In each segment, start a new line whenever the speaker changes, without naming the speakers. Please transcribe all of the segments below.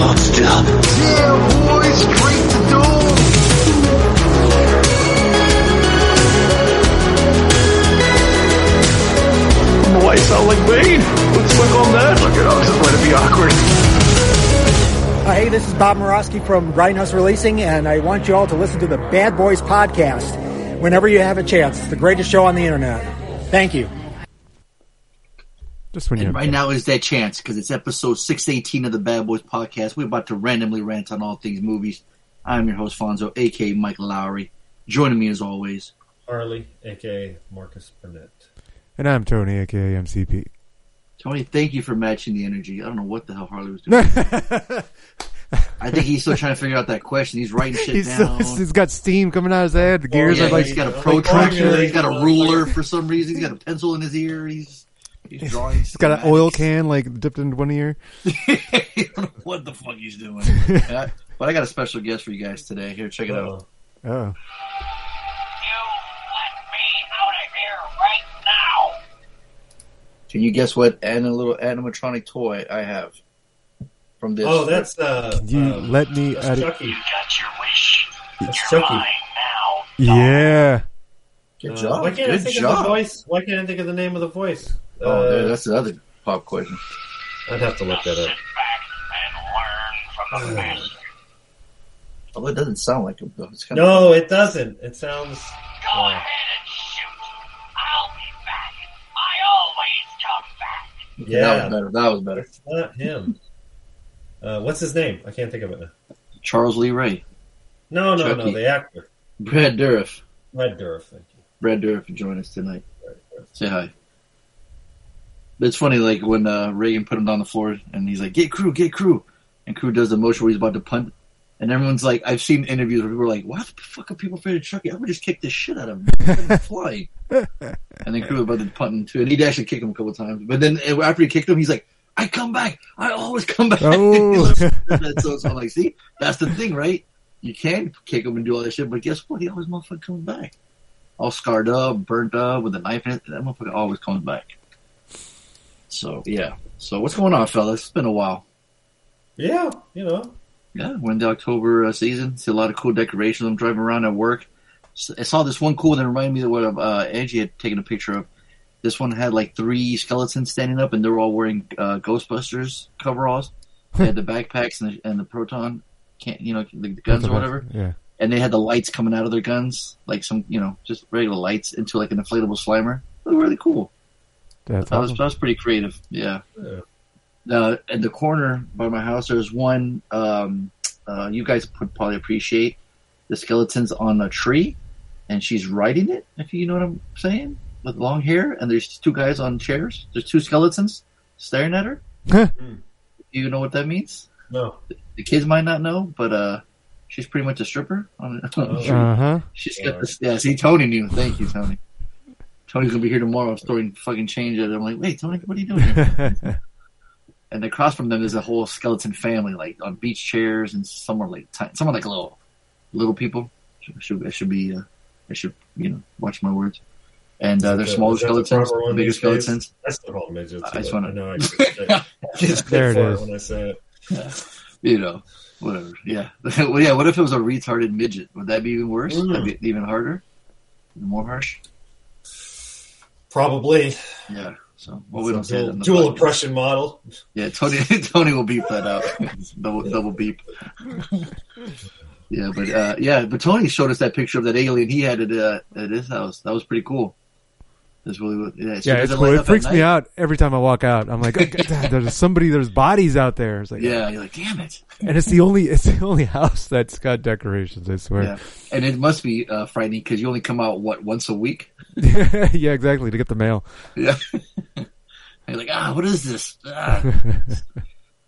Hold still.
Yeah, boy, straight to dome.
Why sound like Bane? Let's click on that.
Look at all, just let it be awkward.
Uh, hey, this is Bob Murawski from Grindhouse Releasing, and I want you all to listen to the Bad Boys podcast whenever you have a chance. It's the greatest show on the internet. Thank you.
Just when you
And
have
right now is that chance because it's episode 618 of the Bad Boys podcast. We're about to randomly rant on all things movies. I'm your host, Fonzo, aka Mike Lowry. Joining me as always,
Harley, aka Marcus Burnett.
And I'm Tony, aka MCP.
Tony. Thank you for matching the energy. I don't know what the hell Harley was doing. I think he's still trying to figure out that question. He's writing shit
he's, still,
down.
he's got steam coming out of his head. The gears
yeah,
are like
he's got a protractor. He's got a ruler uh, for some reason. He's got a pencil in his ear. He's he's drawing.
he's got an oil can like dipped into one ear.
I don't know what the fuck he's doing. I- but I got a special guest for you guys today. Here, check it out.
Uh,
Oh, out. Oh.
Can you guess what and a little animatronic toy I have from this?
oh, that's uh,
you
uh,
let me
that's
out of
Chucky. That's Chucky.
Yeah.
good job.
Uh,
job.
why can't I
Good
think of the
job.
voice? Why can't I think of the name of the voice?
Oh,
Uh,
there, that's the other pop question.
I'd have to look that up.
Oh, it doesn't sound like him though. It's kind of
No, it doesn't. It sounds. uh,
that
yeah, yeah that
was better. That was better.
it's not him. Uh, what's his name? I can't think of it now.
Charles Lee Ray,
No, no,
Chucky.
no. The actor,
Brad Dourif.
Brad Dourif. Thank you.
Brad Dourif to join us tonight. Say hi. It's funny, like when uh, Reagan put him down the floor and he's like, "Get Cruz, get Cruz," and Cruz does the motion where he's about to punt, and everyone's like, "I've seen interviews where people are like, why the fuck are people afraid of Chucky? I would just kick the shit out of him, flying." and then Cruz was about to punt him too, and he'd actually kick him a couple times, but then uh, after he kicked him, he's like, "I come back, I always come back."
Oh.
so, so I'm like, see, that's the thing, right? You can kick him and do all that shit, but guess what? He always motherfucker comes back all scarred up, burnt up, with a knife in it. That motherfucker always comes back. So yeah. So what's going on, fellas? It's been a while.
Yeah, you know.
Yeah, we're in the October uh, season. See a lot of cool decorations. I'm driving around at work. I saw this one cool that reminded me of what uh, Angie had taken a picture of. This one had like three skeletons standing up, and they were all wearing uh, Ghostbusters coveralls. They had the backpacks and the, and the proton, can't you know, the, the guns or whatever.
Yeah.
and they had the lights coming out of their guns, like some, you know, just regular lights into like an inflatable slimer. They were really cool.
That's
That was that was pretty creative. Yeah.
Yeah.
Uh, at the corner by my house, there's one. Um, uh, you guys would probably appreciate the skeletons on a tree, and she's riding it. If you know what I'm saying, with long hair, and there's two guys on chairs. There's two skeletons staring at her. you know what that means?
No.
The kids might not know, but uh, she's pretty much a stripper on a, on tree.
Uh huh.
She's got this. Yeah, see, Tony knew. Thank you, Tony. Tony's gonna be here tomorrow. Story fucking change it. I'm like, wait, Tony, what are you doing here? and across from them is a whole skeleton family, like on beach chairs, and some are like ti- some are like little little people. Should, should, I should be. Uh, I should you know watch my words. And uh,
Is
there's
that-
smaller
is that the
skeletons,
proper
bigger
these days?
skeletons.
I still call them midgets.
I just wanna-
I know I get, I
There it is.
when I say it.
You know, whatever. Yeah. well, yeah. What if it was a retarded midget? Would that be even worse?
Mm.
That'd be even harder. More harsh.
Probably.
Yeah. So well, we don't say
dual,
in
dual
podcast.
oppression model.
Yeah, Tony. Tony will beep that out. double double beep. Yeah, but uh, yeah, but Tony showed us that picture of that alien he had at uh, at his house. That was pretty cool. That's really yeah. so
Yeah, it's
it
cool. It freaks me out every time I walk out. I'm like, "Oh, God, there's somebody, there's bodies out there. It's like,
Yeah, you're like, damn it.
and it's the only, it's the only house that's got decorations. I swear.
Yeah, and it must be uh, frightening because you only come out what once a week.
Yeah, exactly. To get the mail.
Yeah, you're like, ah, what is this? Ah.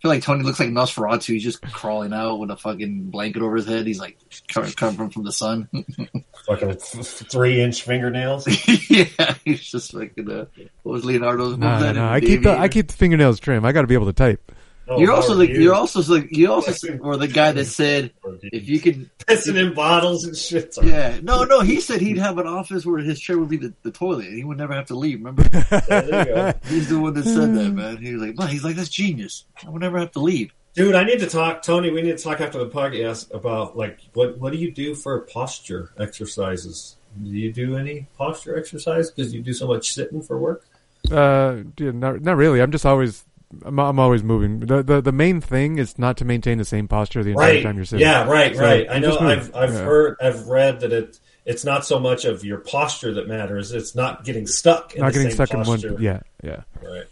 Feel like Tony looks like Nosferatu. He's just crawling out with a fucking blanket over his head. He's like covering from from the sun.
Fucking three inch fingernails.
yeah, he's just like Uh, what was Leonardo's?
No,
what
no, no. I keep the I keep the fingernails trim. I got to be able to type.
Oh,
You're also the
you?
you're also the you also were the guy that said if you could
pissing in bottles and shit.
yeah no no he said he'd have an office where his chair would be the, the toilet and he would never have to leave. Remember
There you go.
he's the one that said that man. He was like man he's like that's genius. I would never have to leave.
Dude, I need to talk, Tony. We need to talk after the podcast about like what what do you do for posture exercises? Do you do any posture exercise because you do so much sitting for work?
Uh, yeah, not not really. I'm just always I'm, I'm always moving. The, the the main thing is not to maintain the same posture the entire
Right.
time you're sitting.
Yeah, right,
So,
right. I know. I've I've
Yeah.
heard, I've read that it it's not so much of your posture that matters. It's not getting stuck. In
not
the
getting
same
stuck
posture.
in one. Yeah, yeah.
Right.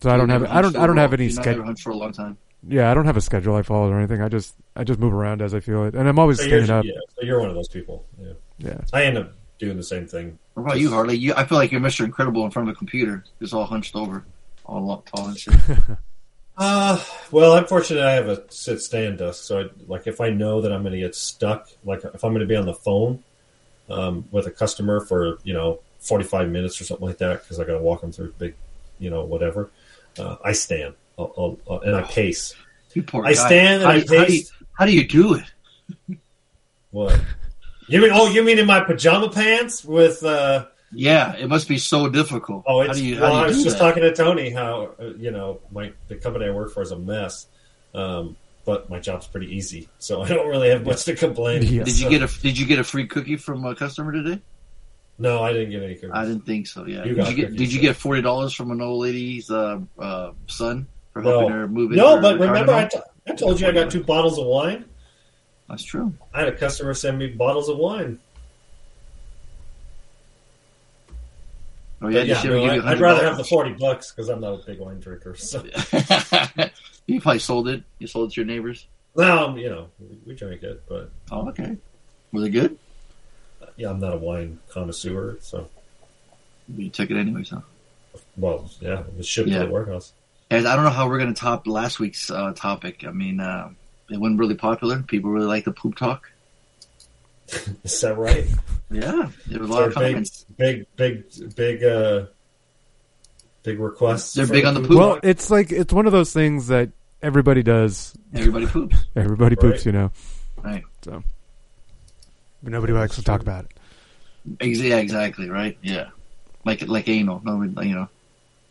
So I don't have I don't I don't have any schedule.
for a long time.
Yeah, I don't have a schedule I follow or anything. I just I just move around as I feel it, and I'm always
So
standing up.
yeah, so you're one of those people. Yeah.
Yeah.
I end up doing the same thing.
What about you, Harley? You, I feel like you're Mr. Incredible in front of a computer, just all hunched over, all lo- tall and shit.
Uh, well, I'm fortunate I have a sit stand desk. So, I, like, if I know that I'm going to get stuck, like if I'm going to be on the phone um, with a customer for you know 45 minutes or something like that, because I got to walk them through big, you know, whatever, uh, I stand I'll, I'll, I'll- and I pace.
You poor
I
guy.
stand and
how
I
do you- how do you-
pace.
How do you do it?
What? You mean? Oh, you mean in my pajama pants with? uh
Yeah, it must be so difficult.
Oh, it's.
how do you, how
well,
do you
I was
do
just
that?
talking to Tony how uh, you know my the company I work for is a mess, um, but my job's pretty easy, so I don't really have much to complain.
Yeah.
Did you get a Did you get a free cookie from a customer today?
No, I didn't get any cookies.
I didn't think so. Yeah.
You
did you get
cookies,
Did you get forty dollars from an old lady's uh, uh, son for
No.
helping her move?
No, but remember, I,
retirement
t-
home?
I told you I got two bottles of wine.
That's true.
I had a customer send me bottles of wine.
Oh yeah,
yeah, no, I,
you
I'd rather have the forty bucks because I'm not a big wine drinker. So
you probably sold it. You sold it to your neighbors.
now, you know, we, we drink it, but
Oh, okay. Were they good?
yeah, I'm not a wine connoisseur. So,
You took it anyways, huh?
well, yeah, it was shipped
Yeah.
to the warehouse.
Guys, I don't know how we're going to top last week's uh, topic. I mean, uh, it went really popular. People really like the poop talk.
Is that right?
Yeah, there was a lot of
They're big, big, big, big, uh, big requests.
They're big on the poop.
Well, it's like it's one of those things that everybody does.
Everybody poops.
Everybody poops,
Right.
you know.
Right.
So, but nobody likes to talk about it.
Yeah, exactly. Right. Yeah. Like like anal. Nobody, you know,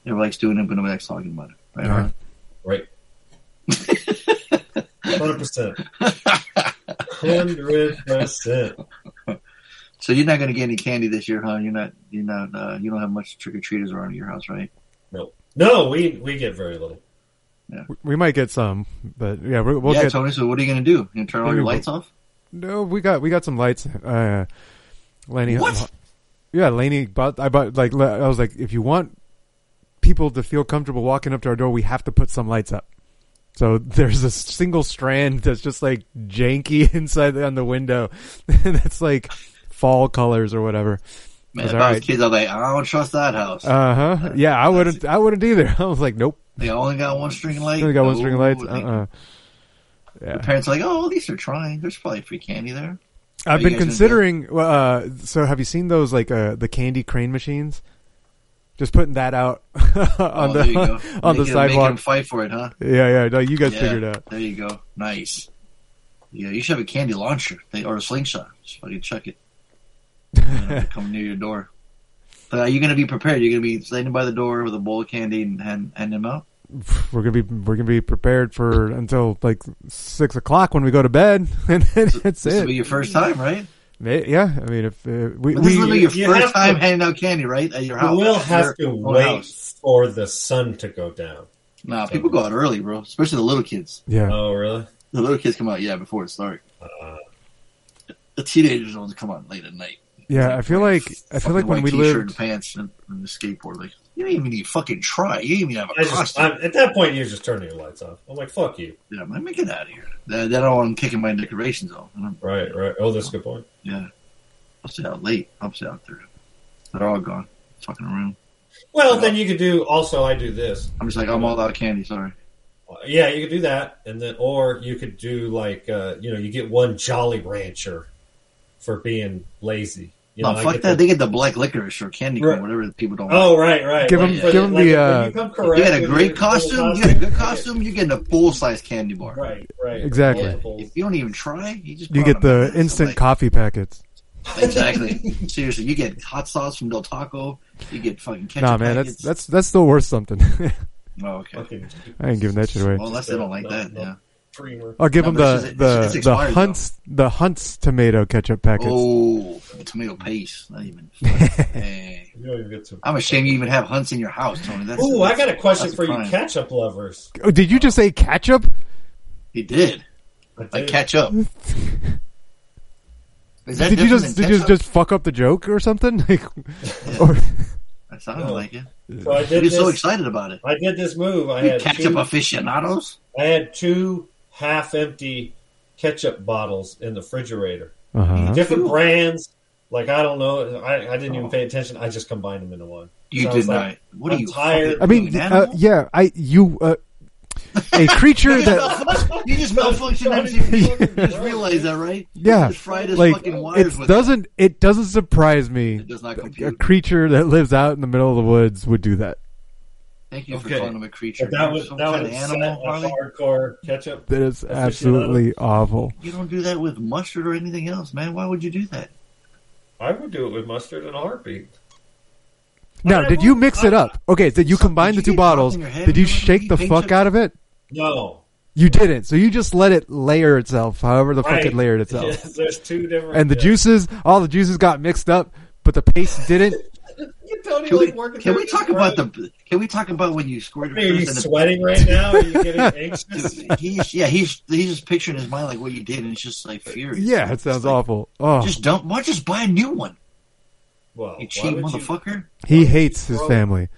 everybody likes doing it, but nobody likes talking about it. Right.
Yeah.
Aaron?
Right. Hundred percent. Hundred percent.
So you're not going to get any candy this year, huh? You're not. You're not. Uh, you don't have much trick or treaters around your house, right?
No, no, we we get very little.
We- We might get some, but yeah, we- we'll
yeah,
get.
Tony. So what are you going to do? You gonna turn all your lights off?
No, we got we got some lights. Uh, Laney,
What?
Yeah, Laney bought. I bought like I was like, if you want people to feel comfortable walking up to our door, we have to put some lights up. So there's a single strand that's just like janky inside on the window. that's like fall colors or whatever.
Man, if
all
I was
right.
kids, I'm like, I don't trust that house.
Uh huh. Yeah, I wouldn't. I wouldn't either. I was like, nope.
they only got one string light.
Only got one string of lights.
they-
Uh uh Yeah.
Parents are like, oh, at least they're trying. There's probably free candy there.
I've been considering. well, Uh, so have you seen those like uh, the candy crane machines? Just putting that out on
oh, there you go.
the on the
Making- making them
sidewalk.
fight for it, huh?
Yeah, yeah. No, you guys
Yeah,
figured it out.
There you go. Nice. Yeah, you should have a candy launcher they, or a slingshot. Just fucking chuck it. Come near your door. But are you going to be prepared? You're going to be standing by the door with a bowl of candy and hand, hand them out?
We're gonna be we're gonna be prepared for until like six o'clock when we go to bed, and then that's
This will be
it.
your first time, right?
May- Yeah, I mean, if uh, we,
But this will be your
you
first
have to-
time handing out candy, right? At your house.
We will have to wait
house.
for the sun to go down.
Nah, people go out early, bro. Especially the little kids.
yeah,
Oh, really?
The little kids come out, yeah, before it's dark.
Uh,
The teenagers ones come out late at night.
yeah. I feel like I feel like when we
t-shirt
lived,
and pants and, and the skateboard, like you didn't even need to fucking try. You didn't even have a
I just,
costume.
I'm, at that point, you're just turning your lights off. I'm like, fuck you.
Yeah, let me get out of here. Then I don't want them kicking my decorations off.
Right, right. Oh, that's a good point.
yeah, I'll stay out late. I'll stay out there. They're all gone, fucking around.
Well, then you could do. Also, I do this.
I'm just like I'm all out of candy. Sorry.
Yeah, you could do that, and then or you could do like uh, you know you get one Jolly Rancher for being lazy. You
no,
know, I
fuck that.
the-
They get the black licorice or candy corn,
Right.
whatever the people don't
Oh
like.
right, right.
Give
Like,
him-
for
give him
like,
the,
when
uh,
you come
You get a great
your
costume, you
full
get a good costume, you're getting a full size candy bar.
Right, right.
Exactly.
Yeah. If you don't even try, you just
You get the
mask,
instant
like-
coffee packets.
Exactly. Seriously, you get hot sauce from Del Taco. You get fucking ketchup.
Nah, man, that's
packets.
that's that's still worth something.
Oh, okay.
Fucking
I ain't giving that shit away.
Well, unless they don't like
No,
that,
no.
yeah.
Creamer.
I'll give
No,
him the
it's
the
it's- it's
the
expired,
Hunt's the Hunt's tomato ketchup packets.
Oh, tomato paste. Not even. hey.
You don't even get to.
I'm ashamed you even have hunts in your house, Tony. That's,
Ooh, I got a question
that's
for you, ketchup lovers.
Oh, did you just say ketchup?
He did.
I
Like
did.
catch up. Is that
Did you just did you just fuck up the joke or something? Like, or
That sounded
No.
like it.
So I did
You're
this.
so excited about it.
I did this move. I
You
had
ketchup
two,
aficionados?
I had two half-empty ketchup bottles in the refrigerator,
uh-huh.
different
Cool.
brands. Like I don't know. I, I didn't even pay attention. I just combined them into one.
You
So
did
was
not.
like,
what are
I'm
you?
tired.
I mean, uh, yeah, I you uh, a creature that
you just malfunctioned MCP. You just realized that, right?
yeah,
Just fried his
like
fucking wires
it
with
doesn't it doesn't surprise me.
It does not
A creature that lives out in the middle of the woods would do that.
Thank you for calling him a creature.
But that was
some
that was
of animal, Harley.
hardcore ketchup.
That is absolutely awful.
You don't do that with mustard or anything else, man. Why would you do that?
I would do it with mustard in a heartbeat.
Now, did you mix it up? Okay, did you combine
did
the two bottles?
dropped in your head
Did you
when you went to
shake the fuck
chips?
out of it?
No,
You didn't. So you just let it layer itself, however the fuck
Right.
it layered itself.
Yes, there's two different.
And the
yeah.
juices, all the juices got mixed up, but the paste didn't.
You Tony
Can we,
working
can we talk
this
about the? Can we talk about when you squirted
Are you
first in the
sweating right now? Are you getting anxious?
he's yeah he's he's just picturing in his mind like what you did and it's just like furious.
Yeah, it sounds awful. Oh,
Just don't. Why just buy a new one?
Well,
You cheap
would you-
motherfucker.
he hates his family.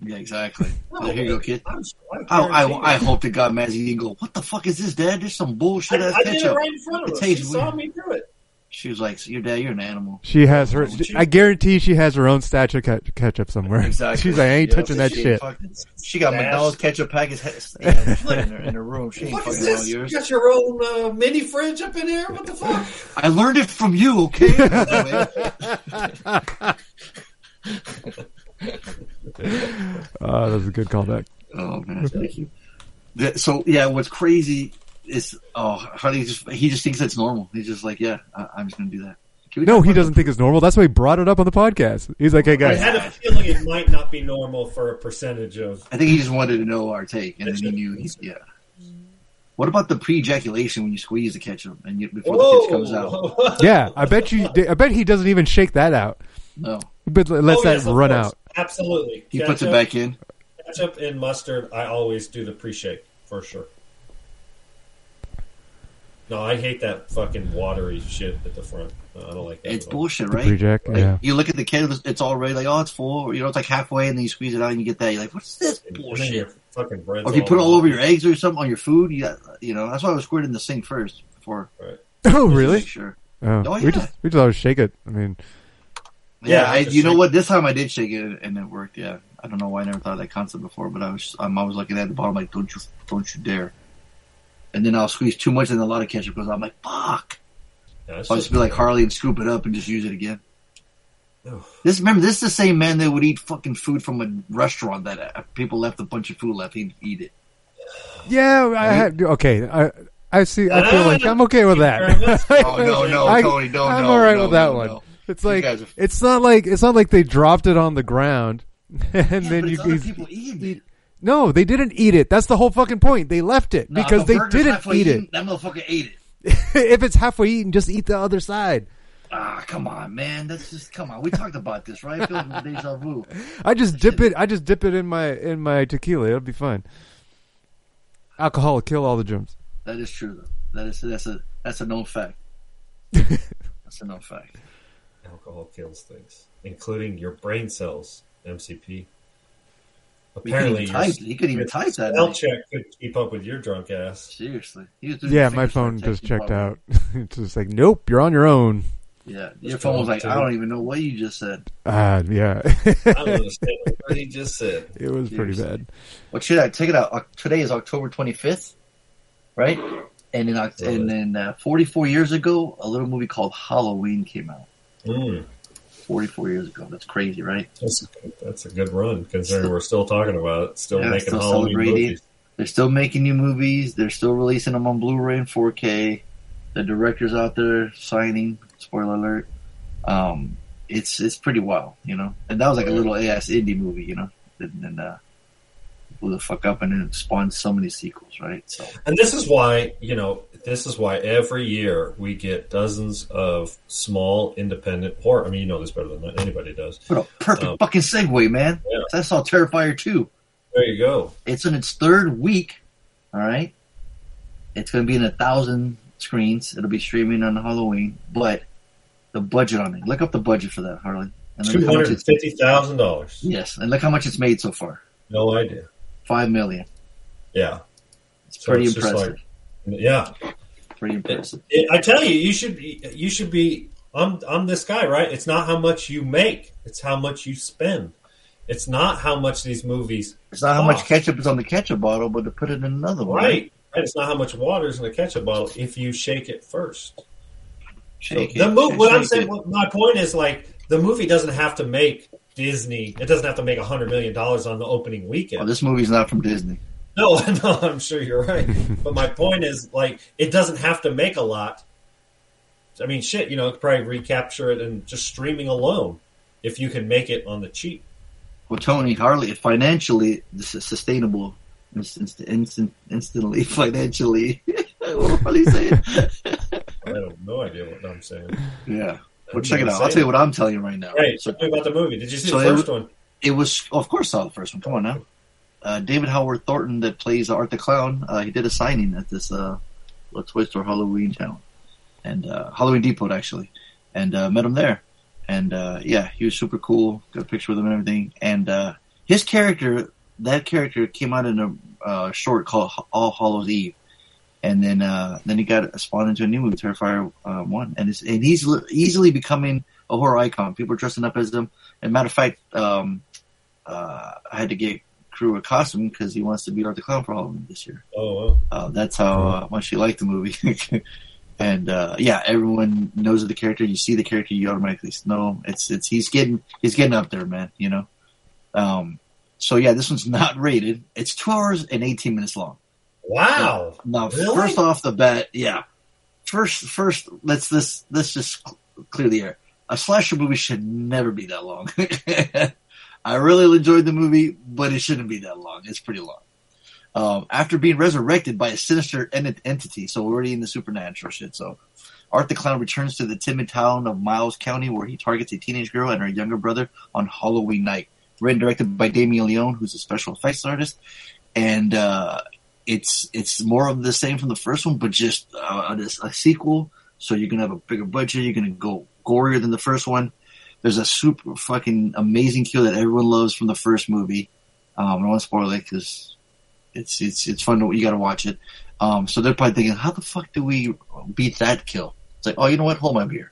Yeah, exactly.
No,
There you go, kid.
I'm, I'm
I, I, I hope to God Mazzy didn't go. What the fuck is this, Dad? There's some bullshit
I, I did it right in front of
It
her.
tastes
saw me do it.
She was like, "Your dad, you're an animal."
She has her.
She-
I guarantee she has her own statue ketchup ketchup somewhere.
Exactly.
She's like, I ain't
Yeah,
touching that
she
shit.
fucking- She got
Stash.
McDonald's ketchup packets yeah, in, her, in her room. She ain't
What is
fucking all
this? You got your own uh, mini fridge up in here? What the fuck?
I learned it from you, okay?
Oh, that's a good callback.
oh man, thank you. So yeah, what's crazy is oh, Harley just he just thinks that's normal. He's just like, yeah, I, I'm just gonna do that.
No, he doesn't think it's normal. That's why he brought it up on the podcast. He's like, hey guys, I
had a feeling it might not be normal for a percentage of.
I think he just wanted to know our take, and then he knew he's yeah. What about the pre-ejaculation when you squeeze the ketchup and you, before the ketchup comes out?
Yeah, I bet you. I bet he doesn't even shake that out.
No,
But lets
Oh,
that
yes, of
run
course.
out.
Absolutely.
he puts it back in.
Ketchup and mustard. I always do the pre-shake for sure. No, I hate that fucking watery shit at the front. No, I don't like that.
It's
at all.
bullshit,
The
right?
pre-jack,
Like,
yeah.
You look at the kid; it's already like, oh, it's full. You know, it's like halfway, and then you squeeze it out, and you get that. You're like, what's this bullshit?
your fucking bread's
Or if you put it all over your eggs or something on your food, you got, you know, that's why I was squirting the sink first before.
Oh, really?
Sure.
Oh,
Oh,
we
yeah.
just we just always shake it. I mean,
Yeah,
Yeah,
I, you know
shake-
what? This time I did shake it and it worked. Yeah, I don't know why I never thought of that concept before, but I was I'm always looking at the bottom like, don't you, don't you dare. And then I'll squeeze too much and a lot of ketchup goes. out. I'm like, fuck.
Yeah,
I'll just be like Harley and scoop it up and just use it again. This remember this is the same man that would eat fucking food from a restaurant that uh, people left a bunch of food left. He'd eat it.
yeah, I had okay. I I see. I feel like I'm okay with that.
Oh no, no,
I,
Tony, don't. Know.
I'm
no,
all right
no,
with that
no,
one.
no.
It's like
are-
it's not like it's not like they dropped it on the ground and
Yeah,
then
but
you
it's other people eating it.
No, they didn't eat it. That's the whole fucking point. They left it
Nah,
because
if a
they didn't eat
eaten,
it.
That motherfucker ate it.
if it's halfway eaten, just eat the other side.
Ah, come on, man. That's just come on. We talked about this, right? I feel like deja vu.
I just dip it. I just dip it in my in my tequila. It'll be fine. Alcohol will kill all the germs.
That is true, though. That is that's a that's a known fact. that's a known fact.
Alcohol kills things, including your brain cells. MCP.
He could
Apparently,
even type. He could even type that.
spell
night.
check could keep up with your drunk ass.
Seriously. He was doing
Yeah, my phone just checked out. it's just like, nope, you're on your own.
Yeah, your phone was like, I don't even know what you just said.
Uh, yeah,
I don't understand what he just said.
it was pretty bad.
Well, should I take it out? Today is October 25th, right? And then, and then uh, 44 years ago, a little movie called Halloween came out.
Mm,
44 years ago. That's crazy, right?
that's, that's a good run, considering we're still talking about it, still
Yeah,
making
still
Halloween movies.
They're still making new movies. They're still releasing them on Blu-ray and 4K. The director's out there signing. Spoiler alert. Um, it's it's pretty wild, you know. And that was like a little ass indie movie, you know. And, and uh, blew the fuck up, and then it spawned so many sequels, right? So
And this is why, you know, this is why every year we get dozens of small independent horror. I mean, you know this better than anybody does.
what a perfect
Um,
fucking segue, man.
Yeah.
I saw Terrifier 2.
There you go.
It's in its third week. All right. It's going to be in a thousand screens. It'll be streaming on Halloween, but the budget on it. Look up the budget for that, Harley.
Two hundred fifty thousand dollars.
yes, and look how much it's made so far.
No idea.
Five million.
Yeah,
It's
So
pretty
it's
impressive.
Yeah.
pretty impressive.
It, I tell you, you should be. You should be. I'm. I'm this guy, right? It's not how much you make; it's how much you spend. It's not how much these movies.
It's not how much ketchup is on the ketchup bottle, but to put it in another one.
Right. Right. It's not how much water is in the ketchup bottle if you shake it first.
Shake
the
it.
mo- what I'm saying,
it.
what my point is like the movie doesn't have to make Disney. It doesn't have to make a hundred million dollars on the opening
Oh,
weekend.
this movie's not from Disney.
No, no, I'm sure you're right. but my point is like it doesn't have to make a lot. I mean, shit, you know, it could probably recapture it and just streaming alone if you can make it on the cheap.
Well, Tony Harley, financially, this is sustainable. Instant, instant, instantly, financially. what I saying?
I have no idea what I'm saying.
yeah. Well, check it out. I'll tell you what I'm telling you right now.
Right.
So,
Tell me about the movie. Did you see
so
the first
w-
one?
it was, of course, I saw the first one. Come on now. Uh, David Howard Thornton, that plays Art the Clown, uh, he did a signing at this uh, Toy Store Halloween town, and uh, Halloween Depot actually, and uh, met him there. And uh, yeah, he was super cool. Got a picture with him and everything. And uh, his character, that character, came out in a short called All Hallows Eve, and then uh, then he got spawned into a new movie, Terrifier One, and and he's easily becoming a horror icon. People are dressing up as him. And matter of fact, um, uh, I had to get Cruz a costume because he wants to be Art the Clown for Halloween this year.
Oh, well.
Uh, that's how uh, much he liked the movie. and uh, yeah, everyone knows of the character. You see the character, you automatically know it's it's he's getting he's getting up there, man. You know. Um, so yeah, this one's not rated. It's two hours and eighteen minutes long.
wow.
Now,
Really?
first off the bat, yeah. First, first, let's this let's just clear the air. A slasher movie should never be that long. I really enjoyed the movie, but it shouldn't be that long. It's pretty long. Um, after being resurrected by a sinister en- entity, so already in the supernatural shit. So, Art the Clown returns to the timid town of Miles County, where he targets a teenage girl and her younger brother on Halloween night. Written directed by Damien Leone, who's a special effects artist, and uh, it's it's more of the same from the first one, but just uh, this, a sequel. So you're gonna have a bigger budget. You're gonna go gorier than the first one. There's a super fucking amazing kill that everyone loves from the first movie. Um, I don't want to spoil it because it's it's it's fun. To, you got to watch it. Um, so they're probably thinking, how the fuck do we beat that kill? It's like, oh, you know what? Hold my beer,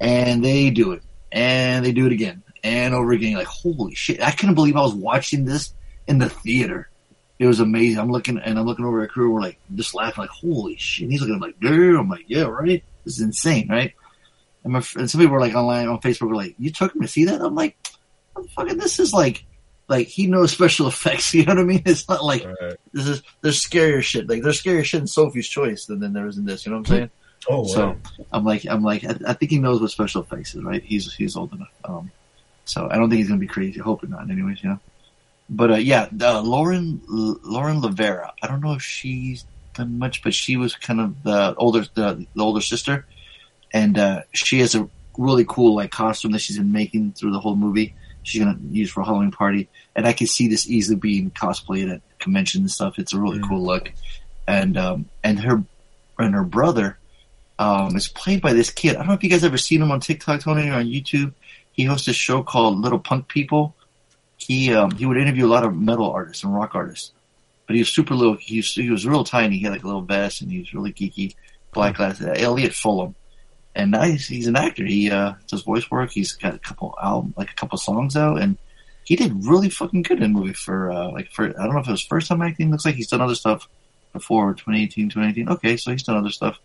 and they do it, and they do it again and over again. Like, holy shit! I couldn't believe I was watching this in the theater. It was amazing. I'm looking and I'm looking over at Cruz. We're like just laughing, like, holy shit! And he's looking I'm like, damn. I'm like, yeah, right. This is insane, right? And, my, and some people were like online on Facebook were like, you took him to see that? I'm like, fucking, this is like, like he knows special effects. You know what I mean? It's not like
Right.
this is there's scarier shit. Like there's scarier shit in Sophie's Choice than, than there is in this. You know what I'm saying?
Oh, wow.
So I'm like, I'm like, I, I think he knows what special effects is, right? He's he's old enough. Um, so I don't think he's gonna be crazy. Hoping not, anyways. You know. But uh, yeah, uh, Lauren L- Lauren LaVera. I don't know if she's done much, but she was kind of the older the, the older sister, and uh, she has a really cool like costume that she's been making through the whole movie. She's gonna use for a Halloween party, and I can see this easily being cosplayed at conventions and stuff. It's a really cool look, and um, and her and her brother um, is played by this kid. I don't know if you guys ever seen him on TikTok, Tony, or on YouTube. He hosts a show called Little Punk People. He um, he would interview a lot of metal artists and rock artists, but he was super little. He was, he was real tiny. He had like a little vest, and he was really geeky. Black glasses. Elliott Fullam, and nice. He's an actor. He uh, does voice work. He's got a couple album, like a couple songs out, and he did really fucking good in the movie for uh, like for I don't know if it was first time acting. Looks like he's done other stuff before 2018, 2018. Okay, so he's done other stuff,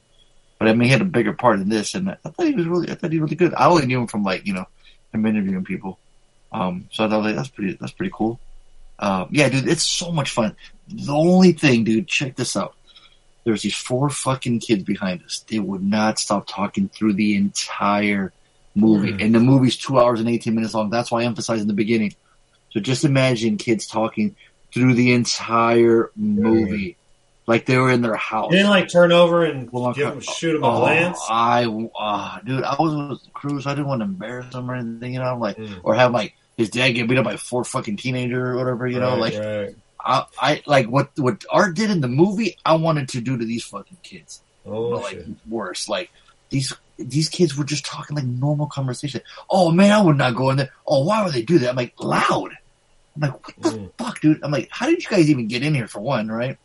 but I mean he had a bigger part in this, and I thought he was really I thought he was really good. I only knew him from like you know him interviewing people, um, so I thought like that's pretty that's pretty cool. Uh, yeah, dude, it's so much fun. The only thing, dude, check this out. There's these four fucking kids behind us. They would not stop talking through the entire movie. And the movie's two hours and 18 minutes long. That's why I emphasized in the beginning. So just imagine kids talking through the entire movie. Like they were in their house.
You didn't like turn over and
Well,
give shoot a
Oh,
glance.
I, uh, dude, I was with Cruz. I didn't want to embarrass him or anything, you know, I'm like,
Mm.
or have like his dad get beat up by four fucking teenager or whatever, you know, like,
right.
I, I, like what, what Art did in the movie, I wanted to do to these fucking kids.
Oh
but, like,
shit.
worse. Like, these, these kids were just talking like normal conversation. Oh man, I would not go in there. Oh, why would they do that? I'm like, loud. I'm like, what the
Mm.
fuck, dude? I'm like, how did you guys even get in here for one, right?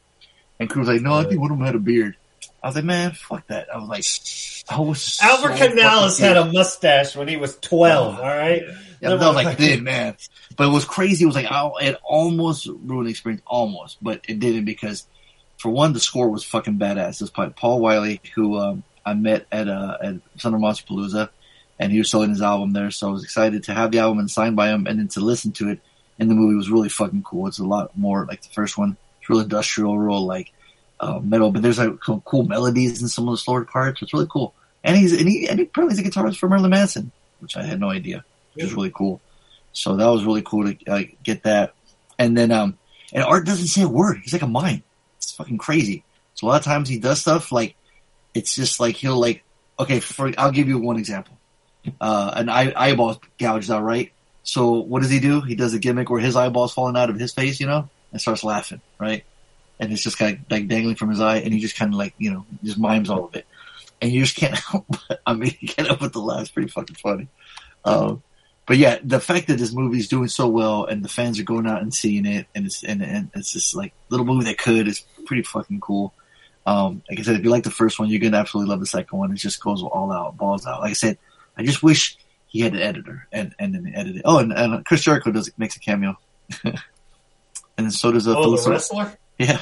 And Cruz was like, no, I think one of them had a beard. I was like, man, fuck that. I was like, I was
Albert
so
Canales had a mustache when he was twelve.
Oh,
all right.
yeah, that was like thin, man. But it was crazy. It was like I, it almost ruined the experience, almost, but it didn't because, for one, the score was fucking badass. This by Paul Wiley, who um, I met at uh, at Thunder Monster Palooza, and he was selling his album there. So I was excited to have the album and signed by him, and then to listen to it. And the movie was really fucking cool. It's a lot more like the first one. It's real industrial, real like uh, metal, but there's like cool, cool melodies in some of the slower parts. It's really cool. And he's and he and he apparently he's a guitarist for Marilyn Manson, which I had no idea, which is really cool. So that was really cool to uh, get that. And then um and Art doesn't say a word. He's like a mime. It's fucking crazy. So a lot of times he does stuff like it's just like he'll like okay. For I'll give you one example. Uh, an eye, eyeball gouged out, right? So what does he do? He does a gimmick where his eyeball's falling out of his face, you know, and starts laughing, right? And it's just kind of like dangling from his eye, and he just kind of like you know just mimes all of it, and you just can't help. But, I mean, you can't help but to laugh. It's pretty fucking funny. Um, but yeah, the fact that this movie's doing so well and the fans are going out and seeing it, and it's and, and it's just like little movie that could is pretty fucking cool. Um, like I said, if you like the first one, you're gonna absolutely love the second one. It just goes all out, balls out. Like I said, I just wish he had an editor and and then edit it. Oh, and, and Chris Jericho does makes a cameo, and then so does uh,
Oh, the wrestler.
Yeah,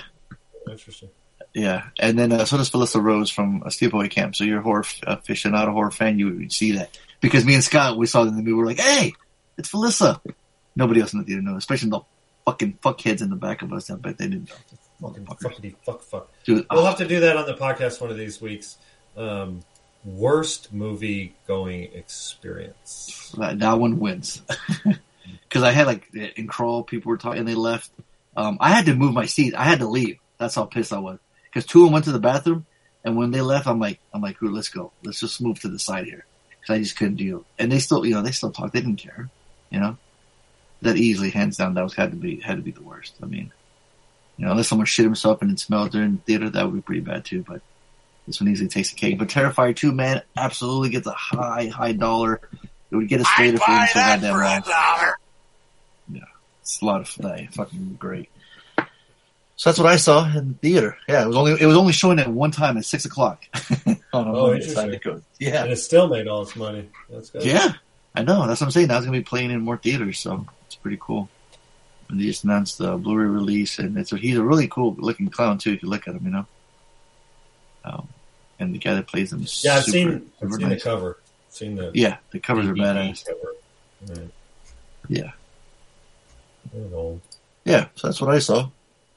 Interesting.
yeah, and then uh, so does Felissa Rose from uh, Sleepaway Camp. So you're a horror f- aficionado, horror fan, you would see that because me and Scott we saw it in the movie. We're like, hey, it's Felissa. Nobody else in the theater knew, especially the fucking fuckheads in the back of us. I bet they didn't know.
Fuckity fuck fuck.
Dude,
We'll
oh,
have to do that on the podcast one of these weeks. Um, worst movie going experience.
that, that one wins because I had like in crawl people were talking and they left. Um, I had to move my seat. I had to leave. That's how pissed I was because two of them went to the bathroom, and when they left, I'm like, I'm like, "Ooh, let's go. Let's just move to the side here because I just couldn't deal. And they still, you know, they still talk. They didn't care, you know. That easily, hands down, that was had to be had to be the worst. I mean, you know, unless someone shit himself and it smelled during theater, that would be pretty bad too. But this one easily takes the cake. But Terrifier 2, man, absolutely gets a high, high dollar. It would get a straight if it wasn't so goddamn. Yeah, it's a lot of fun. Fucking great. So that's what I saw in the theater. Yeah, it was only it was only showing at one time at six o'clock. on a
Oh,
Monday, so I had
interesting.
to go. Yeah,
And it still made all its money. That's good.
yeah, I know. That's what I'm saying. Now it's gonna be playing in more theaters, so it's pretty cool. And they just announced the Blu-ray release, and it's a, he's a really cool looking clown too. If you look at him, you know. Um, and the guy that plays him, is
Yeah, I've
super,
seen I've seen the
nice.
cover. Seen the
Yeah, the covers are
DVD
badass.
cover. Right.
Yeah,
old.
yeah. So that's what I saw.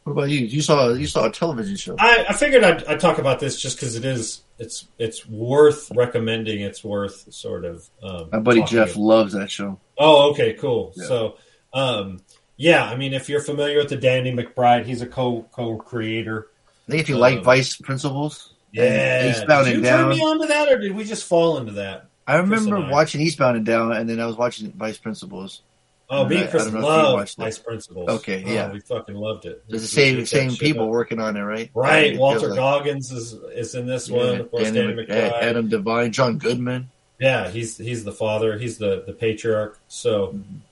What about you? You saw you saw a television show.
I, I figured I'd, I'd talk about this just because it is it's it's worth recommending. It's worth sort of. Um,
My buddy Jeff
about.
loves that show.
Oh, okay, cool.
Yeah.
So, um, yeah, I mean, if you're familiar with the Danny McBride, he's a co co creator.
I think if you
Um,
like Vice Principals,
Yeah,
Eastbound
did
and
you turn
Down.
me on to that, or did we just fall into that?
I remember watching Eastbound and Down, and then I was watching Vice Principals.
Oh, me
I-
and Chris
I don't know if you
love
watched it.
Vice Principals.
Okay,
Oh,
yeah.
we fucking loved it.
There's the same same people
up.
working on it, right?
Right,
It
Walter
feels like-
Goggins is is in this one. Of course,
Danny
Danny McBride.
Adam DeVine, John Goodman.
Yeah, he's he's the father. He's the the patriarch. So,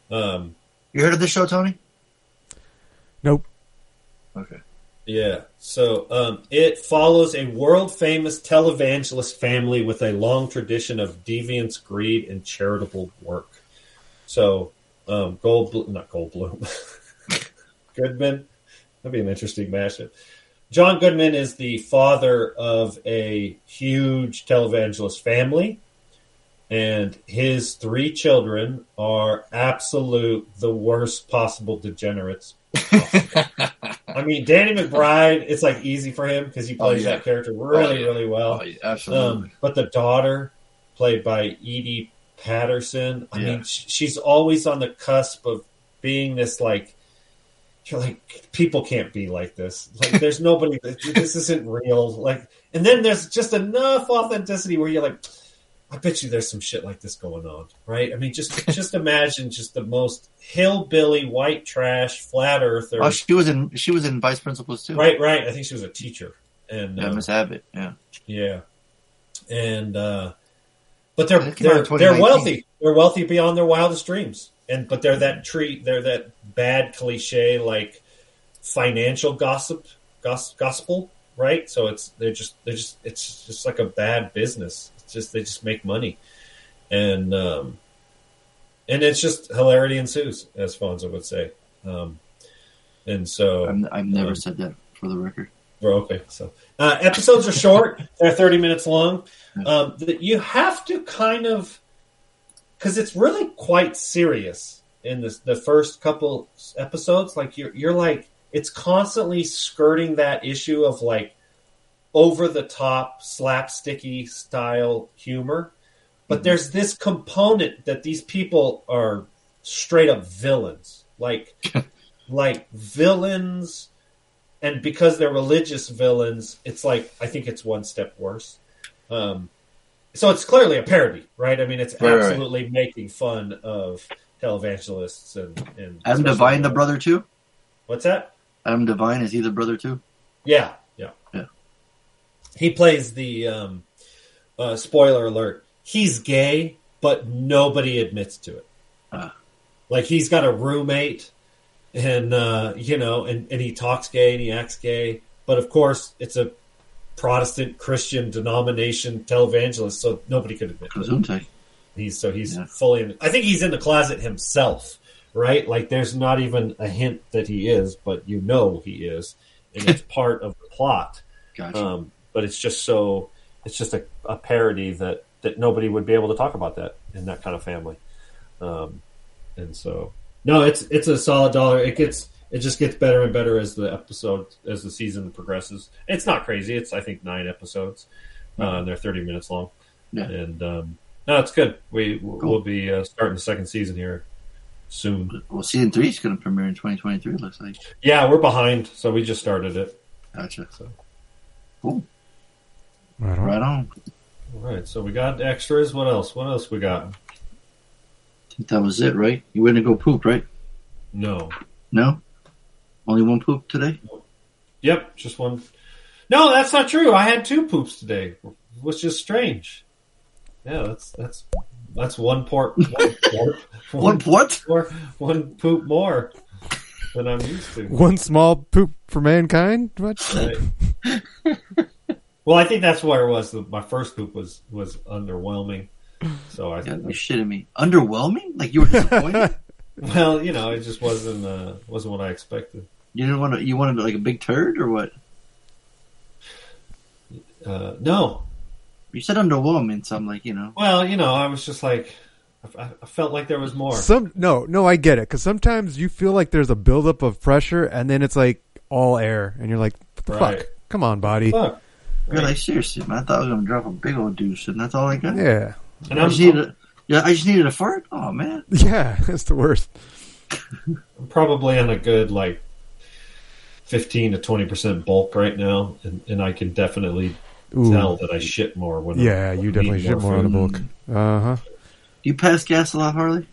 Mm-hmm.
um,
You heard of this show, Tony?
Nope.
Okay.
Yeah. So um, it follows a world famous televangelist family with a long tradition of deviance, greed, and charitable work. So um, Gold, not Goldblum, Goodman. That'd be an interesting mashup. John Goodman is the father of a huge televangelist family, and his three children are absolute the worst possible degenerates. I mean, Danny McBride, it's like easy for him because he
Oh,
plays
yeah.
that character really,
Oh, yeah.
really well.
Oh, yeah, absolutely.
Um, but the daughter, played by Edi Patterson, I
Yeah.
mean, she's always on the cusp of being this like. You're like people can't be like this. Like there's nobody. this isn't real. Like, and then there's just enough authenticity where you're like, I bet you there's some shit like this going on, right? I mean, just just imagine just the most hillbilly, white trash, flat earther.
oh, she was in she was in Vice Principals too.
right, right. I think she was a teacher, and
Yeah,
um,
Miss Abbott. Yeah.
yeah, and uh, but they're
That came out
they're they're wealthy. They're wealthy beyond their wildest dreams, and but they're that treat. They're that bad cliche like financial gossip, gos, gospel, right? So it's they're just they're just it's just like a bad business. It's just they just make money, and um, and it's just hilarity ensues, as Fonzo would say. Um, and so
I've, I've never
Um,
said that for the record.
We're okay. So uh, episodes are short; they're thirty minutes long. Um, that you have to kind of because it's really quite serious in this, the first couple episodes. Like you're you're like it's constantly skirting that issue of like over the top slapsticky style humor, but there's this component that these people are straight up villains, like like villains and because they're religious villains, it's like I think it's one step worse. Um, so it's clearly a parody, right? I mean, it's
Right, right, right.
absolutely making fun of televangelists and and
Adam
especially-
DeVine, the brother too.
What's that?
Adam DeVine is he the brother too?
Yeah, yeah,
Yeah.
He plays the um, uh, spoiler alert. He's gay, but nobody admits to it.
Ah.
Like he's got a roommate, and uh, you know, and, and he talks gay and he acts gay, but of course it's a Protestant Christian denomination televangelist, so nobody could admit.
Gesundheit.
He's so he's
Yeah.
fully. In, I think he's in the closet himself, right? Like there's not even a hint that he is, but you know he is, and it's part of the plot.
Gotcha.
Um, but it's just so it's just a, a parody that that nobody would be able to talk about that in that kind of family. Um, and so no, it's it's a solid dollar. It gets it just gets better and better as the episode as the season progresses. It's not crazy. It's I think nine episodes. Uh, and they're thirty minutes long.
Yeah.
And um, no, it's good. We we'll be uh, starting the second season here soon.
well, season three is going to premiere in 2023. It looks like.
Yeah, we're behind, so we just started it.
Gotcha.
So Cool.
Right on.
Right on.
all right, so we got extras. What else? What else we got?
I think that was it, right? You went to go poop, right?
No.
No. Only one poop today.
Yep, just one. No, that's not true. I had two poops today, which is strange. Yeah, that's that's that's one port, one port,
One what?
more, one poop more than I'm used to.
One small poop for mankind. What?
Right. well, I think that's where it was. My first poop was was underwhelming. So I,
You gotta be shitting me. Underwhelming? Like you were disappointed?
well, you know, it just wasn't uh, wasn't what I expected.
you didn't want to. You wanted like a big turd or what?
Uh, no,
You said underwhelming, so I'm like, you know.
well, you know, I was just like, I, I felt like there was more.
Some no, no, I get it because sometimes you feel like there's a buildup of pressure and then it's like all air, and you're like, "What the
Right.
fuck? Come on, body."
Fuck.
You're like seriously, man. I thought I was gonna drop a big old deuce, and that's all I got.
Yeah,
And
I
I'm,
just needed. A, yeah, I just needed a fart. Oh man.
yeah, that's the worst.
I'm probably on a good like fifteen to twenty percent bulk right now, and, and I can definitely
Ooh.
tell that I shit more when.
Yeah,
I'm,
you
I'm
definitely
eating
shit more on the
food.
bulk. Uh huh.
Do you pass gas a lot, Harley?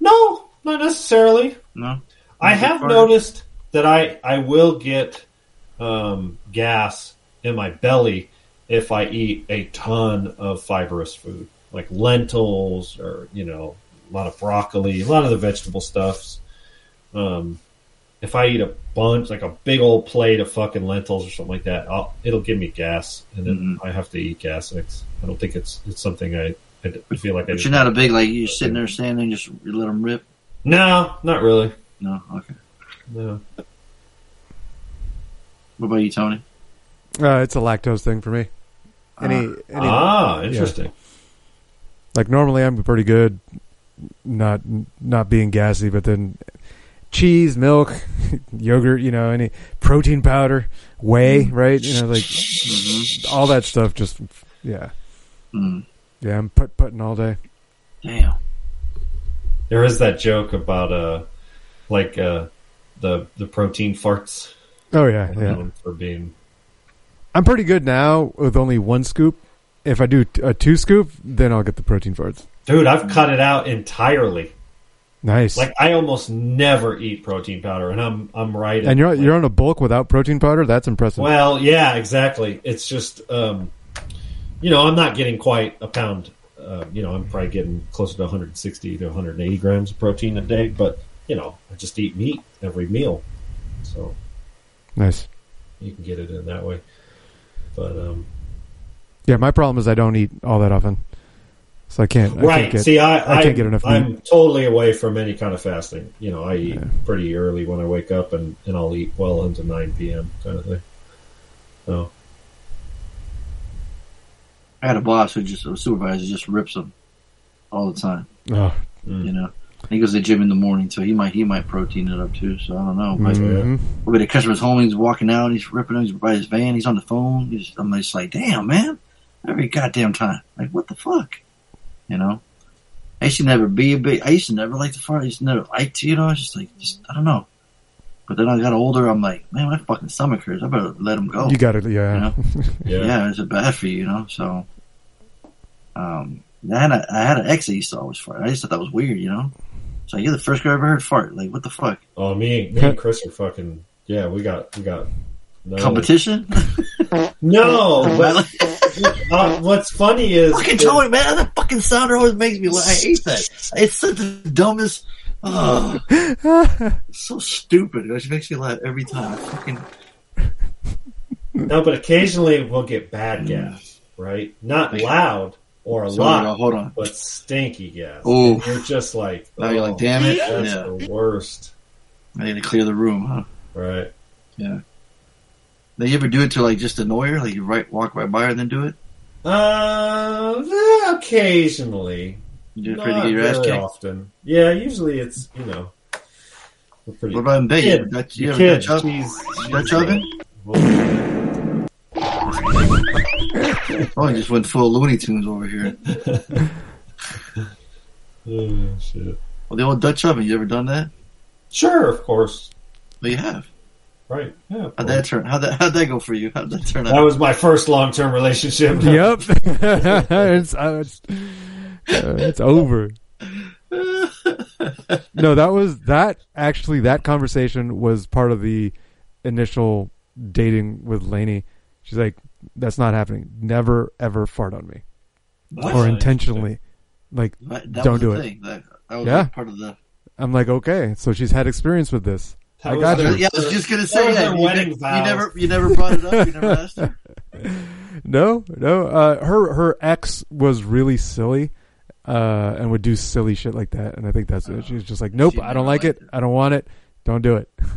No, not necessarily.
No.
I have
part-
noticed that I I will get um, gas in my belly if I eat a ton of fibrous food, like lentils or you know a lot of broccoli, a lot of the vegetable stuffs. Um, if I eat a bunch, like a big old plate of fucking lentils or something like that, I'll, it'll give me gas, and then I have to eat gas. And it's, I don't think it's it's something I, I feel like I.
But you're not a big like you're sitting there standing, just you let them rip.
No, not really.
No, okay.
No.
What about you, Tony?
Uh, it's a lactose thing for me. Any, any
Ah, interesting.
like normally I'm pretty good, not not being gassy, but then cheese, milk, yogurt, you know, any protein powder, whey, right? You know, like all that stuff. Just yeah,
Mm.
yeah. I'm put putting all day.
Damn.
There is that joke about uh, like uh, the the protein farts.
Oh yeah, yeah.
for being
I'm pretty good now with only one scoop. If I do t- a two scoop, then I'll get the protein farts.
dude. I've cut it out entirely.
Nice.
Like I almost never eat protein powder, and I'm I'm right.
and you're you're on a bulk without protein powder. That's impressive.
Well, yeah, exactly. It's just, um, you know, I'm not getting quite a pound. Uh, you know, I'm probably getting closer to 160 to 180 grams of protein a day, but you know, I just eat meat every meal, so
nice.
you can get it in that way. But um,
Yeah, my problem is I don't eat all that often, so I can't. I
right,
Can't get,
see, I,
I
I
can't get enough meat.
I'm totally away from any kind of fasting. You know, I eat pretty early when I wake up, and and I'll eat well into 9 p.m. kind of thing. So
I had a boss who just a supervisor just rips them all the time.
Oh,
You know, he goes to the gym in the morning, so he might he might protein it up too. So I don't know. But
mhm.
maybe the customer's home, he's walking out, he's ripping him, he's by his van, he's on the phone. He's, I'm just like, damn man, every goddamn time. Like what the fuck, you know? I used to never be a big. I used to never like to fart. I used to never like to, you know. It's just like, just I don't know. But then I got older. I'm like, man, my fucking stomach hurts. I better let him go.
You got it. Yeah.
You know?
yeah,
yeah, it's bad for you, you know. So, um, I had a, I had an ex that used to always fart. I just thought that was weird, you know. So you're the first guy I ever heard fart. Like, what the fuck?
Oh, me, me and Chris are fucking. Yeah, we got we got no
Competition?
No, but uh, what's funny is
fucking Tony, man, that fucking sounder always makes me laugh. I hate that. It's such the dumbest. Oh, so stupid. It just makes me laugh every time. Fucking
no, but occasionally we'll get bad gas, right? Not loud or a
so,
lot,
hold on.
but stinky gas. And You're just like,
Now you're
oh,
like, damn it.
that's
Yeah.
the worst,
I need to clear the room, huh?
right?
Yeah. Now you ever do it to like just annoy her? Like you right walk right by her and then do it?
Uh, eh, occasionally,
You do it
not
afraid to get your ass kicked?
often. Yeah, usually it's you know, we're pretty.
What about in bed? You
Kid,
ever Dutch,
the
you ever
kid,
Dutch, Dutch oven? Oh, you just went full Looney Tunes over here.
Oh, shit.
Well, the old Dutch oven. You ever done that?
Sure, of course.
Well, you have.
Right. Yeah. of
How'd that turn? How'd that, how'd that go for you? How'd that turn out?
That was my first long term relationship.
Yep. it's, uh, it's, uh, it's over. No, that was that. Actually, that conversation was part of the initial dating with Lainey. She's like, "That's not happening. Never ever fart on me,
What?
or intentionally." Like,
Right, that
don't
was
do
the
it.
Thing. That, that was
Yeah.
like part of the.
I'm like, okay, so she's had experience with this.
That
I got
their-
you.
Yeah, I was just gonna say
was
that. You,
wedding
ne- you never, you never brought it up. You never asked her.
No, no. Uh, her her ex was really silly, uh, and would do silly shit like that. And I think that's it. She was just like, "Nope, I don't like it.
it.
I don't want it. Don't do it."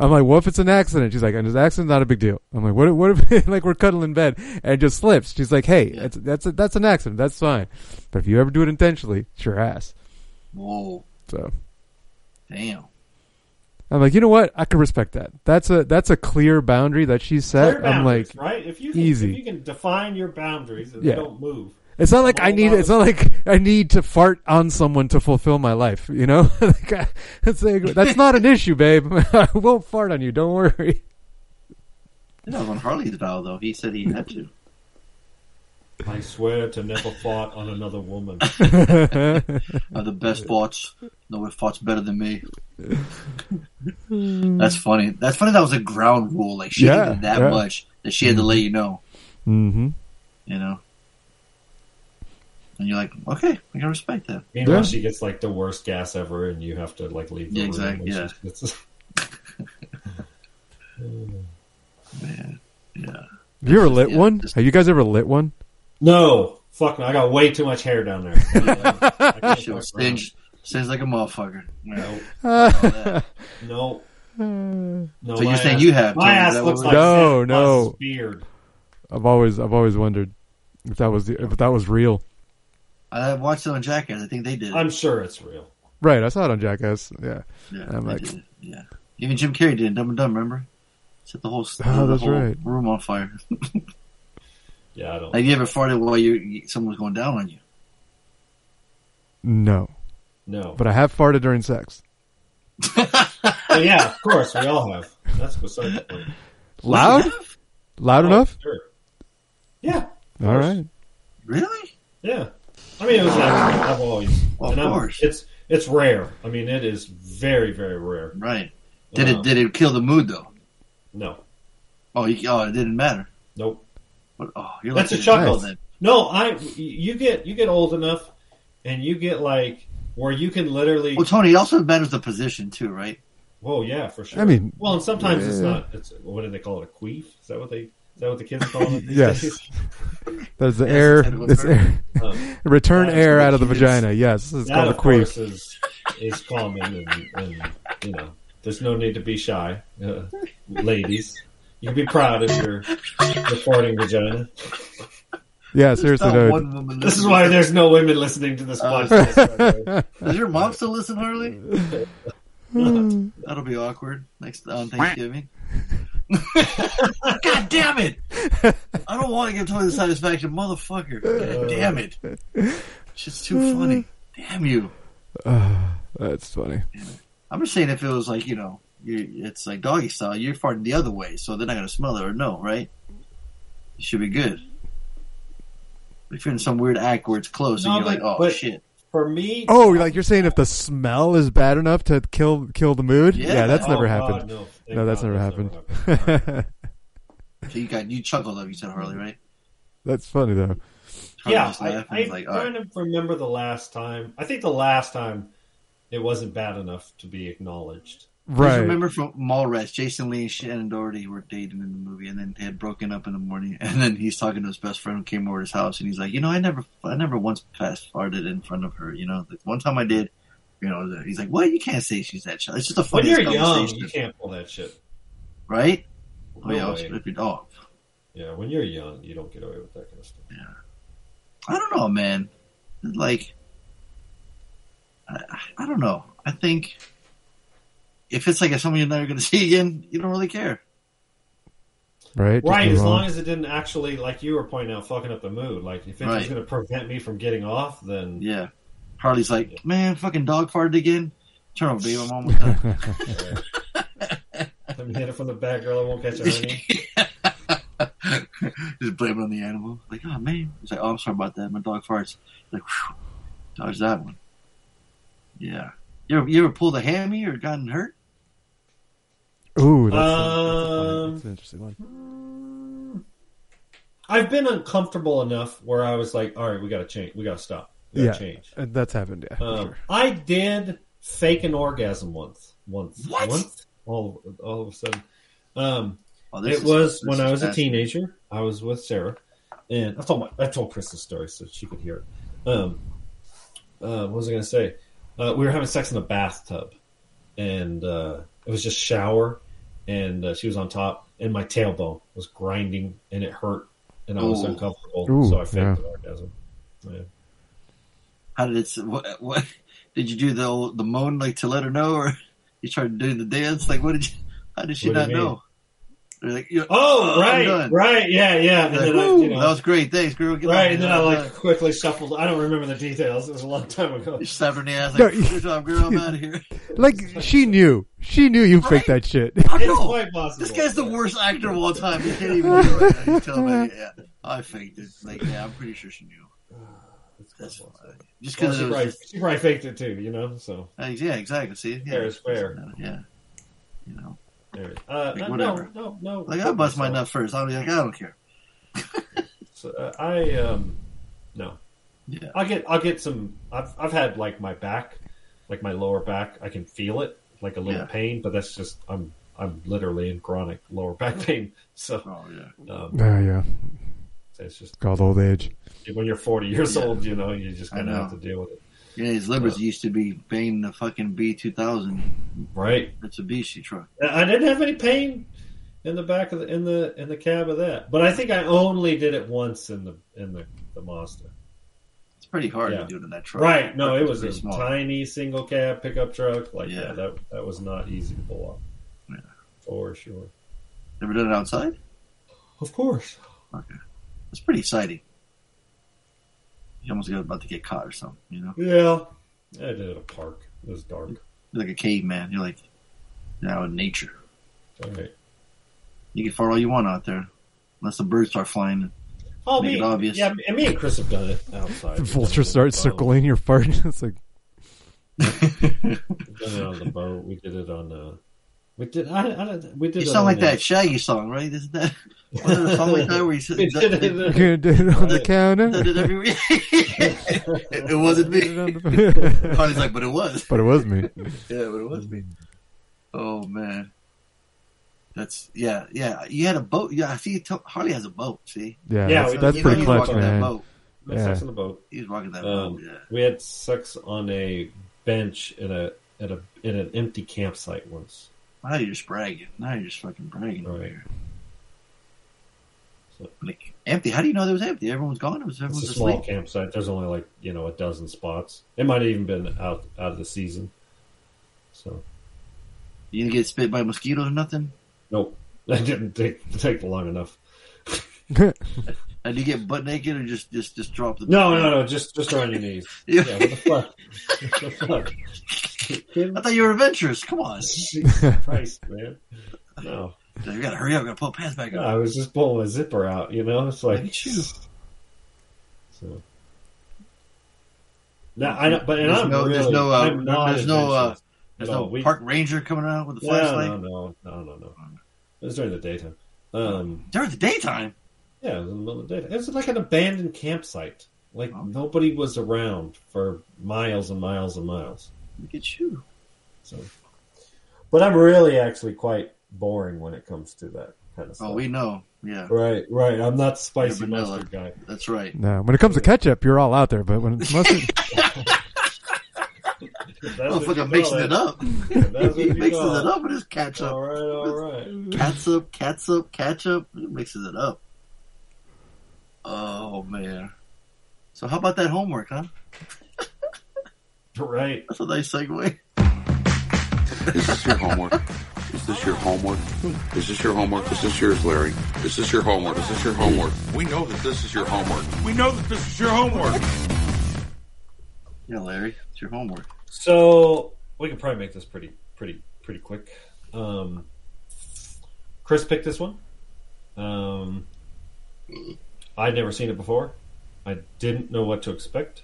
I'm like, "What if it's an accident?" She's like, "An accident's not a big deal." I'm like, "What? If, what if like we're cuddling in bed and it just slips?" She's like, "Hey,
Yeah.
that's that's a, that's an accident. That's fine. But if you ever do it intentionally, it's your ass."
Whoa,
So
damn.
I'm like, you know what? I can respect that. That's a that's a clear boundary that she set.
Clear
I'm like,
right? If you can,
easy.
if you can define your boundaries, and
Yeah.
don't move.
It's not like I need. It's not like I need to fart on someone to fulfill my life. You know, Like, I- it's like, that's not an issue, babe. I won't fart on you. Don't worry.
That was on Harley's vow, though. He said he had to.
I swear to never fart on another woman.
I have the best thoughts. No one thoughts better than me. That's funny. That's funny. That was a ground rule. Like she
Yeah,
did that
yeah.
much that she had to let you know.
Mm-hmm.
You know. And you're like, okay, I can respect that.
Meanwhile,
Yeah.
she gets like the worst gas ever, and you have to like leave the
Yeah,
room.
exactly,
when
yeah.
gets-
Man, yeah.
Have you ever lit
Yeah,
one?
just-
Have you guys ever lit one?
No, fuck no. I got way too much hair down there. I can't
Shit was
fuck around.
singed, singed like a motherfucker. No.
No. No.
So you're saying
ass-
you have,
My ass looks like
No, no.
Beard.
I've always I've always wondered if that was the, if that was real.
I watched it on Jackass. I think they did. it.
I'm sure it's real.
Right, I saw it on Jackass. Yeah.
Yeah,
I'm like-
yeah. Even Jim Carrey did it, Dumb and Dumb. Remember? Set the whole,
Oh,
the
that's
whole
right.
room on fire.
Yeah, I don't.
Have you ever farted while you, you someone was going down on you?
No,
no.
but I have farted during sex.
Yeah, of course, we all have. That's beside the point.
Loud, loud
Oh,
enough.
Sure. Yeah. of
All
course.
right.
Really?
Yeah. I mean, it was natural. I've always.
Well, of
and
course.
It's it's rare. I mean, it is very very rare.
Right. Did
Uh,
it? Did it kill the mood though?
No.
Oh, you, oh, it didn't matter.
Nope.
But, oh, you're
That's
like
a chuckle.
then.
No, I. You get you get old enough, and you get like where you can literally.
Well, Tony, it also matters the position too, right?
Whoa, yeah, for sure.
I mean,
well, and sometimes it's
yeah.
not. It's what do they call it? A queef? Is that what they? Is that what the kids call it?
Yes.
days?
There's the air.
it's technical
It's
term.
air.
Um,
Return
That is
air out of the
it is.
vagina. Yes, it's
that
called a
of course
queef.
is is common, and, and you know, there's no need to be shy, uh, ladies. You can be proud of your recording vagina.
Yeah, seriously,
Not
though.
one woman
This is why there's no women listening to this
Uh,
podcast.
Does your mom still listen, Harley? That'll be awkward next on Thanksgiving. God damn it! I don't want to give Tony the satisfaction, motherfucker. God damn it! It's just too funny. Damn you!
That's funny.
I'm just saying if it was like you know, you it's like doggy style. You're farting the other way, so they're not gonna smell it or no, right? It should be good. If you're in some weird act where it's close
No,
and you're
but-
like, oh
but-
shit,
For me,
Oh, like you're saying if the smell is bad enough to kill kill the mood?
Yeah.
that's
Oh,
never
God,
happened.
no, Thank
No, that's
God
never
never
happened.
so you got you chuckled up. You said Harley, right?
that's funny though.
Harley
yeah,
just
I,
laughed and
I
like, all right.
kind of remember the last time. I think the last time it wasn't bad enough to be acknowledged.
Just
Right.
remember from Mallrats, Jason Lee and Shannen Doherty were dating in the movie, and then they had broken up in the morning. And then he's talking to his best friend who came over to his house, and he's like, "You know, I never, I never once fast farted in front of her. You know, like, one time I did. You know, he's like, "Well, you can't say she's that child. It's just a
When
funny
you're young, you can't pull that shit.
right?" Oh
No
yeah, I'll
way.
rip it off.
Yeah, when you're young, you don't get away with that kind of stuff.
Yeah, I don't know, man. Like, I, I don't know. I think if it's like someone you're never going to see again, you don't really care.
Right.
Right, as long as it didn't actually, like you were pointing out, fucking up the mood. Like, if it was
Right.
going to prevent me from getting off, then
Yeah. Harley's like, man, fucking dog farted again. Turn over, baby. I'm almost done.
let me hit it from the back, girl. I won't catch a honey.
Just blame it on the animal. Like, oh man. He's like, oh, I'm sorry about that. My dog farts. Like, whew, dodge that one. Yeah. You ever, you ever pulled a hammy or gotten hurt?
Ooh, that's,
Um,
that's an interesting one.
I've been uncomfortable enough where I was like, all right, we got to change. We got to stop. We
Yeah,
change.
Uh, that's happened. Yeah,
Um,
sure.
I did fake an orgasm once. Once.
What?
Once. All, all of a sudden. Um,
Oh,
it
is-
was when I was a teenager. I was with Sarah, and I told my I told Chris the story so she could hear it. Um, uh, what was I going to say? Uh, we were having sex in a bathtub, and uh, it was just shower, and uh, she was on top, and my tailbone was grinding, and it hurt, and I was
Ooh.
uncomfortable,
Ooh,
so I faked
yeah.
an orgasm. Yeah.
How did it? What, what did you do? The old, the moan like to let her know, or you tried doing the dance? Like, what did you? How did she
What
not
you
know? They're like, you
Oh, right, right, yeah, yeah, and
Like,
I,
uh,
you know,
that was great. Thanks, girl. Get
right, and
me.
then I like
done."
quickly shuffled. I don't remember the details. It was a long time ago.
You slapped her in the ass.
No,
Like, good job, girl. I'm out of here.
Like she knew, she knew you faked
Right?
that shit.
I
It's
know.
quite possible.
This guy's the worst actor of all time. He can't even do it right now. He's telling me, yeah, I faked it. Like, yeah, I'm pretty sure she knew. That's fine. Just
Well,
because
she,
it
probably,
was.
she probably faked it too, you know. So
Uh, yeah, exactly. See, yeah,
Fair is fair.
Yeah, you know,
there. Uh,
Like,
no,
whatever.
no, no.
like I bust my nut first. I'll be like, I don't care.
So, uh, I um, no.
Yeah.
I'll get I'll get some. I've I've had like my back, like my lower back. I can feel it, like a little
Yeah.
pain, but that's just I'm I'm literally in chronic lower back pain. So
Oh yeah.
um,
Yeah, yeah.
It's just
Called old age.
when you're 40 years
Yeah.
old, you know, you just
I
kind of have to deal with it.
Yeah, his livers used to be banging the fucking B two thousand
Right.
It's a Mitsubishi truck.
I didn't have any pain in the back of the in the in the cab of that, but I think I only did it once in the in the, the Mazda.
It's pretty hard
Yeah.
to do it in that truck.
Right? No, it was a
small.
tiny single cab pickup truck. Like
Yeah.
yeah, that that was not easy to pull off.
Yeah.
For sure.
Never done it outside.
Of course.
It's pretty exciting. You almost got about to get caught or something. You know,
Yeah. I did it at a park. It was dark.
You're like a caveman. You're like now in nature.
All right.
You can fart all you want out there, unless the birds start flying.
Oh,
Make
me,
it obvious.
Yeah, and me and Chris have done it outside.
The vulture
done it on
starts
the boat.
circling your fart. it's like
we did it on the boat. We did it on. Uh, we did. I, I, don't- we did.
You
it
sound like
the-
that Shaggy song, right? Isn't that wasn't it a song like that where
We did it.
you're gonna do it on the counter.
it every week? it wasn't me.
on the-
Harley's like, but it was.
but it was me.
Yeah, but it was me. Oh man, that's yeah, yeah. You had a boat. Yeah, I see. You t- Harley has a boat. See,
Yeah,
Yeah,
that's, that's pretty
he's
clutch,
rocking that
man.
boat.
Yeah.
sex on the boat.
He's rocking that
Um,
boat. Yeah.
We had sex on a bench in a at a in an empty campsite once.
Now you're just bragging. Now you're just fucking bragging over
Right.
here.
So-
Like empty. How do you know it was empty? Everyone's gone. It was
It's
everyone
a
was
small campsite. There's only like you know a dozen spots. It might have even been out out of the season. So
You didn't get spit by mosquitoes or nothing.
nope, that didn't take take long enough.
And you get butt naked or just just just drop the
No, no, no, just just on your knees.
Yeah.
What the fuck? What the fuck?
I thought you were adventurous. Come on,
Jesus Christ, man. No.
you gotta hurry up. Gotta pull pants back
No,
up.
I was just pulling my zipper out, you know? It's like
Look at you.
So. Now, I know, but and
There's
I'm
no-
really,
there's no, uh,
I'm not
there's no, uh, There's no.
We-
park ranger coming out with a flashlight
no, no, no, no, no. It was during the daytime. Um,
during the daytime.
Yeah, it was in the middle of the day. It was like an abandoned campsite. Like
Oh.
nobody was around for miles and miles and miles.
Look at you.
So, but I'm really actually quite boring when it comes to that kind of oh, stuff.
Oh, we know. Yeah,
Right, right. I'm not spicy
You're vanilla.
mustard guy.
that's right.
No, when it comes to ketchup, you're all out there. But when it's mustard,
That's what you
Motherfucker mixing
it.
it up. He mixes it up with his ketchup.
All right, all right.
Catsup, catsup, ketchup. He mixes it up. Oh man. So how about that homework, huh?
Right.
That's a nice segue.
Is this your homework? Is this your homework? Is this your homework? Is this yours, Larry? Is this your homework? Is this your homework? We know that this is your homework. We know that this is your homework.
Yeah, Larry, it's your homework.
So we can probably make this pretty, pretty, pretty quick. Um, Chris picked this one. Um, I'd never seen it before. I didn't know what to expect,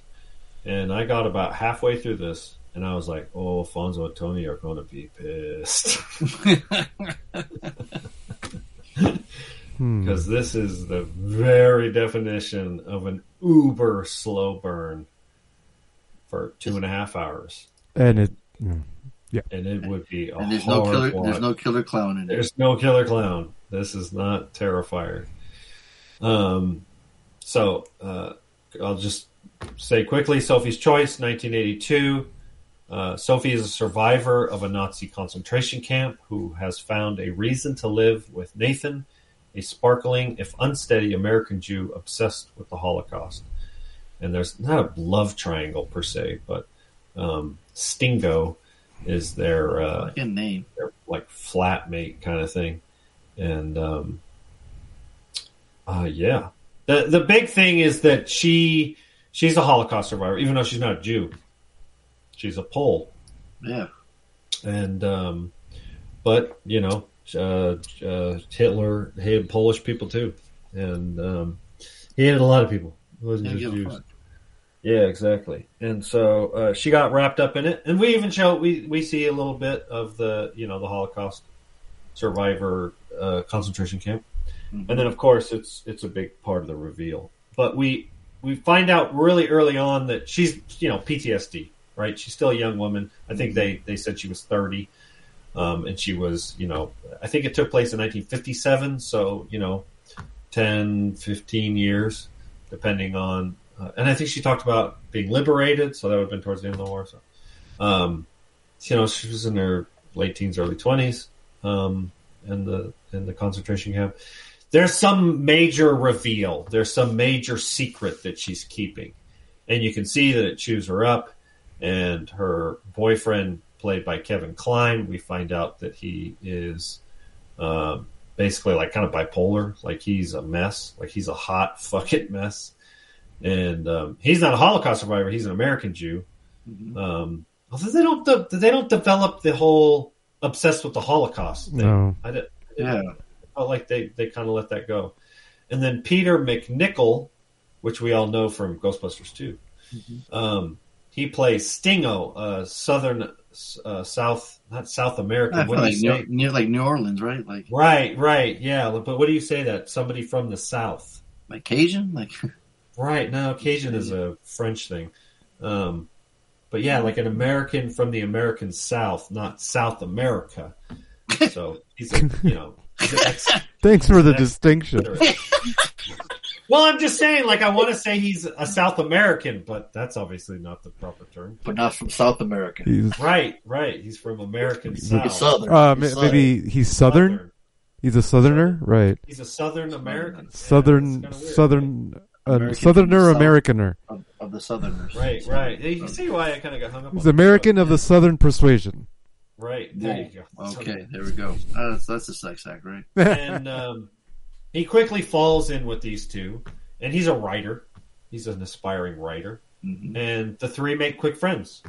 and I got about halfway through this, and I was like, "Oh, Fonzo and Tony are going to be pissed."
Hmm.
because this is the very definition of an uber slow burn for two and a half hours,
and it, yeah.
and it would be a
And there's no killer.
watch.
There's no killer clown in there.
There's no killer clown. This is not Terrifier. Um, so uh, I'll just say quickly: Sophie's Choice, 1982. Uh, Sophie is a survivor of a Nazi concentration camp who has found a reason to live with Nathan, a sparkling, if unsteady, American Jew obsessed with the Holocaust. And there's not a love triangle per se, but um, Stingo is their uh,
name.
their like flatmate kind of thing, and um, uh, yeah, the the big thing is that she she's a Holocaust survivor, even though she's not a Jew. She's a Pole,
Yeah.
and um, but you know, uh, uh, Hitler hated Polish people too, and um, he hated a lot of people. It wasn't just Jews. Yeah, exactly. And so uh, she got wrapped up in it, and we even show we we see a little bit of the you know the Holocaust survivor uh, concentration camp, and then of course it's it's a big part of the reveal. But we we find out really early on that she's you know PTSD, right? She's still a young woman. I think they they said she was thirty. Um, and she was, you know, I think it took place in 1957, so you know, 10, 15 years, depending on. Uh, and I think she talked about being liberated, so that would have been towards the end of the war. So, um, you know, she was in her late teens, early 20s, um, in the in the concentration camp. There's some major reveal. There's some major secret that she's keeping, and you can see that it chews her up. And her boyfriend, played by Kevin Kline, we find out that he is um, basically like kind of bipolar. Like he's a mess. Like he's a hot fucking mess. And um, he's not a Holocaust survivor. He's an American Jew. Um, although they don't de- they don't develop the whole obsessed with the Holocaust thing.
No.
I did,
Yeah.
I felt like they, they kind of let that go. And then Peter MacNicol, which we all know from Ghostbusters 2, um, he plays Stingo, uh, Southern, uh, South, not South American. What
like
you
near, like New Orleans, right? Like
Right, right, yeah. But what do you say that? Somebody from the South.
like Cajun, like
Right. No, Cajun is a French thing. Um, but yeah, like an American from the American South, not South America. So he's a, you know, he's an ex-
Thanks for the distinction.
well, I'm just saying, like, I want to say he's a South American, but that's obviously not the proper term.
but not from South America.
He's
Right, right. He's from American South.
Southern.
uh,
He's
ma- maybe he's southern. He's a southerner, right?
He's a Southern American.
Southern,
Yeah, that's kinda
southern, uh,
American
southerner,
from the
Americaner.
of, of the Southerners.
Right, right. Yeah, You see why I kind of got hung up.
He's
on
American
that.
of the southern persuasion.
Right there you go.
Okay, there we go. Uh, that's, that's a sex act, right?
and um, he quickly falls in with these two, and he's a writer. He's an aspiring writer,
Mhm.
and the three make quick friends,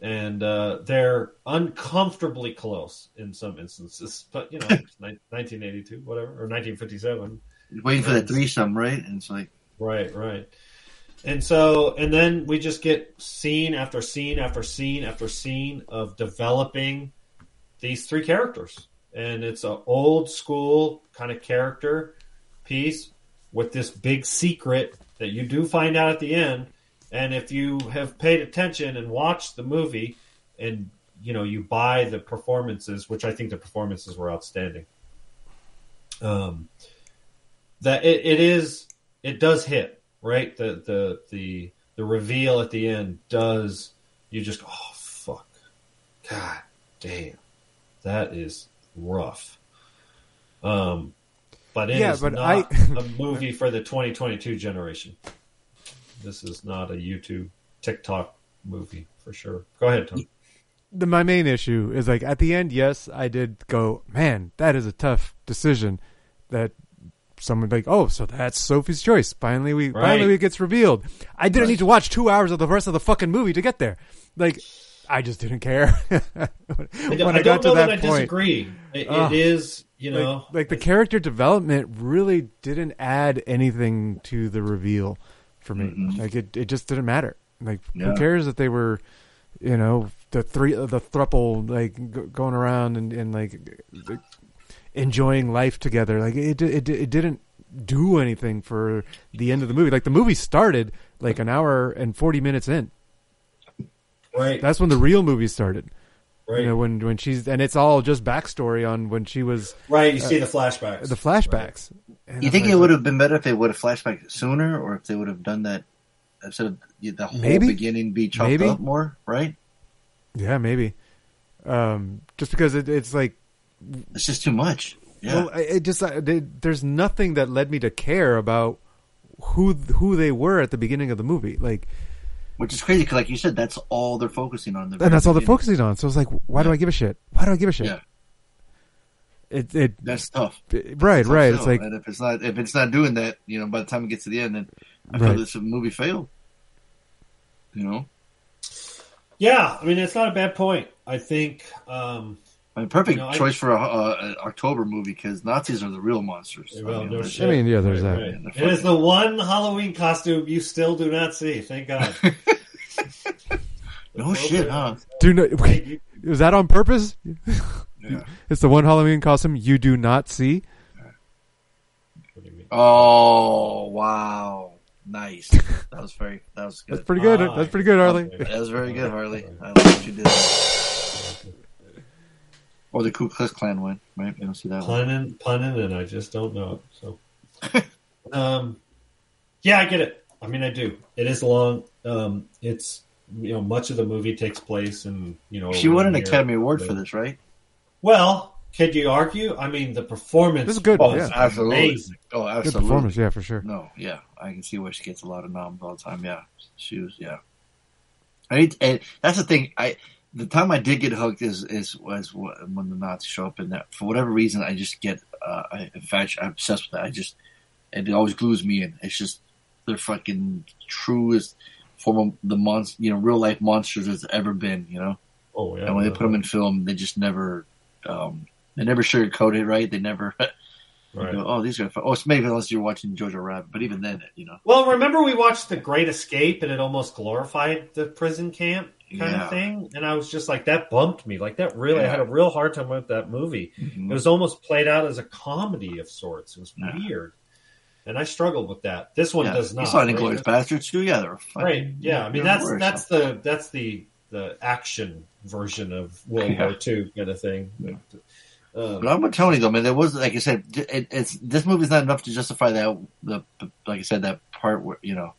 and uh, they're uncomfortably close in some instances. But you know, 1982, whatever, or 1957.
Waiting for that threesome, right? And it's like,
Right, right. And so, and then we just get scene after scene after scene after scene of developing these three characters. And it's an old school kind of character piece with this big secret that you do find out at the end. And if you have paid attention and watched the movie and, you know, you buy the performances, which I think the performances were outstanding. Um, that it, it is it does hit right? The the the the reveal at the end does you just oh fuck. God damn. That is rough. Um but it is
Yeah, but
not
I-
a movie for the 2022 generation. This is not a youtube tiktok movie for sure. Go ahead tom.
The, my main issue is like at the end, yes, I did go, man, that is a tough decision. That someone like, oh, so that's Sophie's choice. Finally, we
Right.
finally it gets revealed. I didn't need to watch two hours of the rest of the fucking movie to get there. Like, I just didn't care when
I
I,
don't,
got to
know
that,
that, I disagree it,
Ugh.
it is you know
like the character development really didn't add anything to the reveal for me. Mm-hmm. Like it, it just didn't matter. Like
Yeah.
who cares that they were, you know, the three, the thruple, like g- going around and, and like enjoying life together. Like it, it, it didn't do anything for the end of the movie. Like the movie started like an hour and forty minutes in.
right
That's when the real movie started.
right
You know, when when she's and it's all just backstory on when she was
right you see the flashbacks
the flashbacks. And
you
I'm
think
like,
it would have been better if they would have flashback sooner, or if they would have done that instead of the whole
Maybe.
beginning be chopped
Maybe.
up more, right?
Yeah, maybe. Um, just because it, it's like,
It's just too much. Yeah.
well, it just uh, they, there's nothing that led me to care about who who they were at the beginning of the movie. Like,
Which is crazy because, like you said, that's all they're focusing on. the
and that's all they're focusing on. So it's like, why do I give a shit? Why do I give a shit?
Yeah,
It it
that's tough.
right
Tough
right. It's
sell.
like
and if it's not if it's not doing that, you know, by the time it gets to the end, then I
Right.
feel this movie failed. You know,
Yeah, I mean it's not a bad point. I think um,
I mean, perfect
You know, I-
choice for a, a, an October movie because Nazis are the real monsters.
well,
I mean,
no shit.
I mean, yeah, there's
Right,
that.
right. It is the one Halloween costume you still do not see. Thank God.
no shit, huh?
do not. Wait,
You-
was that on purpose?
Yeah.
It's the one Halloween costume you do not see.
what do you mean?
Oh wow, nice. That was very. That was good.
That's pretty good.
Ah,
That's pretty good, Harley.
okay.
That was very good, Harley. I like what you did. Or the Ku Klux Klan one, right? You don't see that one.
punning, punning, and I just don't know. So, um, yeah, I get it. I mean, I do. It is long. Um, it's you know, much of the movie takes place in you know.
She won an
around here.
Academy Award for this, right?
Well, could you argue? I mean, the performance
This is good,
was
yeah.
Absolutely.
amazing.
Oh,
Good
absolutely.
performance, yeah, for sure.
No, yeah, I can see why she gets a lot of noms all the time. Yeah, she was. Yeah, I need, and that's the thing. I the time I did get hooked is is was when the Nazis show up, and that for whatever reason I just get. Uh, I, in fact, I'm obsessed with that. I just it always glues me in. It's just the fucking truest form of the monster, you know, real life monsters there's ever been. You know,
Oh yeah.
and when they put them in film, they just never. um they never sugarcoat it, right? They never
Right.
go, oh, these are. fun. Oh, it's maybe unless you're watching Jojo Rabbit, but even then, you know.
Well, remember we watched The Great Escape, and it almost glorified the prison camp kind
Yeah.
of thing, and I was just like, that bumped me. Like that really, I had a real hard time with that movie.
Mhm.
It was almost played out as a comedy of sorts. It was
Yeah.
weird, and I struggled with that. This one
yeah.
does not.
You saw
right?
Inglourious Basterds too. Yeah, they're fucking,
Right. Yeah. I mean, that's that's the that's the the action version of World
Yeah.
War II kind of thing.
Yeah.
Um,
But I'm with Tony though, man. There was, like I said, it, it's this movie's not enough to justify that. The, the like I said, that part where you know,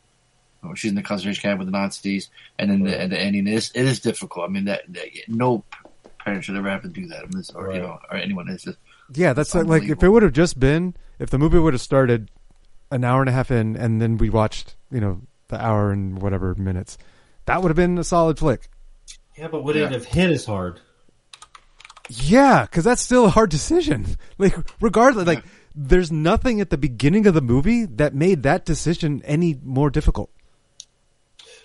she's in the concentration camp with the Nazis, and then the, and the ending is it is difficult. I mean, that, that no parent should ever have to do that, I mean, or
Right.
you know, or anyone. It's just
Yeah, that's
It's
like, like if it would have just been if the movie would have started an hour and a half in, and then we watched you know the hour and whatever minutes, that would have been a solid flick.
yeah, but would
Yeah.
it have hit as hard?
Yeah, because that's still a hard decision. Like regardless, like there's nothing at the beginning of the movie that made that decision any more difficult.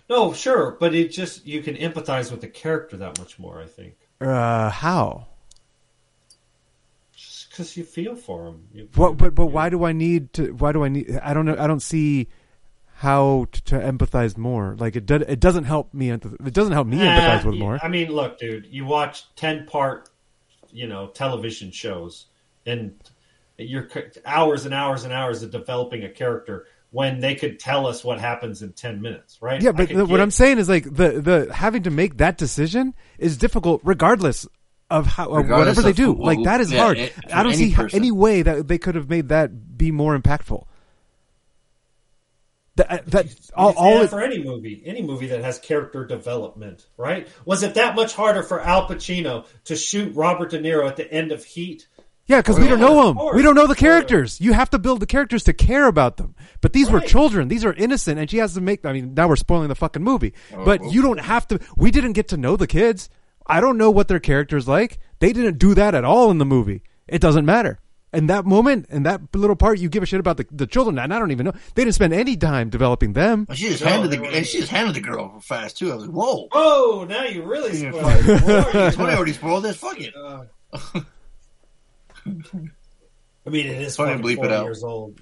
No, sure, but it just you can empathize with the character that much more. I think
Uh, how?
just because you feel for him. You,
What? But but why do I need to? Why do I need? I don't know. I don't see how to, to empathize more. Like it does. It doesn't help me. It doesn't help me empathize with more.
I mean, look, dude, you watch ten part, you know, television shows, and you're hours and hours and hours of developing a character when they could tell us what happens in ten minutes, right?
Yeah, but the, what
get-
I'm saying is like the the having to make that decision is difficult regardless of how of
Regardless
whatever they do.
who-
like that is
yeah,
hard.
it-
I don't
any
see
person.
any way that they could have made that be more impactful. Uh, that that all, all
yeah,
it,
for any movie, any movie that has character development, right? Was it that much harder for Al Pacino to shoot Robert De Niro at the end of Heat?
Yeah, because we
Yeah,
don't know them. We don't know the characters. You have to build the characters to care about them. But these were children. These are innocent, and she has to make. I mean, now we're spoiling the fucking movie. Oh, but you don't have to. We didn't get to know the kids. I don't know what their characters like. They didn't do that at all in the movie. It doesn't matter. In that moment, in that little part, you give a shit about the, the children, and I don't even know. They didn't spend any time developing them.
And she just
No,
handed the
were-
and she just handed the girl fast too. I was like, whoa.
Oh, now you really spoiled it.
Tony already spoiled this. Fuck it.
I mean, it is
Funny to
fucking
bleep it out.
years old.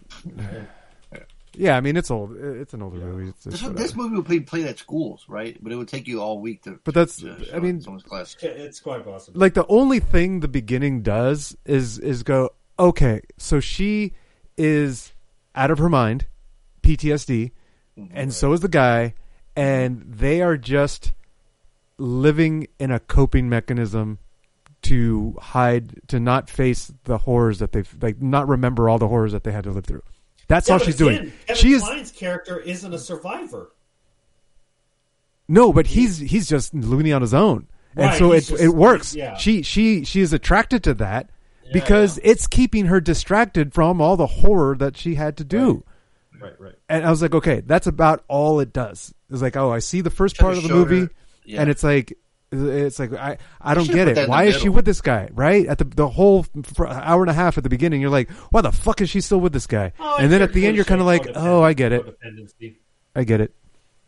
Yeah, I mean, it's old. It's an older movie. It's, it's
This,
whatever.
this movie would play played at schools, right? But it would take you all week to.
But that's-
to
I
show
mean-
someone's class.
It's quite possible.
like the only thing the beginning does is is go okay so she is out of her mind ptsd mm-hmm. and so is the guy and they are just living in a coping mechanism to hide to not face the horrors that they've like not remember all the horrors that they had to live through that's
Yeah,
all she's
again,
doing
Kevin
she is
Kline's character isn't a survivor.
No, but he's he's just loony on his own, and
Right,
so it
just-
it works.
yeah.
She she she is attracted to that because it's keeping her distracted from all the horror that she had to do.
Right, right. right.
And I was like, okay, that's about all it does. It's like, oh, I see the first part of the movie,
her- yeah.
and it's like. It's like I I don't get it. Why is she with this guy? Right at the the whole hour and a half at the beginning, you're like, why the fuck is she still with this guy?
Oh,
and then at the end, you're kind of like, oh, I get it. I get it.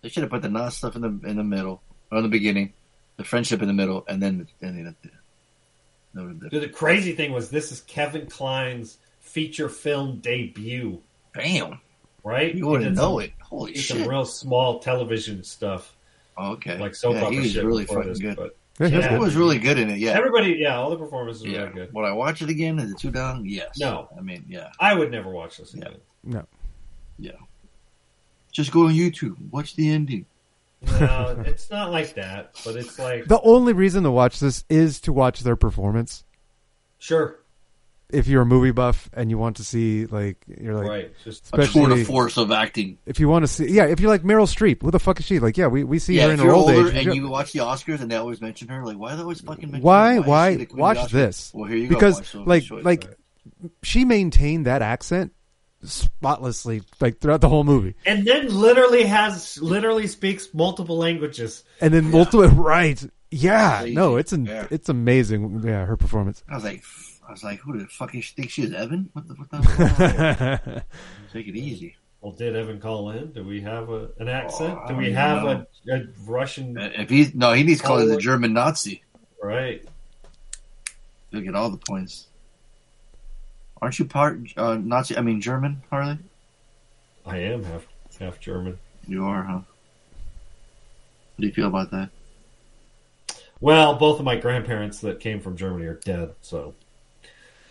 They should have put the Nas stuff in the in the middle or in the beginning, the friendship in the middle, and then and then the, that would
Dude, the crazy thing was this is Kevin Kline's feature film debut,
Damn,
right?
you wouldn't know
some-
it. Holy shit!
some real small television stuff,
Oh, okay,
like soap
yeah,
opera
he was
shit
really fucking
this,
good.
But
Yeah, he was
Yeah.
He was really good in it. Yeah,
everybody, yeah, all the performances were
yeah.
really good.
Would I watch it again? Is it too dumb? Yes.
No.
I mean, yeah,
I would never watch this
Yeah.
again.
No,
yeah. Just go on YouTube, watch the ending.
No, it's not like that, but it's like
the only reason to watch this is to watch their performance
Sure.
If you're a movie buff and you want to see like you're like
right. Just
A tour de force of acting.
if you want to see yeah if you're like Meryl Streep who the fuck is she like yeah we, we see
Yeah,
her in her old
older
age
and you watch the Oscars and they always mention her, like why do they always fucking mention
why
her?
why
is she the queen of
watch this
Well, here you
because
go. watch Sophie's
like
Choice.
like she maintained that accent spotlessly like throughout the whole movie
and then literally has literally speaks multiple languages.
and then multiple right yeah
Crazy.
no it's an,
Yeah.
it's amazing yeah her performance
I was like, I was like, who the fuck is she think she is Evan? What the what the? Take it easy.
Well, did Evan call in? Do we have a, an accent?
Oh,
Do we have a, a Russian?
If he's no, he needs to call it the
Oh.
German Nazi.
Right.
He'll get all the points. Aren't you part uh, Nazi? I mean German, Harley.
I am half half German.
You are, huh? What do you feel about that?
Well, both of my grandparents that came from Germany are dead, so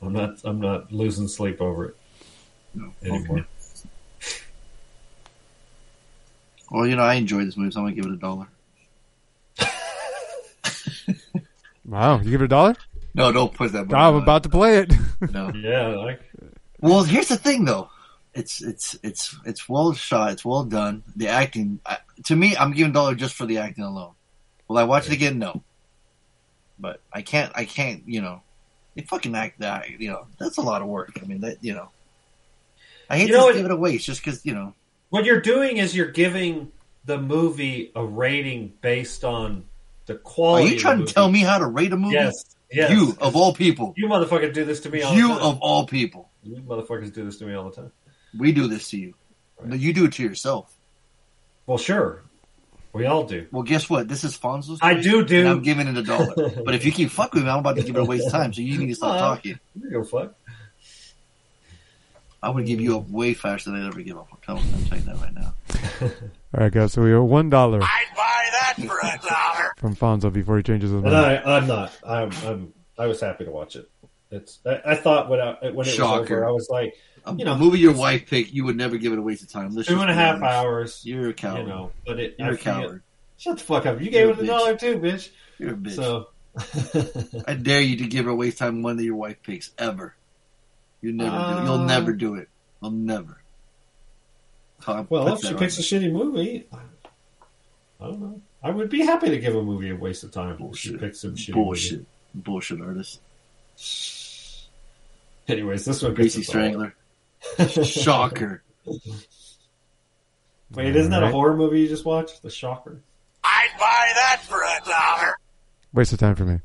I'm not I'm not losing sleep over it
No.
anymore.
Well, you know, I enjoy this movie, so I'm gonna give it a dollar.
wow you give it a dollar
No, don't put that.
i'm about to play it
No.
Yeah, like
Well, here's the thing, though. It's it's it's it's well shot. It's well done. The acting, I, to me, I'm giving a dollar just for the acting alone. Will I watch it again? No. But I can't. I can't. You know, they fucking act that. You know, that's a lot of work. I mean, that you know. I hate
You
to give it away. It's just because you know.
what you're doing is you're giving the movie a rating based on the quality.
Are you trying to tell me how to rate a movie?
Yes. Yes.
You of all people.
You motherfuckers do this to me all
You
the time.
of all people.
You motherfuckers do this to me all the time.
We do this to you. No, you do it to yourself.
Well, sure. We all do.
Well, guess what? This is Fonzo's.
I do do.
And I'm giving it a dollar. but if you keep fucking with me, I'm about to give it a waste of time. So you need to stop
Uh,
talking.
I don't give a fuck.
I would give you up way faster than I'd ever give up. I'm telling, I'm telling you that right now.
all right guys so we owe one dollar
I'd buy that for a dollar.
from Fonzo before he changes his
And
mind
I, I'm not. I'm, I'm. I was happy to watch it. It's. I, I thought when I, when it was over, I was like,
A
You know,
movie your wife picked, you would never give it a waste of time. Let's
two and a half
honest.
hours.
You're a coward.
You know, but it.
You're
I
a coward.
Shut the fuck up! You gave it
a
dollar too, bitch.
You're a bitch.
So.
I dare you to give her a waste time one that your wife picks ever. You never do. it. You'll
Uh,
never do it. You'll never. Tom,
Well, if she picks a shitty movie, I don't know. I would be happy to give a movie a waste of time. If she picks some shitty
bullshit, bullshit artist.
Anyways, this one
Greasy Strangler. Shocker.
Wait, isn't that a horror movie you just watched? The Shocker.
I'd buy that for a dollar.
waste of time for me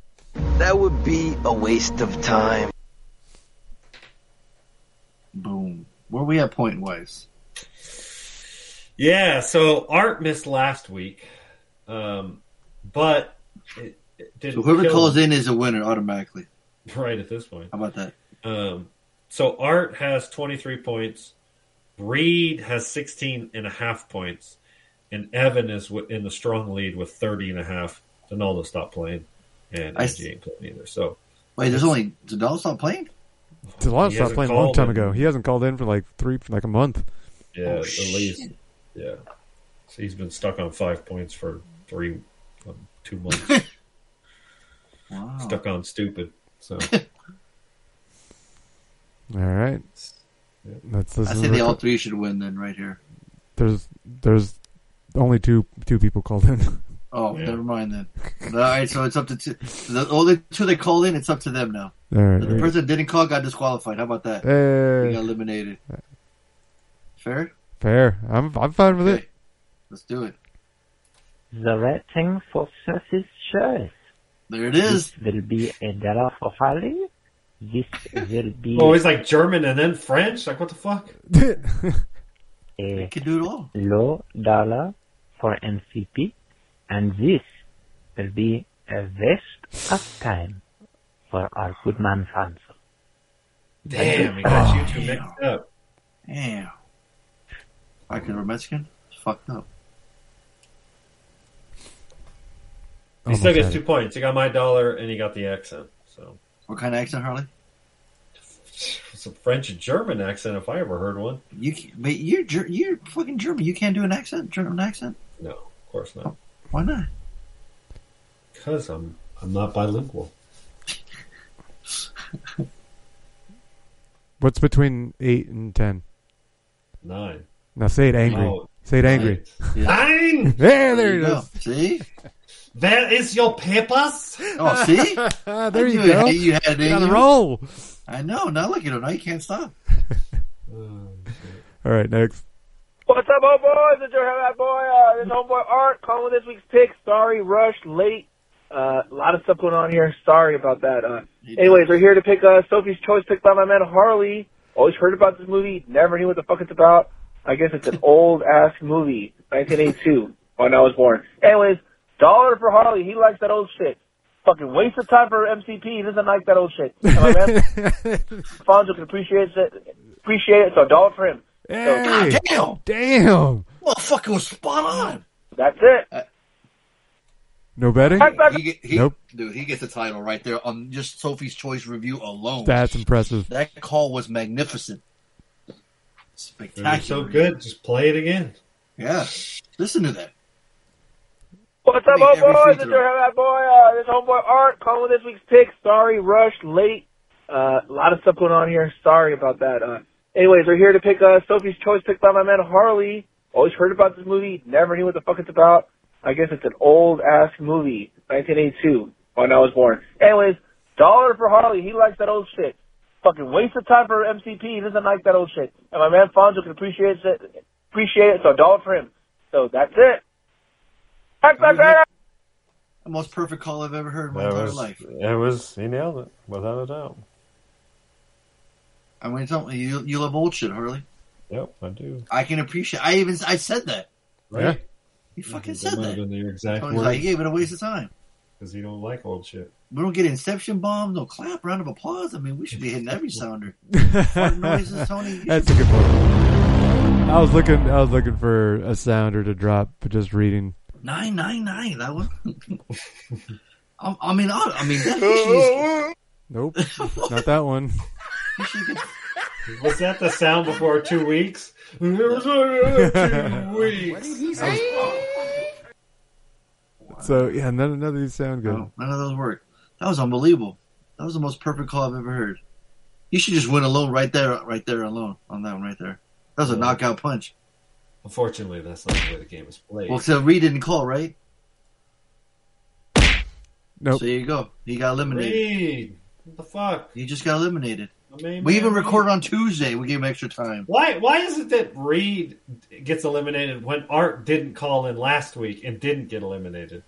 That would be a waste of time.
Boom. Where we at point wise?
Yeah, so Art missed last week, um, but it, it didn't.
So whoever
kill
calls
him
in is a winner automatically.
right at this point.
How about that?
Um, so Art has 23 points. Reed has 16 and a half points. And Evan is in the strong lead with 30 and a half. Donaldo stopped playing. And
I
Angie ain't playing either. So,
Wait, there's only did stopped playing?
Delon
He
stopped playing a long time
in.
ago he hasn't called in for like three for like a month
yeah,
Oh,
at
shit.
least. Yeah. So he's been stuck on five points for three, um, two months.
Wow.
stuck on stupid. So,
all right
Yeah.
that's this
I say they
the-
all three should win then, right here.
there's there's only two two people called in
Oh,
Yeah.
never mind then. All right, so it's up to two. The only two they call in, it's up to them now.
all right
The person that didn't call got disqualified. How about that? He
hey,
got eliminated. Fair?
fair i'm i'm fine with it
Let's do it.
The rating for Sophie's choice.
There it is.
This will be a dollar for Harley. This will be
oh, it's like German and then French? Like, what the fuck?
Eh, you
a
can do it all.
low dollar for NCP. And this will be a waste of time for our good man Franzo.
Damn, oh, he got you two mixed up.
Damn. I could a Mexican? It's fucked up.
He still
oh
gets
had
two points. He got my dollar and he got the accent. So
What kind of accent, Harley?
it's a French and German accent if I ever heard one.
You, can- but you're you're fucking German. You can't do an accent, German accent.
No, of course not.
Why not?
Because I'm I'm not bilingual.
What's between eight and ten?
Nine.
Now say it angry.
Oh,
say it angry.
Nine.
There, there,
you go.
is.
See?
Where is your papers?
Oh, see?
Ah, there
I
you
knew
go.
You had it in
Got
you.
roll.
I know. Now look at him. Now you can't stop.
All right, next.
What's up, old boys? It's your that boy, uh, this homeboy Art calling with this week's pick. Sorry, rush late. Uh, a lot of stuff going on here. Sorry about that. Uh, anyways, we're here to pick uh, Sophie's Choice picked by my man Harley. Always heard about this movie, never knew what the fuck it's about. I guess it's an old ass movie, 1982, when I was born. Anyways, dollar for Harley. He likes that old shit. Fucking waste of time for MCP. He doesn't like that old shit. And my man Fonzo can appreciate it. Appreciate it. So dollar for him.
Hey,
Damn.
damn.
Motherfucker was spot on.
That's it.
Uh, no betting?
He, get, he,
Nope.
Dude, he gets the title right there on just Sophie's Choice review alone.
That's impressive.
That call was magnificent. Spectacular.
was so good. Just play it again.
Yeah. Listen to that.
What's up, old boys? It's your that boy, uh, this homeboy Art calling with this week's pick. Sorry, rushed, late. Uh, a lot of stuff going on here. Sorry about that. Uh, anyways, we're here to pick uh, Sophie's Choice picked by my man Harley. Always heard about this movie, never knew what the fuck it's about. I guess it's an old ass movie, 1982, when I was born. Anyways, dollar for Harley. He likes that old shit. Fucking waste of time for MCP. He doesn't like that old shit. And my man Fonzo can appreciate it. Appreciate it. So dollar for him. So that's it.
The most perfect call I've ever heard in my
That
entire
was,
life.
it was, he nailed it, without a doubt.
I mean, tell you, you love old shit, Harley.
Yep, I do.
I can appreciate. I even I said that.
Right?
You fucking
That
said that.
been your exact
Tony's like, yeah, but a waste of time.
Because you don't like old shit.
We don't get inception bombs, no clap, round of applause. I mean, we should be hitting every sounder. Fart noises, Tony.
That's a good one. I was looking. I was looking for a sounder to drop, but just reading.
Nine nine nine. That one. I, I mean, I, I mean, that,
Nope, not that one.
you should get,
Was that the sound before two weeks? two weeks.
So yeah, none, none of these sound good.
no, none of those work. That was unbelievable. That was the most perfect call I've ever heard. You should just win alone right there, right there alone on that one right there. That was a knockout punch.
Unfortunately, that's not the way the game is played.
Well, so Reed didn't call, right?
Nope.
So there you go. He got eliminated.
Reed, what the fuck?
He just got eliminated.
I mean,
We even recorded on Tuesday. We gave him extra time.
Why? Why is it that Reed gets eliminated when Art didn't call in last week and didn't get eliminated?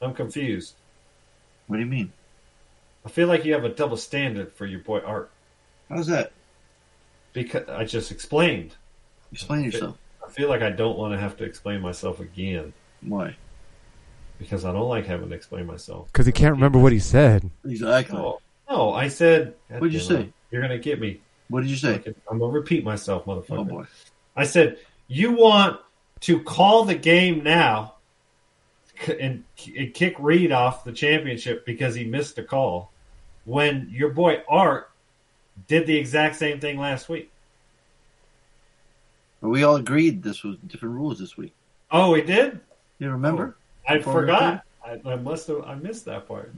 I'm confused.
What do you mean?
I feel like you have a double standard for your boy Art
How's that?
because I just explained.
Explain yourself.
I feel like I don't want to have to explain myself again
Why?
because I don't like having to explain myself.
Because he can't remember what he said.
Exactly.
No, no, I said.
What did you
God it,
say?
You're gonna get me.
What did you say?
I'm gonna repeat myself, motherfucker.
Oh boy.
I said you want to call the game now and, and kick Reed off the championship because he missed a call, when your boy Art did the exact same thing last week.
But we all agreed this was different rules this week.
Oh, we did.
You remember?
Oh, I
Before
forgot. I, I must have. I missed that part.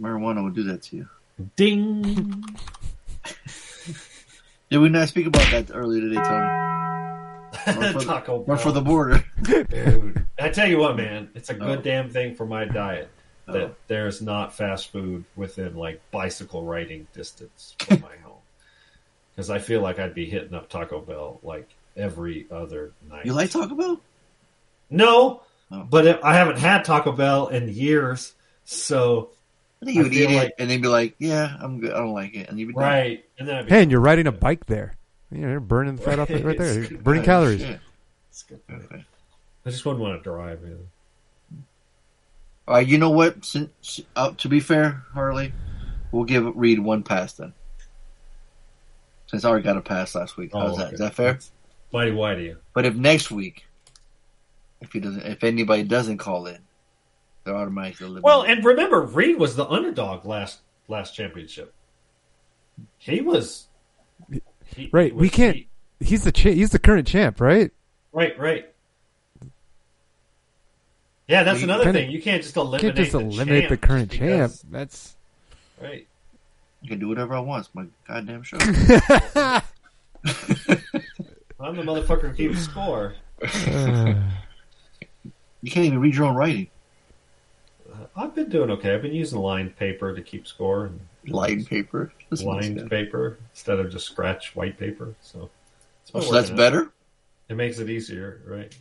Marijuana would do that to you.
Ding.
Did we not speak about that earlier today, Tony? Run for the,
Taco
run for the border.
Dude, I tell you what, man, it's a good
Oh.
damn thing for my diet oh. that
Oh.
there's not fast food within like bicycle riding distance from my home. Because I feel like I'd be hitting up Taco Bell like every other night.
You like Taco Bell?
No,
Oh.
but I haven't had Taco Bell in years, so
I think you would eat
like-
it and then be like, "Yeah, I'm good. I don't like it," and you'd be done.
right, and then I'd be
Hey, and you're riding a bike there. You know, you're burning the fat off it right there. You're burning
Oh,
calories.
shit.
It's good.
Okay.
I just wouldn't want to drive. Man.
All right. You know what? Since, uh, to be fair, Harley, we'll give Reed one pass then. Since I already got a pass last week. How's
Oh,
that?
okay.
Is that fair?
Mighty white of you.
But if next week, if he doesn't, if anybody doesn't call in, they're automatically eliminated.
Well, and remember, Reed was the underdog last last championship. He was he-
Right.
he
We can't.
he-
He's the cha- he's the current champ, right?
right, right. Yeah, that's
You
another
kinda-
thing. You can't just eliminate
can't just
the
eliminate the
champ
current
just
champ. That's
Right.
I can do whatever I want. It's my goddamn show.
I'm the motherfucker who keeps score.
you can't even read your own writing.
Uh, I've been doing okay. I've been using lined paper to keep score. And
Lined paper. This one's
lined
good.
paper instead of just scratch white paper. So,
Oh, so that's
out.
better.
It makes it easier, right?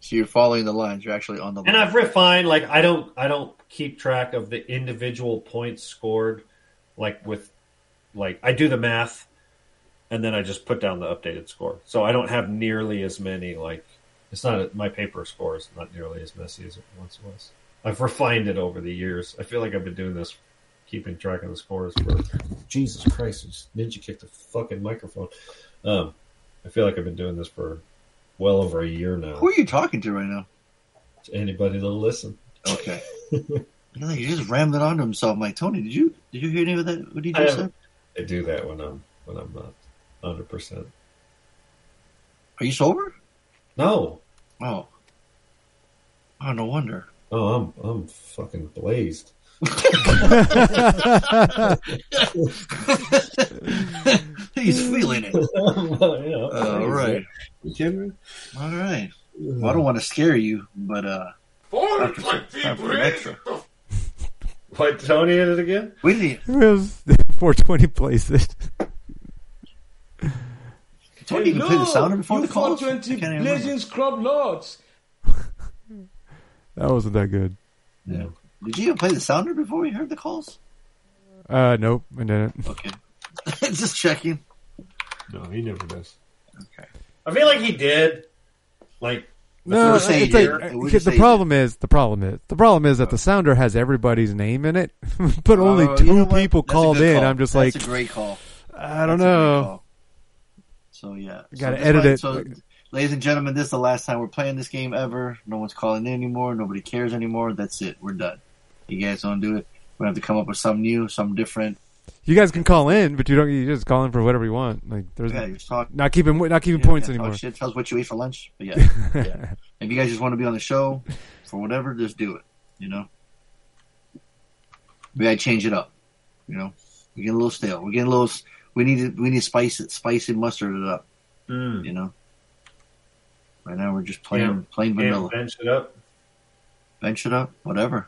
So you're following the lines. You're actually on the
And
line.
I've refined like I don't I don't keep track of the individual points scored like with like I do the math and then I just put down the updated score. So I don't have nearly as many like it's not my paper score is not nearly as messy as it once was. I've refined it over the years. I feel like I've been doing this keeping track of the scores for Jesus Christ, ninja kicked the fucking microphone. Um I feel like I've been doing this for well over a year now.
Who are you talking to right now?
To Anybody that'll listen.
Okay. you know, he just rambling on to himself. I'm like, Tony, did you did you hear any of that? What he
you
just said?
I do that when I'm when I'm not hundred percent.
Are you sober?
No.
Oh. Oh, no wonder.
Oh, I'm I'm fucking blazed.
He's feeling it.
yeah,
All right.
You kidding?
All right. Well, I don't want to scare you, but uh, time for, time for an extra.
What Tony in it again?
We didn't.
It was 420 plays it.
Tony even play the sounder before
you
the calls.
420
I can't remember.
blazing scrub lords.
That wasn't that good.
Yeah. Did you even play the sounder before we heard the calls?
Uh, nope, I didn't.
Okay. Just checking.
No, he never does.
Okay.
I feel like he did. Like
No, it's like,
here, we'll
okay,
just
the
say
problem is the problem is the problem is that the sounder has everybody's name in it, but only two
you know
people
That's a
call
good
in.
call.
I'm just
That's
like,
a great call.
I don't
That's a great
know.
So yeah,
You gotta
so
edit
why-
it.
So, ladies and gentlemen, this is the last time we're playing this game ever. No one's calling in anymore. Nobody cares anymore. That's it. We're done. You guys don't do it. We have to come up with something new, something different.
You guys can call in, but you don't. You just call in for whatever you want. Like there's
Yeah, talking.
not keeping not keeping
Yeah,
points
yeah, talk
anymore.
Shit, tell us what you ate for lunch. But yeah, yeah. if you guys just want to be on the show for whatever, just do it. You know, we gotta change it up. You know, we get a little stale. We get a little. We need to. We need to spice it, spice it, mustard it up.
Mm.
You know. Right now we're just plain
Yeah.
plain
Can't
vanilla.
bench it up.
Bench it up, whatever.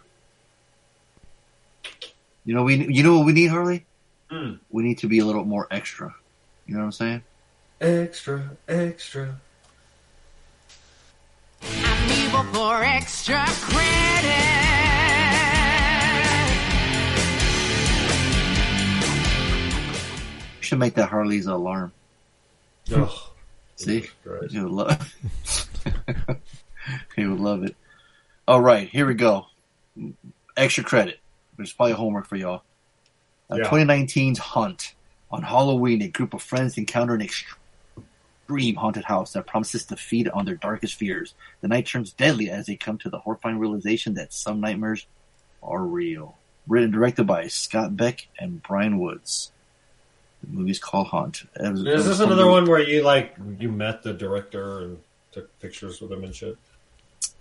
You know we. You know what we need, Harley?
Hmm.
We need to be a little more extra. You know what I'm saying?
Extra, extra.
I'm evil for extra credit.
Should make that Harley's alarm.
Oh,
See, he would love. he would love it. All right, here we go. Extra credit. There's probably homework for y'all. Uh,
Yeah.
2019's Haunt. On Halloween, a group of friends encounter an extreme haunted house that promises to feed on their darkest fears. The night turns deadly as they come to the horrifying realization that some nightmares are real. Written and directed by Scott Beck and Bryan Woods. The movie's called Haunt. Was-
Is this another one where you like you met the director and took pictures with him and shit?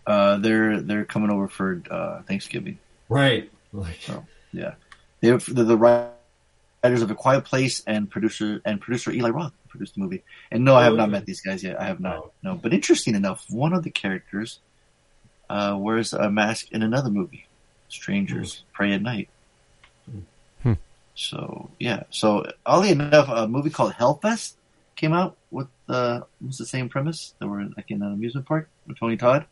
Uh, they're they're coming over for uh, Thanksgiving.
Right.
So yeah, they're, they're the writers of A Quiet Place and producer and producer Eli Roth produced the movie. And no, I have not met these guys yet. I have not.
Oh.
No, but interesting enough, one of the characters uh, wears a mask in another movie, Strangers Prey at Night.
Hmm.
So yeah, so oddly enough, a movie called Hellfest came out with uh, almost the same premise. that were like in an amusement park with Tony Todd.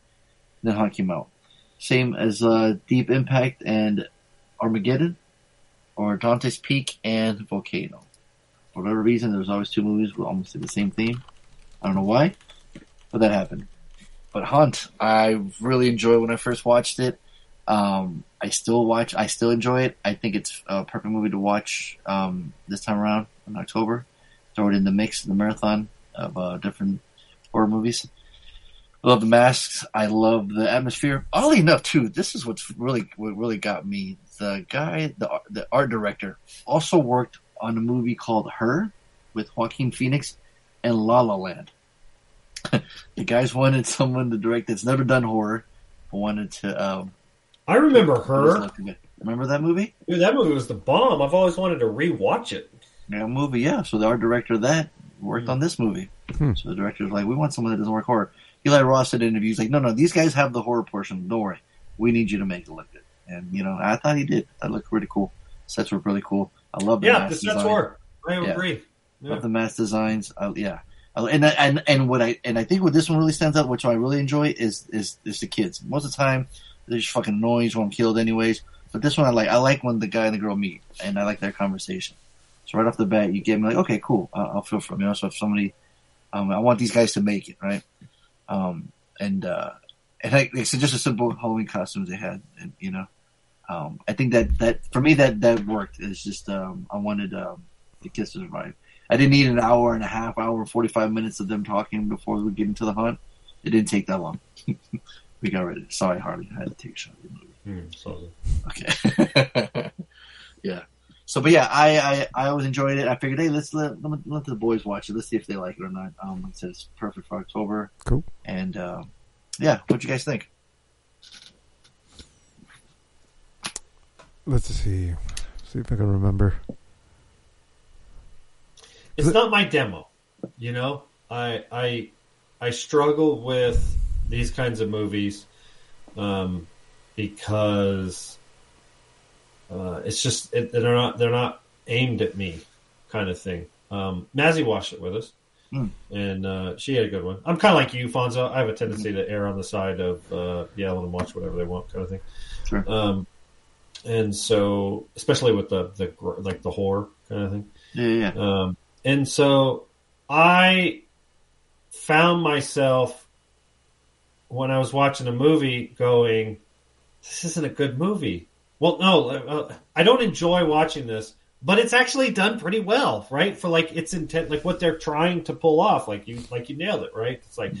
And Then Haunt came out, same as uh, Deep Impact and Armageddon, or Dante's Peak and Volcano. For whatever reason, there's always two movies with almost the same theme. I don't know why, but that happened. But Haunt, I really enjoyed when I first watched it. Um, I still watch. I still enjoy it. I think it's a perfect movie to watch um, this time around in October. Throw it in the mix, the marathon of uh, different horror movies. I love the masks. I love the atmosphere. Oddly enough, too, this is what's really what really got me. The guy, the the art director, also worked on a movie called Her with Joaquin Phoenix and La La Land. the guys wanted someone to direct that's never done horror, wanted to. Um,
I remember her.
Remember that movie?
Dude, that movie was the bomb. I've always wanted to rewatch it.
Yeah, movie. Yeah. So the art director of that worked on this movie.
Hmm.
So the director was like, "We want someone that doesn't work horror." Eli Roth said in interviews like, "No, no, these guys have the horror portion. Don't worry. We need you to make it look good." And you know, I thought he did. That looked really cool. Sets were really cool. I love the
Yeah,
mask
the sets
design.
were. I
Yeah.
agree. Yeah.
Love the mask designs. Uh, yeah. And and and what I and I think what this one really stands out, which I really enjoy, is is is the kids. Most of the time, they're just fucking noise when I'm killed, anyways. But this one, I like. I like when the guy and the girl meet, and I like their conversation. So right off the bat, you get me like, okay, cool. I'll, I'll feel for. You know, so if somebody, um, I want these guys to make it, right? Um, and uh, and I, it's just a simple Halloween costumes they had, and you know, um, I think that that for me that that worked. It's just um, I wanted um, the kids to survive. I didn't need an hour and a half, hour, forty five minutes of them talking before we get into the hunt. It didn't take that long. we got ready. Sorry, Harley, I had to take a shot. Of the movie.
So-
Okay. yeah. So, but yeah, I, I I always enjoyed it. I figured, hey, let's let let, let the boys watch it. Let's see if they like it or not. Um, like I said it's perfect for October.
Cool.
And uh, yeah, what do you guys think?
Let's see. See if I can remember.
it's not my demo. You know, I I I struggle with these kinds of movies um, because uh, it's just it, they're not they're not aimed at me, kind of thing. Um, Mazzy watched it with us,
Hmm.
and uh, she had a good one. I'm kind of like you, Fonzo. I have a tendency to err on the side of uh, yeah, let them watch whatever they want, kind of thing.
Sure.
Um, and so, especially with the the like the horror kind of thing.
Yeah. yeah.
Um, and so I found myself when I was watching a movie going, this isn't a good movie. Well, no, uh, I don't enjoy watching this, but it's actually done pretty well, right? For like its intent, like what they're trying to pull off. Like you, like you nailed it, right? It's like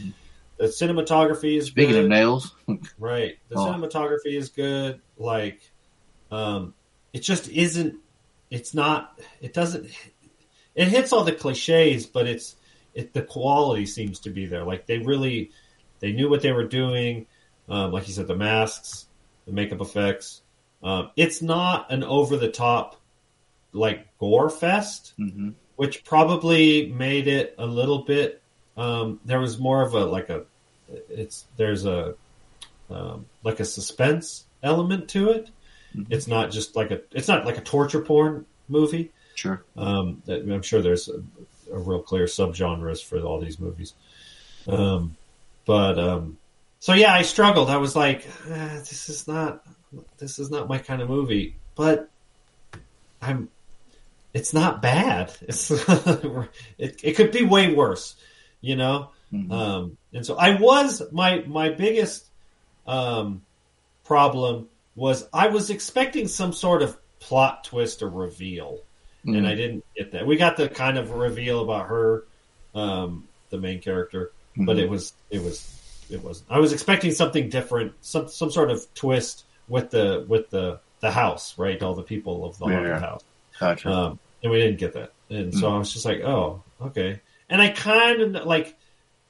the cinematography is
Speaking
good.
of nails,
Right. The
Oh.
cinematography is good. Like, um, it just isn't. It's not. It doesn't. It hits all the cliches, but it's it. The quality seems to be there. Like they really, they knew what they were doing. Um, like you said, the masks, the makeup effects. Um, it's not an over the top like gore fest,
mm-hmm.
which probably made it a little bit. Um, there was more of a like a. It's there's a um, like a suspense element to it. It's not just like a it's not like a torture porn movie.
Sure.
Um, I'm sure there's a, a real clear subgenres for all these movies. Um, but um, so yeah, I struggled. I was like, "Ah, this is not this is not my kind of movie. But I'm it's not bad. It's it, it could be way worse, you know. Um, and so I was my my biggest um, problem was I was expecting some sort of plot twist or reveal, and
Mhm.
I didn't get that. We got the kind of reveal about her, um, the main character, but
Mhm.
it was it was it was. I was expecting something different, some some sort of twist with the with the the house, right? All the people of the haunted
yeah.
house.
Gotcha.
Um, and we didn't get that. And so
Mm.
I was just like, oh, okay. And I kind of like,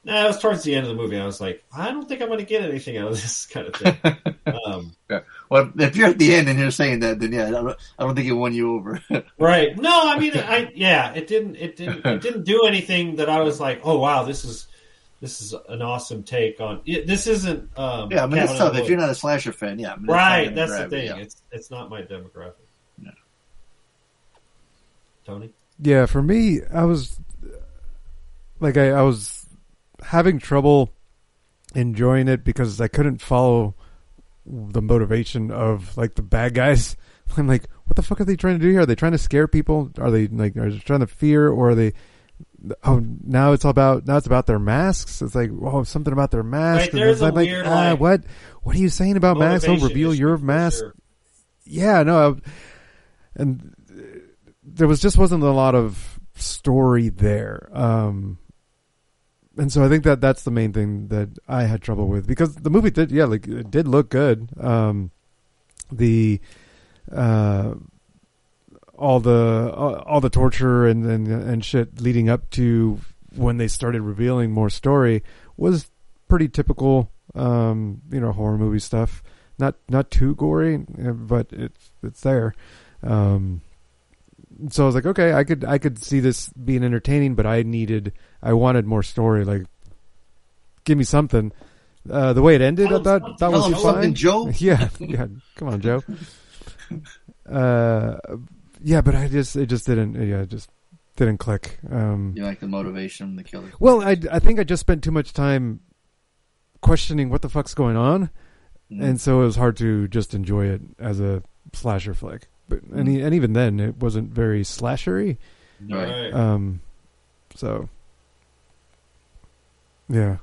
nah, it was towards the end of the movie. I was like, I don't think I'm going to get anything out of this kind of thing. um,
Yeah. Well, if you're at the end and you're saying that, then yeah, I don't, I don't think it won you over.
right. No, I mean, I, yeah, it didn't, it didn't, it didn't do anything that I was like, oh, wow, this is, this is an awesome take on it. This isn't, um,
yeah, I mean, it's
Cabin
tough. If you're not a slasher fan, yeah. I mean,
right. That's the
grab you,
thing.
yeah.
It's, it's not my demographic. No Tony?
Yeah, for me, I was like I, I was having trouble enjoying it because I couldn't follow the motivation of like the bad guys. I'm like, what the fuck are they trying to do here? Are they trying to scare people? Are they like are they trying to fear or are they? Oh, now it's all about now it's about their masks. It's like oh something about their masks.
Right, there's
and
a
like,
weird,
ah,
like,
what what are you saying about masks? Don't reveal your mask.
sure.
Yeah, no, I, and there was just wasn't a lot of story there. Um, and so I think that that's the main thing that I had trouble with because the movie did, yeah, like it did look good. Um, the, uh, all the all all the torture and, and and shit leading up to when they started revealing more story was pretty typical, um, you know, horror movie stuff. not not too gory, uh, but it's it's there. Um, so I was like, okay, I could I could see this being entertaining, but I needed I wanted more story. Like, give me something. Uh, the way it ended, I thought that was fine.
Joe.
Yeah, yeah. Come on, Joe. Uh, yeah, but I just it just didn't. Yeah, it just didn't click. Um,
You like the motivation the killer?
well, I, I think I just spent too much time questioning what the fuck's going on,
Mhm.
and so it was hard to just enjoy it as a slasher flick. But and, e- and even then, it wasn't very slashery.
Right.
Um. So. Yeah.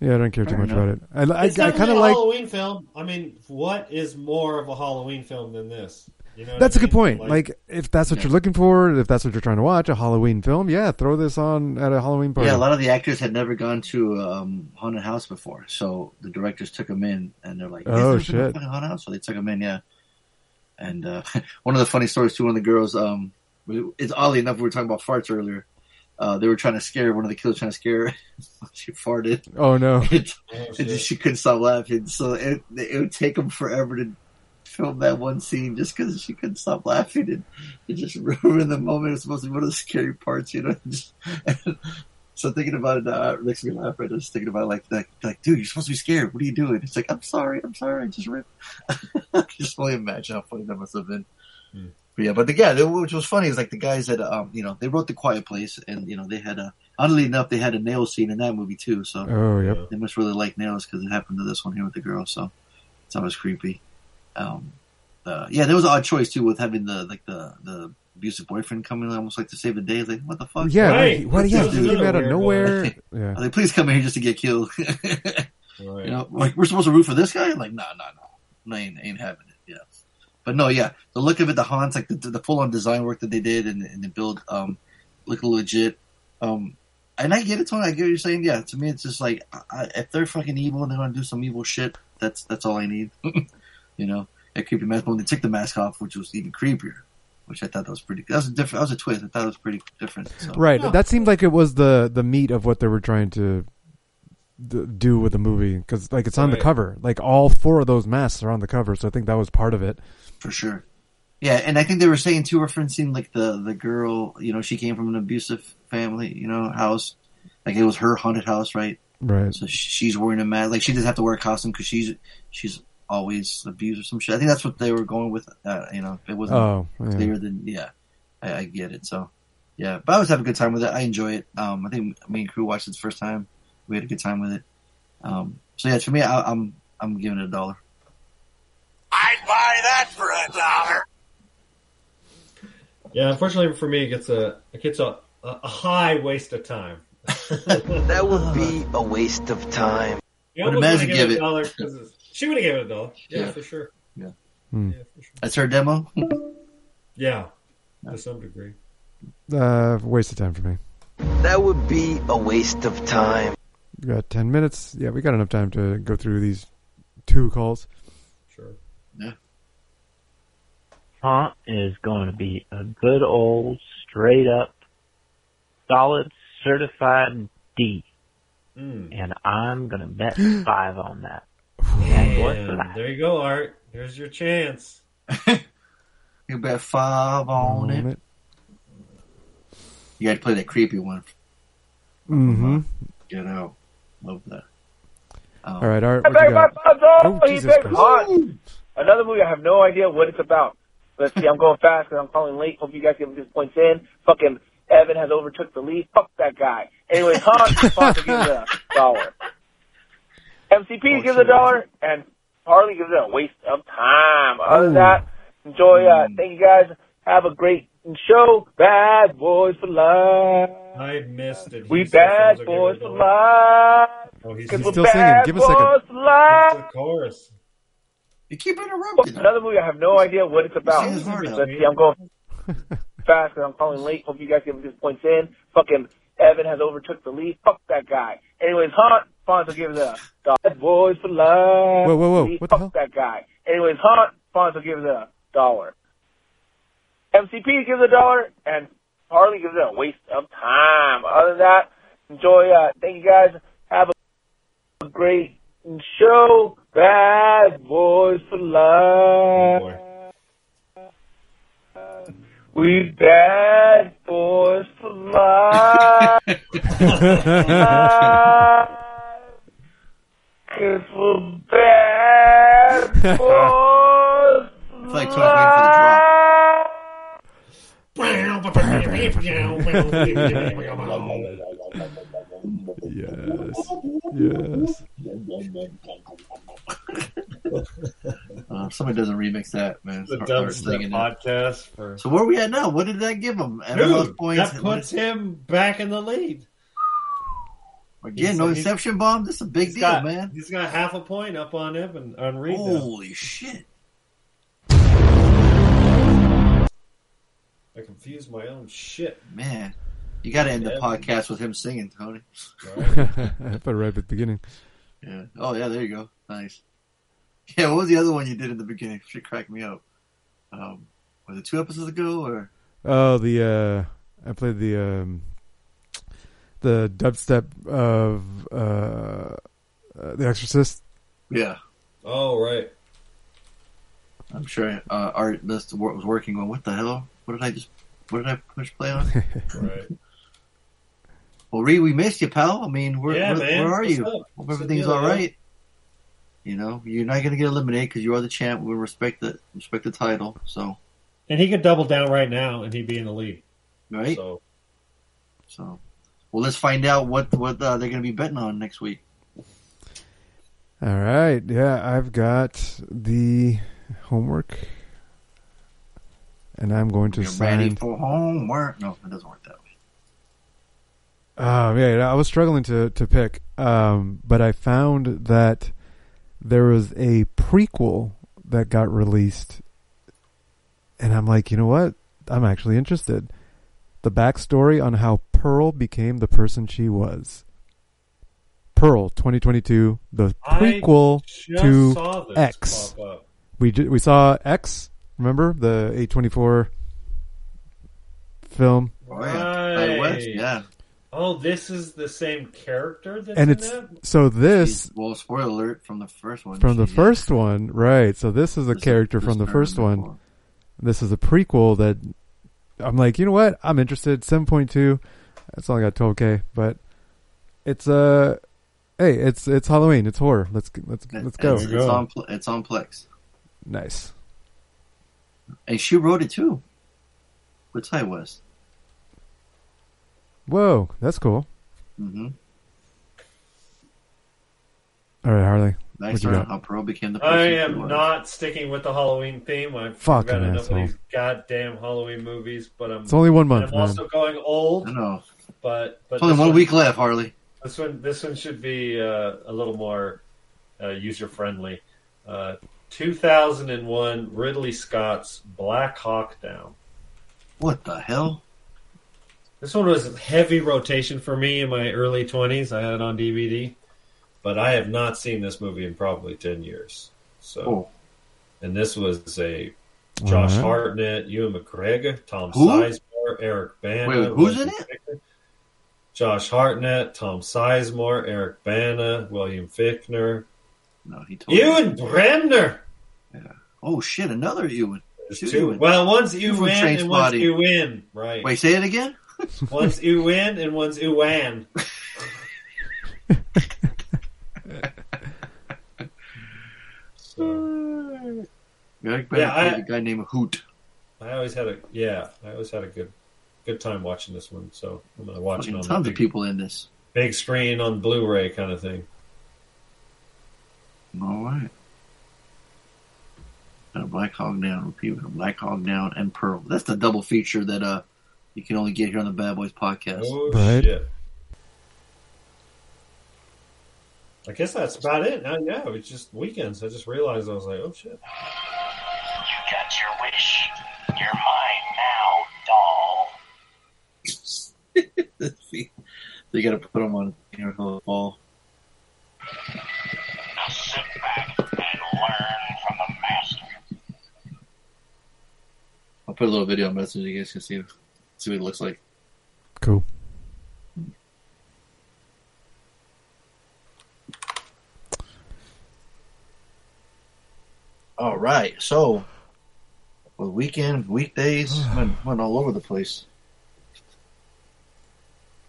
Yeah, I don't care too
Fair
much
enough.
about it. I, I, I kind of like.
Halloween film. I mean, what is more of a Halloween film than this? You know what
That's a good point. Like, if that's what you're looking for, if that's what you're trying to watch, a Halloween film, yeah, throw this on at a Halloween party.
Yeah, a lot of the actors had never gone to um, haunted house before, so the directors took them in, and they're like, "You guys
Oh,
never been to a
shit.
haunted house?" So they took them in, yeah. And uh, one of the funny stories too, one of the girls, um, it's oddly enough, we were talking about farts earlier. Uh, they were trying to scare one of the killers, trying to scare her. she farted.
Oh, no.
and,
Oh,
and just, she couldn't stop laughing. So it, it would take them forever to film that one scene just because she couldn't stop laughing and it just ruined the moment. It's supposed to be one of the scary parts, you know. Just, so thinking about it now, it makes me laugh. Right, just thinking about it like that. Like, dude, you're supposed to be scared. What are you doing? It's like, I'm sorry, I'm sorry. I just ripped. I can just only imagine how funny that must have been. But yeah, but the guy, which was funny, is like the guys that, um, you know, they wrote The Quiet Place, and you know, they had a, oddly enough, they had a nail scene in that movie too. So,
Oh, yep.
they must really like nails because it happened to this one here with the girl. So, it's always creepy. Um, uh, yeah, there was an odd choice too with having the like the the abusive boyfriend coming in almost like to save the day. It's like, what the fuck?
Yeah,
Right.
like, what? Yeah,
That's
he came
another
out of nowhere. Yeah.
Are they please come in here just to get killed?
Right.
You know, like we're supposed to root for this guy? Like, no, no, no, no, ain't, ain't having it. Yeah, but no, yeah, the look of it, the haunts, like the, the full on design work that they did and, and the build, um, look legit. Um, and I get it, Tony. I get what you're saying. Yeah, to me, it's just like I, if they're fucking evil and they're gonna do some evil shit, that's that's all I need. You know, that creepy mask. But when they took the mask off, which was even creepier, which I thought that was pretty. That was a different. That was a twist. I thought it was pretty different. So.
Right. That seemed like it was the the meat of what they were trying to d- do with the movie because like it's on the cover. Like all four of those masks are on the cover, so I think that was part of it.
for sure. Yeah, and I think they were saying too, referencing like the the girl, you know, she came from an abusive family, you know, house. Like it was her haunted house, right?
Right.
So she's wearing a mask. Like she doesn't have to wear a costume because she's she's always abused or some shit. I think that's what they were going with. Uh, you know, it wasn't
Oh, yeah.
clear, then yeah, I, I get it. So yeah, but I always have a good time with it. I enjoy it. Um, I think me and crew watched it the first time. We had a good time with it. Um, so yeah, for me, I, I'm I'm giving it a dollar.
I'd buy that for a dollar.
Yeah, unfortunately for me, it gets a it gets a, a, a high waste of time.
That would be a waste of time.
You
What
almost
did give
a
it?
dollar 'cause it's- she would have given it a dollar. Yeah,
Yeah.
for sure.
Yeah.
Hmm.
Yeah, for sure.
That's her demo.
Yeah, to some degree.
Uh, waste of time for me.
That would be a waste of time.
We got ten minutes. Yeah, we got enough time to go through these two calls.
Sure.
Haunt is going to be a good old, straight up, solid, certified D.
Mm.
And I'm going to bet five on that. Bad boy for
And
life.
There you go, Art. Here's your chance.
You bet five on it. You got to play that creepy one.
Mm-hmm.
Get out. Love that. Um,
All right, Art.
I
What you
beg my
got? Oh, Jesus
picked
Christ.
Haunt. Another movie I have no idea what it's about. Let's see, I'm going fast because I'm calling late. Hope you guys get these points in. Fucking Evan has overtook the lead. Fuck that guy. Anyways, Haunt sponsor gives it a dollar. MCP gives a dollar, and Harley gives it a waste of time. Other than that, enjoy. Uh, thank you guys. Have a great show. Bad boys for life.
I missed it.
We bad boys
give
for life.
Oh, he's,
'Cause
he's
still singing. Give him a second.
boys for life.
the chorus.
You keep interrupting.
Another movie I have no idea what it's about.
This hard
Let's see, I'm going fast because I'm calling late. Hope you guys get these points in. Fucking Evan has overtook the lead. Fuck that guy. Anyways, Haunt sponsor gives it a dollar. Bad boys for life.
Whoa, whoa, whoa.
Lead,
What the
Fuck
hell?
that guy. Anyways, Haunt sponsor gives it a dollar. MCP gives a dollar, and Harley gives it a waste of time. Other than that, enjoy. Uh, thank you guys. Have a great show. Bad boys for life. We bad boys for life. Cause we're bad boys.
It's like so I was waiting for the drop.
Yes. Yes.
Uh, if somebody doesn't remix that, man.
The
Start- start
Dubstep podcast for
So where are we at now? What did that give him? At those points,
that puts him back in the lead.
again, no
he's-
exception bomb. This is a big deal,
got,
man.
He's got half a point up on him and on Reed. now.
Holy shit!
I confused my own shit.
Man, you got to end the podcast with him singing, Tony.
I put it right at the beginning.
Yeah. Oh yeah, there you go. Nice. Yeah. What was the other one you did in the beginning? Should crack me up. Um, was it two episodes ago or?
Oh, the uh, I played the um, the dubstep of uh, uh, The Exorcist.
Yeah.
Oh right.
I'm sure uh, Art List was working on. What the hell? What did I just? What did I push play on?
Right.
Well, Reed, we missed you, pal. I mean, where,
Yeah,
where, where are
What's
you?
up?
Hope everything's
all right.
all
man?
You know, you're not gonna get eliminated because you are the champ. We respect the respect the title. So
And he could double down right now, and he'd be in the lead.
right.
So
So, well, let's find out what what uh, they're going to be betting on next week.
All right, yeah, I've got the homework, and I'm going to
You're ready
sign.
for homework. No, it doesn't work that way.
Um, yeah, yeah, I was struggling to to pick, um, but I found that there was a prequel that got released, and I'm like, you know what? I'm actually interested. The backstory on how Pearl became the person she was. Pearl 2022, the prequel to X. We ju- we saw X. Remember the A24 film?
Oh yeah, Ti
Right.
yeah.
Oh, this is the same character that's
and
in
it's
that?
so this
Well, spoiler alert from the first one.
from the
She-
first one, right? So this is a
This
character
this
from the first
number
one. This is a prequel that I'm like, you know what? I'm interested. Seven point two. That's only got twelve k, but it's uh, hey, it's it's Halloween. It's horror. Let's let's let's go.
It's, it's on it's on Plex,
Nice.
and she wrote it too. With Ti West.
Whoa, that's cool.
Mm-hmm.
All right, Harley.
Nice
what you
how Pearl became the person
I
she
am
was.
not sticking with the Halloween theme. I've
Fucking
got enough
asshole.
of these goddamn Halloween movies, but I'm.
It's only one month,
I'm
man.
also going old.
I know.
But but
It's only one
one-
week left, Harley.
This one this one should be uh, a little more uh, user friendly. Uh, 2001 Ridley Scott's Black Hawk Down.
What the hell?
This one was heavy rotation for me in my early 20s. I had it on DVD, but I have not seen this movie in probably 10 years. So,
Oh.
and this was a Josh
Alright.
Hartnett, Ewan McGregor, Tom
Who?
Sizemore, Eric Bana.
Wait, who's in
it? Fichtner. Josh Hartnett, Tom Sizemore, Eric Bana, William Fichtner,
No, he told
Ewan Bremner.
Oh shit, another Ewan.
There's
Two
two.
Ewan.
Well, one's
Two
you win and one's
Trainspotting.
you win. Right.
Wait, say it again.
One's you win and one's you win. so, Yeah, I-
played a guy named Hoot.
I always had a yeah. I always had a good good time watching this one. So I'm gonna watch it
Fucking
on the
tons of people in this.
big screen on Blu-ray kind of thing.
All right. Got a Black Hawk Down, repeat a Black Hawk Down and Pearl. That's the double feature that uh you can only get here on the Bad Boys podcast.
Oh
Right.
shit. I guess that's about it. Now, yeah, it's just weekends. I just realized I was like, oh shit.
You got your wish. You're mine now, doll.
See, they got to put them on you know, fall.
Now sit back and learn from the master.
I'll put a little video on message. You guys can see see what it looks like.
Cool.
All right, so for the weekend, weekdays, went, went all over the place.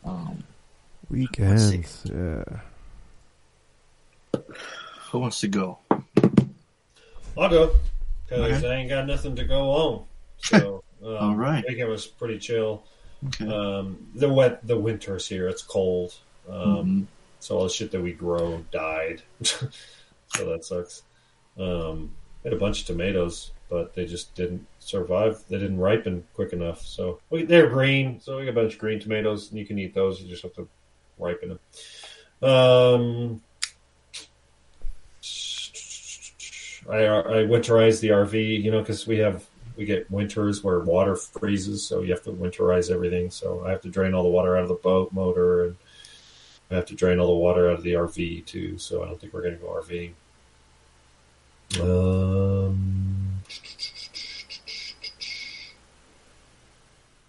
Um,
Weekends. Yeah.
who wants to go?
I'll go because
Okay.
I ain't got nothing to go on. So, um,
All right.
weekend was pretty chill.
Okay.
Um, the wet, the winter's here. It's cold. Um,
Mhm.
So all the shit that we grow died. so that sucks. Um, had a bunch of tomatoes, but they just didn't survive. They didn't ripen quick enough. So we, they're green. So we got a bunch of green tomatoes, and you can eat those. You just have to ripen them. Um, I, I winterize the RV, you know, because we have we get winters where water freezes, so you have to winterize everything. So I have to drain all the water out of the boat motor, and I have to drain all the water out of the RV too. So I don't think we're going to go RVing. Um,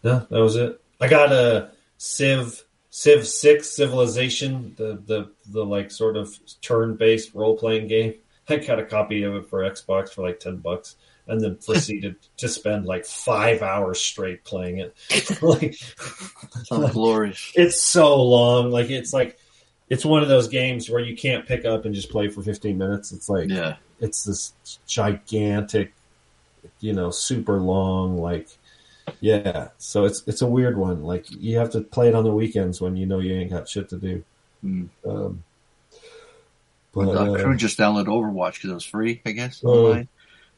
that was it. I got a Civ Civ Six Civilization, the the the like sort of turn based role playing game. I got a copy of it for Xbox for like ten bucks, and then proceeded to spend like five hours straight playing it. like,
Sounds glorious.
it's so long. Like it's like it's one of those games where you can't pick up and just play for fifteen minutes. It's like
Yeah.
it's this gigantic, you know, super long, like yeah. So it's it's a weird one. Like you have to play it on the weekends when you know you ain't got shit to do.
Mm.
Um,
But,
but,
uh,
uh,
Crew just downloaded Overwatch because it was free, I guess.
Oh.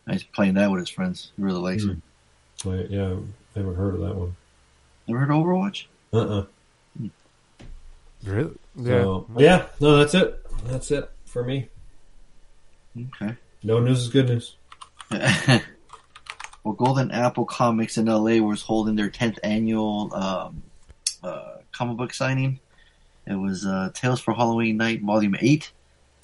Online. And he's playing that with his friends. He really likes it.
I- yeah, I haven't heard of that one.
Never heard of Overwatch?
Uh uh
Really?
So, yeah, no, that's it. That's it for me.
Okay.
No news is good news.
well, Golden Apple Comics in LA was holding their 10th annual um, uh, comic book signing. It was uh, Tales for Halloween Night, Volume 8.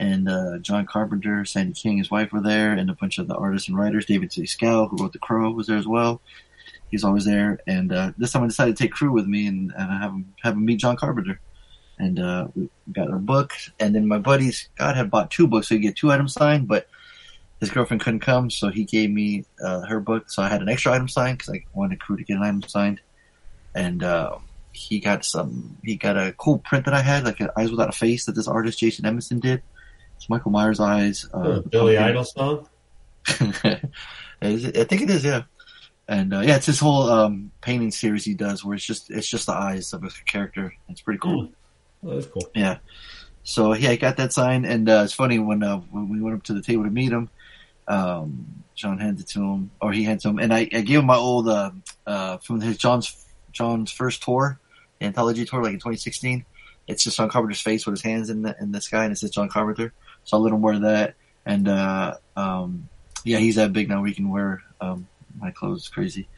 And uh, John Carpenter, Sandy King, his wife were there, and a bunch of the artists and writers. David C. Schow, who wrote The Crow, was there as well. He's always there. And uh, this time I decided to take crew with me and, and have him have him meet John Carpenter. And uh, we got our book. And then my buddy Scott had bought two books, so you get two items signed. But his girlfriend couldn't come, so he gave me uh, her book. So I had an extra item signed because I wanted crew to get an item signed. And uh, he got some. He got a cool print that I had, like Eyes Without a Face that this artist Jason Emerson did. It's Michael Myers' eyes. Uh,
Billy Idol song.
I think it is, yeah. And uh, yeah, it's this whole um, painting series he does, where it's just it's just the eyes of a character. It's pretty cool.
Oh, that's cool.
Yeah. So yeah, I got that sign, and uh, it's funny when uh, when we went up to the table to meet him, um, John handed it to him, or he handed it to him, and I, I gave him my old uh, uh, from his John's John's first tour, the anthology tour, like in 2016. It's just John Carpenter's face with his hands in the in the sky, and it says John Carpenter. So I let him wear that, and uh, um, yeah, he's that big now. We can wear um, my clothes. Crazy.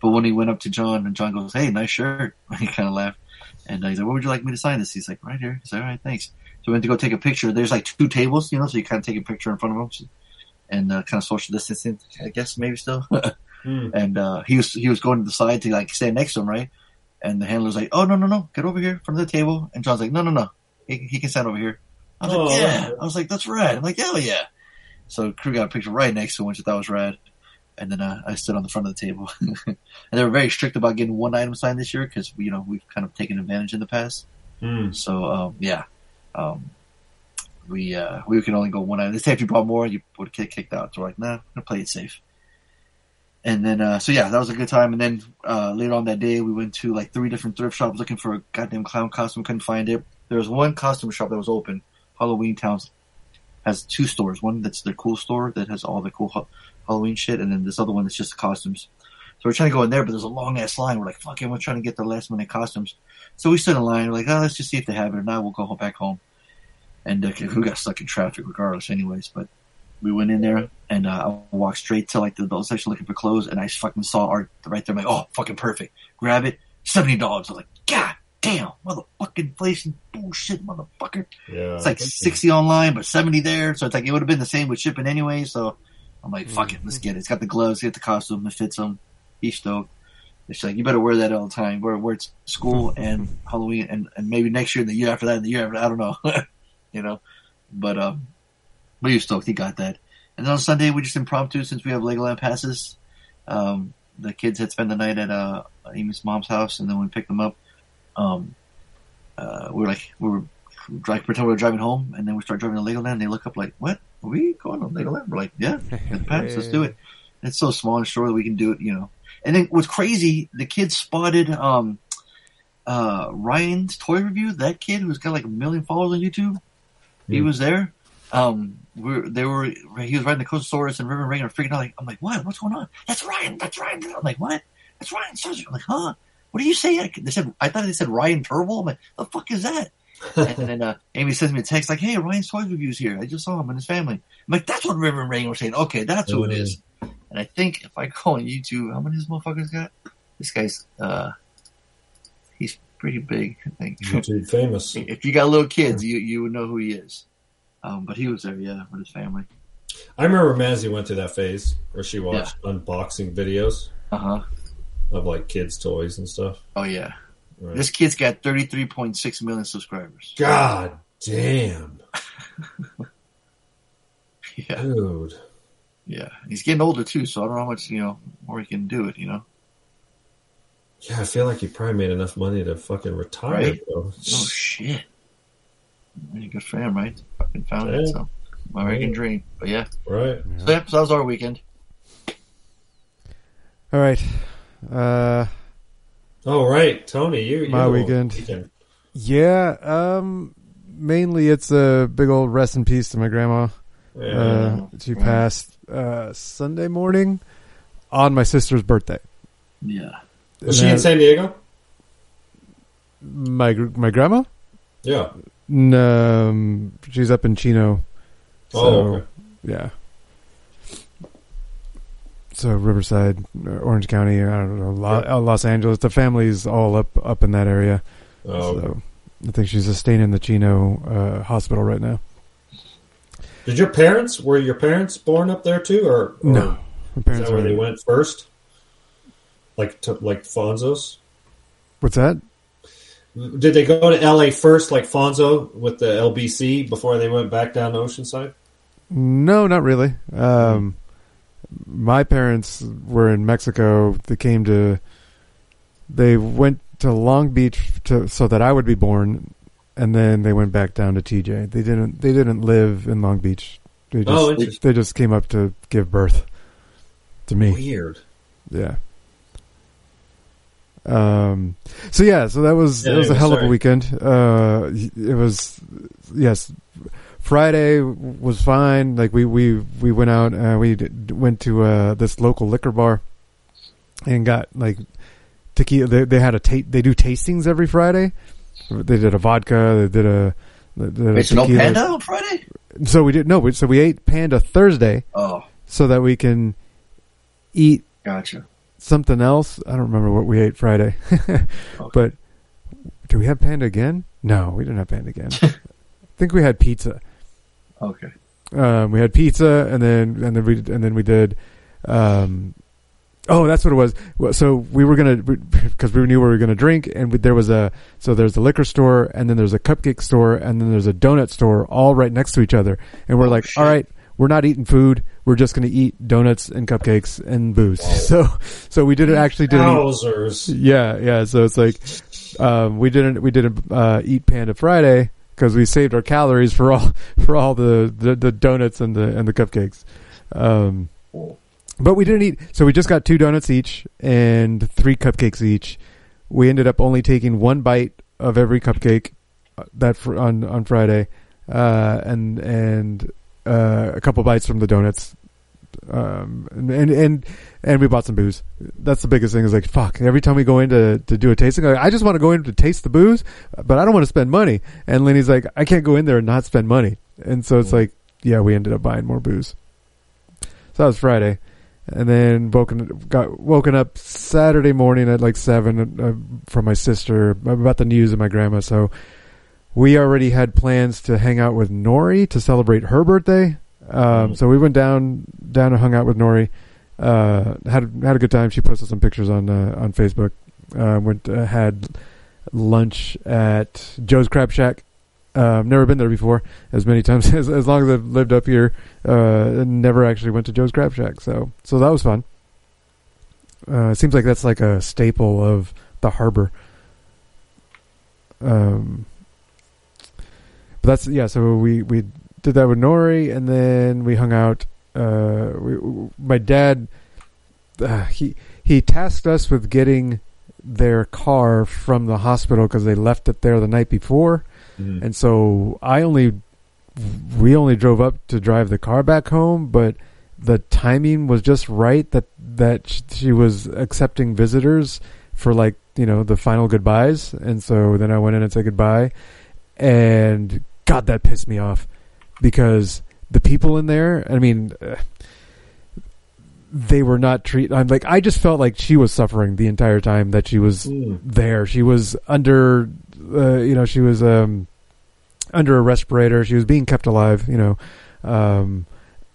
But when he went up to John, and John goes, "Hey, nice shirt," he kind of laughed. And uh, he's like, "What would you like me to sign this?" He's like, "Right here." He's like, "All right, thanks." So we went to go take a picture. There's like two tables, you know, so you kind of take a picture in front of them, and uh, kind of social distancing, I guess, maybe still.
Hmm.
And uh, he was he was going to the side to like stand next to him, right? And the handler's like, "Oh no, no, no, get over here from the table." And John's like, "No, no, no, he, he can stand over here." I was
Oh,
like, "Yeah." I was like, "That's rad." I'm like, "Hell yeah!" So crew got a picture right next to him, which I thought was rad. And then uh, I stood on the front of the table, and they were very strict about getting one item signed this year because you know we've kind of taken advantage in the past.
Hmm.
So um, yeah, um, we uh, we could only go one item. They say if you brought more, you would get kicked out. So we're like, nah, I'm gonna play it safe. And then uh, so yeah, that was a good time. And then uh, later on that day, we went to like three different thrift shops looking for a goddamn clown costume. Couldn't find it. There was one costume shop that was open. Halloween Towns has two stores. One that's the cool store that has all the cool ha- Halloween shit, and then this other one that's just the costumes. So we're trying to go in there, but there's a long ass line. We're like, fuck, everyone's trying to get the last minute costumes. So we stood in line. We're like, oh, let's just see if they have it, or not. We'll go home, back home. And uh, we got stuck in traffic regardless, anyways. But we went in there, and uh, I walked straight to like the adult section looking for clothes, and I fucking saw art right there. I'm like, oh, fucking perfect. Grab it, seventy dollars. I'm like, god damn, motherfucking inflation bullshit, motherfucker.
Yeah.
It's like sixty online, but seventy there. So it's like it would have been the same with shipping anyway. So I'm like, fuck it, let's get it. It's got the gloves, get the costume, it fits him. He's stoked. It's like you better wear that all the time. Wear wear it to school and Halloween, and, and maybe next year, and the year after that, and the year after that. I don't know, you know. But um, but he was stoked. He got that, And then on Sunday, we just impromptu since we have Legoland passes. Um, the kids had spent the night at uh, Amy's mom's house, and then we picked them up. Um, uh, we were like, we were like pretend we were driving home, and then we start driving to Legoland. And they look up like, "What? Are we going to Legoland?" We're like, "Yeah, the let's do it." And it's so small and short that we can do it, you know. And then what's crazy, the kids spotted um, uh, Ryan's toy review. That kid who's got like a million followers on YouTube, he
Hmm.
was there. Um, we're, they were, he was riding the Coastersaurus and River and freaking out. Like, I'm like, what? What's going on? That's Ryan. That's Ryan. I'm like, what? That's Ryan. I'm like, huh? What do you say? They said, I thought they said Ryan Turble. I'm like, the fuck is that? and then uh, Amy sends me a text like, "Hey, Ryan's Toys Review's here. I just saw him and his family." I'm like, "That's what River and Reagan were saying." Okay, that's who it is. And I think if I go on YouTube, how many of these motherfuckers got? This guy's uh, he's pretty big. I think.
YouTube famous.
if you got little kids, you you would know who he is. Um, but he was there, yeah, with his family.
I remember Mazzy went through that phase where she watched unboxing videos
Uh huh.
Of like kids' toys and stuff.
Oh yeah.
Right.
This kid's got 33.6 million subscribers.
God damn.
Yeah.
Dude.
Yeah. He's getting older too, so I don't know how much, you know, more he can do it, you know?
Yeah, I feel like he probably made enough money to fucking retire,
Right?
bro.
Oh shit. Really good for him, right? Fucking found it,
Yeah.
so American
Right.
dream. But yeah.
Right.
So yeah, so that was our weekend.
All right. Uh,
Oh, right. Tony, you. you
my
know,
weekend. Yeah. Um. Mainly, it's a big old rest in peace to my grandma.
Yeah.
Uh, she passed uh, Sunday morning on my sister's birthday.
Yeah.
Was she in San Diego?
My my grandma.
Yeah.
No, um, she's up in Chino. So,
Oh, okay.
yeah. So Riverside, uh, Orange County, I don't know, Lo- uh, Los Angeles. The family's all up up in that area.
Oh,
so I think she's a staying in the Chino uh, hospital right now.
Did your parents, were your parents born up there too? Or, or
No. My
Is
parents
that where they went first? Like, to, like Fonzo's?
What's that?
Did they go to LA first, like Fonzo with the LBC, before they went back down to Oceanside?
No, not really. Um, my parents were in Mexico. They came to. They went to Long Beach to so that I would be born, and then they went back down to TJ. They didn't. They didn't live in Long Beach. They just,
Oh, interesting.
They just came up to give birth to me.
Weird.
Yeah. Um. So yeah. So that was
Yeah,
it was a hell of a weekend. Uh. It was yes. Friday was fine. Like we we we went out. Uh, we d- went to uh this local liquor bar and got like tequila. They, they had a ta- They do tastings every Friday. They did a vodka. They did a. They did a
no panda on Friday?
So we did no. we- So we ate panda Thursday.
Oh.
So that we can eat
Gotcha.
something else. I don't remember what we ate Friday, but do we have panda again? No, we didn't have panda again. I think we had pizza.
Okay.
Um, we had pizza, and then and then we and then we did. Um, oh, that's what it was. So we were gonna because we knew we were gonna drink, and we, there was a so there's a liquor store, and then there's a cupcake store, and then there's a donut store, all right next to each other, and we're like, all right. We're not eating food. We're just going to eat donuts and cupcakes and booze. So, so we didn't actually didn't. eat-
Wowzers.
yeah, yeah. So it's like um, we didn't we didn't uh, eat Panda Friday because we saved our calories for all for all the, the, the donuts and the and the cupcakes. Um, but we didn't eat. So we just got two donuts each and three cupcakes each. We ended up only taking one bite of every cupcake uh, that fr- on on Friday, uh, and and uh, a couple bites from the donuts um, and, and and and we bought some booze. That's the biggest thing. Is like fuck. Every time we go in to, to do a tasting, like, I just want to go in to taste the booze, but I don't want to spend money. And Lenny's like, I can't go in there and not spend money. And so it's like, yeah, we ended up buying more booze. So that was Friday, and then woken got woken up Saturday morning at like seven uh, from my sister about the news of my grandma. So we already had plans to hang out with Nori to celebrate her birthday. Um, so we went down down and hung out with Nori. Uh, had had a good time. She posted some pictures on uh, on Facebook. Uh, went uh, had lunch at Joe's Crab Shack Uh, never been there before. As many times as as long as I've lived up here, uh, never actually went to Joe's Crab Shack. So so that was fun. Uh, it seems like that's like a staple of the harbor. Um, but that's yeah. So we we did that with Nori, and then we hung out. Uh, we, my dad, uh, he he tasked us with getting their car from the hospital because they left it there the night before,
Mhm.
and so I only we only drove up to drive the car back home, but the timing was just right that that she was accepting visitors for like you know the final goodbyes, and so then I went in and said goodbye, and God, that pissed me off because the people in there, I mean. Uh, they were not treat. I'm like I just felt like she was suffering the entire time that she was
Mm.
there. She was under, uh, you know, she was um, under a respirator. She was being kept alive, you know, um,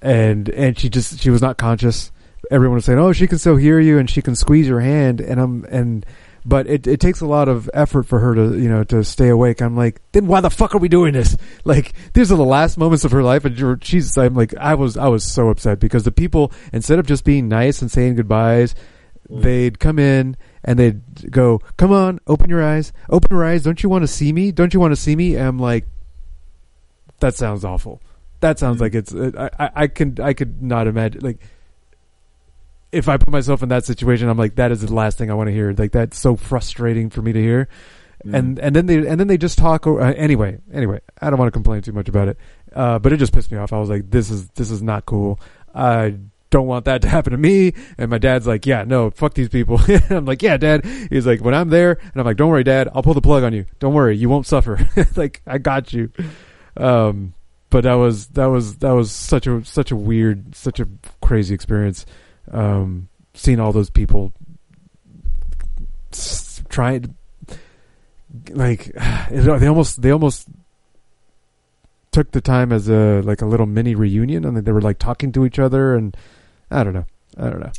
and and she just she was not conscious. Everyone was saying, "Oh, she can still hear you and she can squeeze your hand," and I'm and. But it, it takes a lot of effort for her to you know to stay awake. I'm like, then why the fuck are we doing this? Like, these are the last moments of her life, and she's. I'm like, I was I was so upset because the people instead of just being nice and saying goodbyes, mm. they'd come in and they'd go, "Come on, open your eyes, open your eyes. Don't you want to see me? Don't you want to see me?" And I'm like, that sounds awful. That sounds mm. like it's. I, I I can I could not imagine like. If I put myself in that situation, I'm like, that is the last thing I want to hear. Like that's so frustrating for me to hear, and and then they and then they just talk. Uh, anyway, anyway, I don't want to complain too much about it, uh, but it just pissed me off. I was like, this is this is not cool. I don't want that to happen to me. And my dad's like, yeah, no, fuck these people. I'm like, yeah, dad. He's like, when I'm there, and I'm like, don't worry, dad. I'll pull the plug on you. Don't worry, you won't suffer. like I got you. Um, but that was that was that was such a such a weird, such a crazy experience. Um, seeing all those people trying, like they almost they almost took the time as a like a little mini reunion, and they were like talking to each other, and I don't know, I don't know.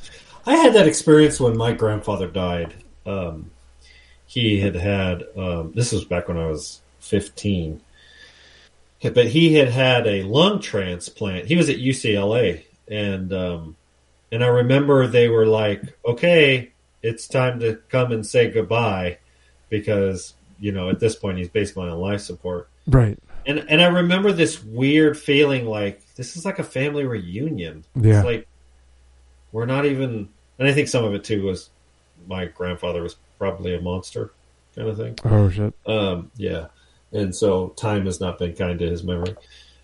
I had that experience when my grandfather died. Um, he had had um, this was back when I was fifteen, but he had had a lung transplant. He was at UCLA, and um, and I remember they were like, "Okay, it's time to come and say goodbye," because you know at this point he's basically on life support.
Right.
And and I remember this weird feeling like this is like a family reunion.
Yeah.
It's like we're not even and I think some of it too was my grandfather was probably a monster kind of thing.
Oh shit.
Um yeah. And so time has not been kind to his memory.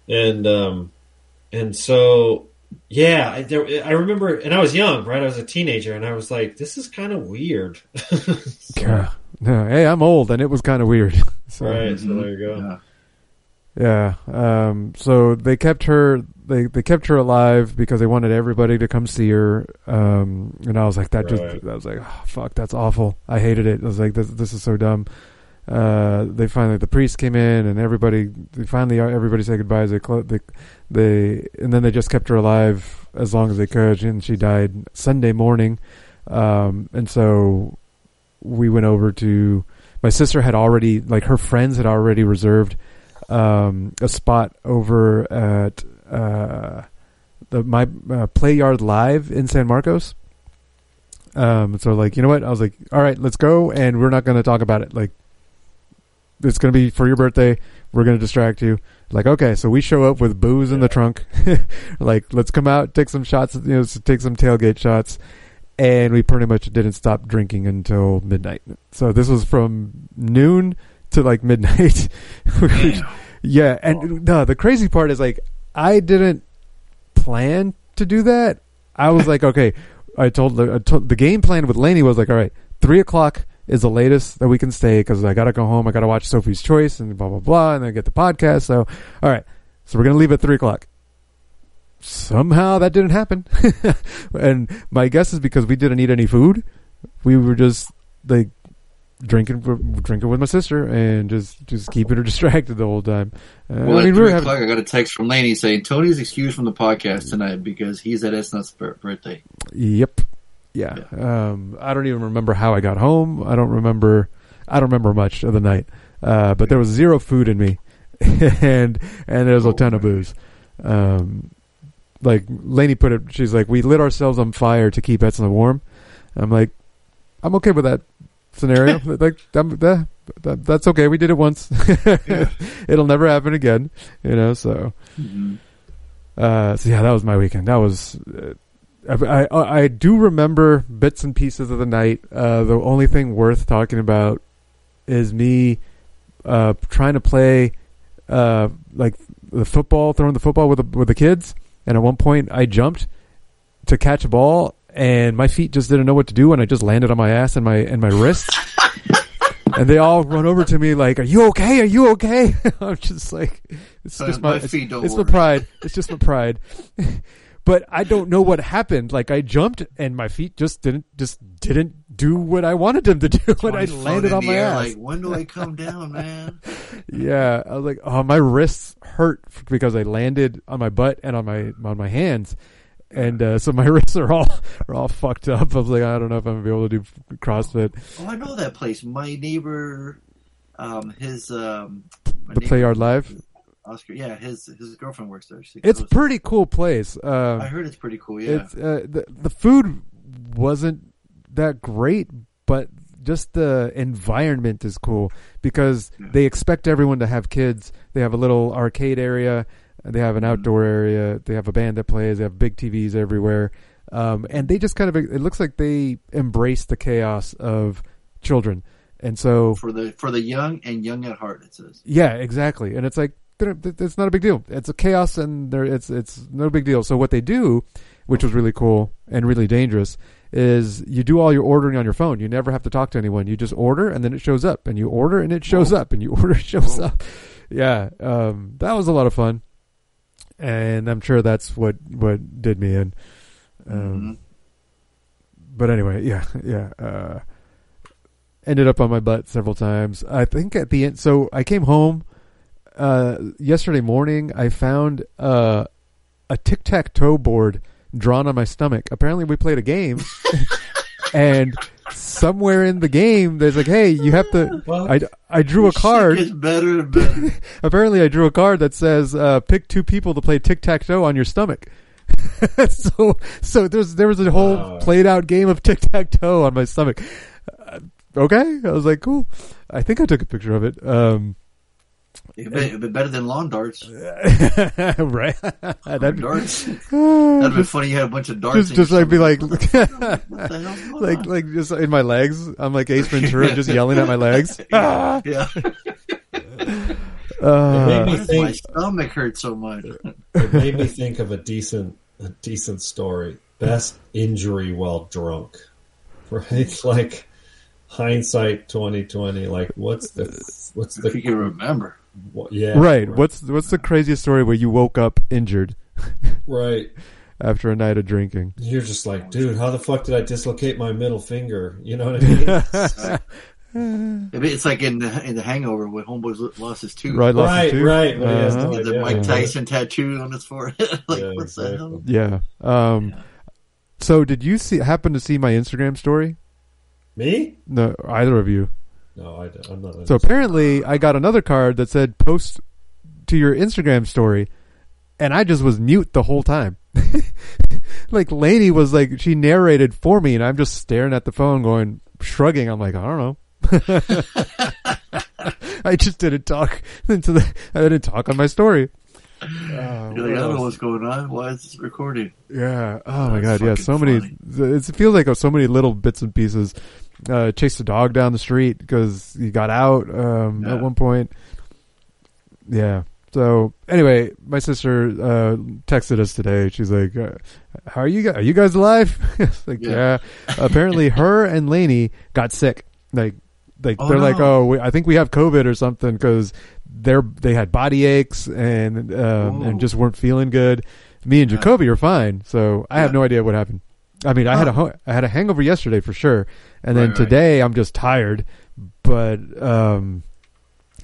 And um and so yeah, I, there, I remember and I was young, right? I was a teenager and I was like this is kind of weird.
Yeah. No, hey, I'm old, and it was kind of weird. so,
right, so there you go.
Yeah. Um, so they kept her. They they kept her alive because they wanted everybody to come see her. Um, and I was like, that
Right.
just. I was like, oh, fuck, that's awful. I hated it. I was like, this this is so dumb. Uh, they finally the priest came in and everybody. They finally everybody said goodbyes. They clo- they they and then they just kept her alive as long as they could, and she died Sunday morning. Um, and so we went over to my sister had already like her friends had already reserved um, a spot over at uh, the my uh, play yard live in San Marcos. Um, so like you know what I was like, all right, let's go, and we're not going to talk about it. Like it's going to be for your birthday. We're going to distract you. Like okay, so we show up with booze in the trunk. like let's come out, take some shots, you know, take some tailgate shots and we pretty much didn't stop drinking until midnight. So this was from noon to like midnight. yeah, and no, the crazy part is like I didn't plan to do that. I was like, okay, I told the I told, the game plan with Laney was like, all right, three o'clock is the latest that we can stay because I gotta go home. I gotta watch Sophie's Choice and blah blah blah, and then get the podcast. So, all right, so we're gonna leave at three o'clock somehow that didn't happen. and my guess is because we didn't eat any food. We were just like drinking drinking with my sister and just just keeping her distracted the whole time. Uh,
Well,
I mean,
at three
having
o'clock, I got a text from Laney saying Tony's excused from the podcast tonight because he's at bir- birthday.
Yep. Yeah. Um, I don't even remember how I got home. I don't remember. I don't remember much of the night. Uh, but there was zero food in me, and and there's a ton of booze. Um, like Lainey put it, she's like, we lit ourselves on fire to keep Etzna warm. I'm like, I'm okay with that scenario. like, that, that, that's okay. We did it once. It'll never happen again. You know. So, uh, so yeah, that was my weekend. That was. Uh, I, I I do remember bits and pieces of the night. Uh, the only thing worth talking about is me uh, trying to play uh, like the football, throwing the football with the, with the kids. And at one point, I jumped to catch a ball, and my feet just didn't know what to do, and I just landed on my ass and my and my wrist. and they all run over to me like, "Are you okay? Are you okay?" I'm just like, "It's
Uh,
just my,
my feet don't
it's my pride. It's just my pride." but I don't know what happened. Like I jumped, and my feet just didn't just didn't do what I wanted them to do, and I landed on my
air,
ass.
Like, when do I come down, man?
Yeah, I was like, oh, my wrists hurt because I landed on my butt and on my on my hands, and uh, so my wrists are all are all fucked up. I was like, I don't know if I'm gonna be able to do CrossFit.
Oh, I know that place. My neighbor, um, his um, my
The
neighbor,
Play Yard Live.
Oscar. Yeah, his his girlfriend works there. She
It's
goes-
pretty cool place. Uh,
I heard it's pretty cool. Yeah,
It's uh, the the food wasn't that great, but just the environment is cool because they expect everyone to have kids. They have a little arcade area. They have an outdoor area. They have a band that plays. They have big TVs everywhere, um, and they just kind of. It looks like they embrace the chaos of children, and so
for the for the young and young at heart. It says.
yeah, exactly. And it's like it's not a big deal. It's a chaos, and there it's it's no big deal. So what they do, which was really cool and really dangerous, is you do all your ordering on your phone. You never have to talk to anyone. You just order, and then it shows up, and you order, and it shows up, and you order, it shows up. Yeah, um, that was a lot of fun, and I'm sure that's what what did me in. Um, But anyway, yeah, yeah. Uh, ended up on my butt several times. I think at the end, so I came home uh, yesterday morning. I found uh, a tic tac toe board drawn on my stomach. Apparently, we played a game, and somewhere in the game, there's like, "Hey, you have to." I I drew a card.
Better better.
Apparently, I drew a card that says, uh, "Pick two people to play tic tac toe on your stomach." so, so there's there was a whole
Wow.
played out game of tic tac toe on my stomach. Uh, okay, I was like, cool. I think I took a picture of it. Um,
It'd be, it'd be better than lawn darts.
right? That'd
darts. That'd be funny. You had a bunch of darts.
Just, just like be like,
stomach. What the hell's
like,
on?
like just in my legs. I'm like Ace Ventura, just yelling at my legs. Ah!
yeah.
Uh,
It made me think-
my stomach hurt so much?
it made me think of a decent a decent story. Best injury while drunk. Right? Like hindsight twenty twenty, like what's the what's the
If you can remember.
What, yeah.
right. What's what's the craziest story where you woke up injured
Right.
after a night of drinking?
You're just like, dude, how the fuck did I dislocate my middle finger? You know what I mean?
It's like in the in the Hangover when Homeboy lost his tooth.
Right, lost his
Right,
tooth?
right, when he has
Uh-huh.
no
He the. Mike. Tyson tattoo on his forehead. like,
Yeah,
what's the hell?
Yeah. Um, So, did you see happen to see my Instagram story?
Me?
No, either of you.
No, I, I'm not.
So apparently, I got another card that said "post to your Instagram story," and I just was mute the whole time. like Lainey was like she narrated for me, and I'm just staring at the phone, going shrugging. I'm like, I don't know. I just didn't talk into the. I didn't talk on my story. Uh,
You're like, I don't know what's going on. Why is this recording?
Yeah. Oh my god. Yeah.
fucking
So many. It feels like so many little bits and pieces. Uh, chased a dog down the street because he got out um,
Yeah.
at one point. Yeah. So anyway, my sister uh, texted us today. She's like, uh, "How are you guys? Are you guys alive?" Like, yeah.
Yeah.
Apparently, her and Lainey got sick. Like, like
Oh,
they're like, "Oh, we, I think we have COVID or something," because they're they had body aches and um, and just weren't feeling good. Me and
Yeah.
Jacoby are fine, so I have no idea what happened. I mean, I had a
Huh.
ho- I had a hangover yesterday for sure, and then
Right, right.
today I'm just tired. But um,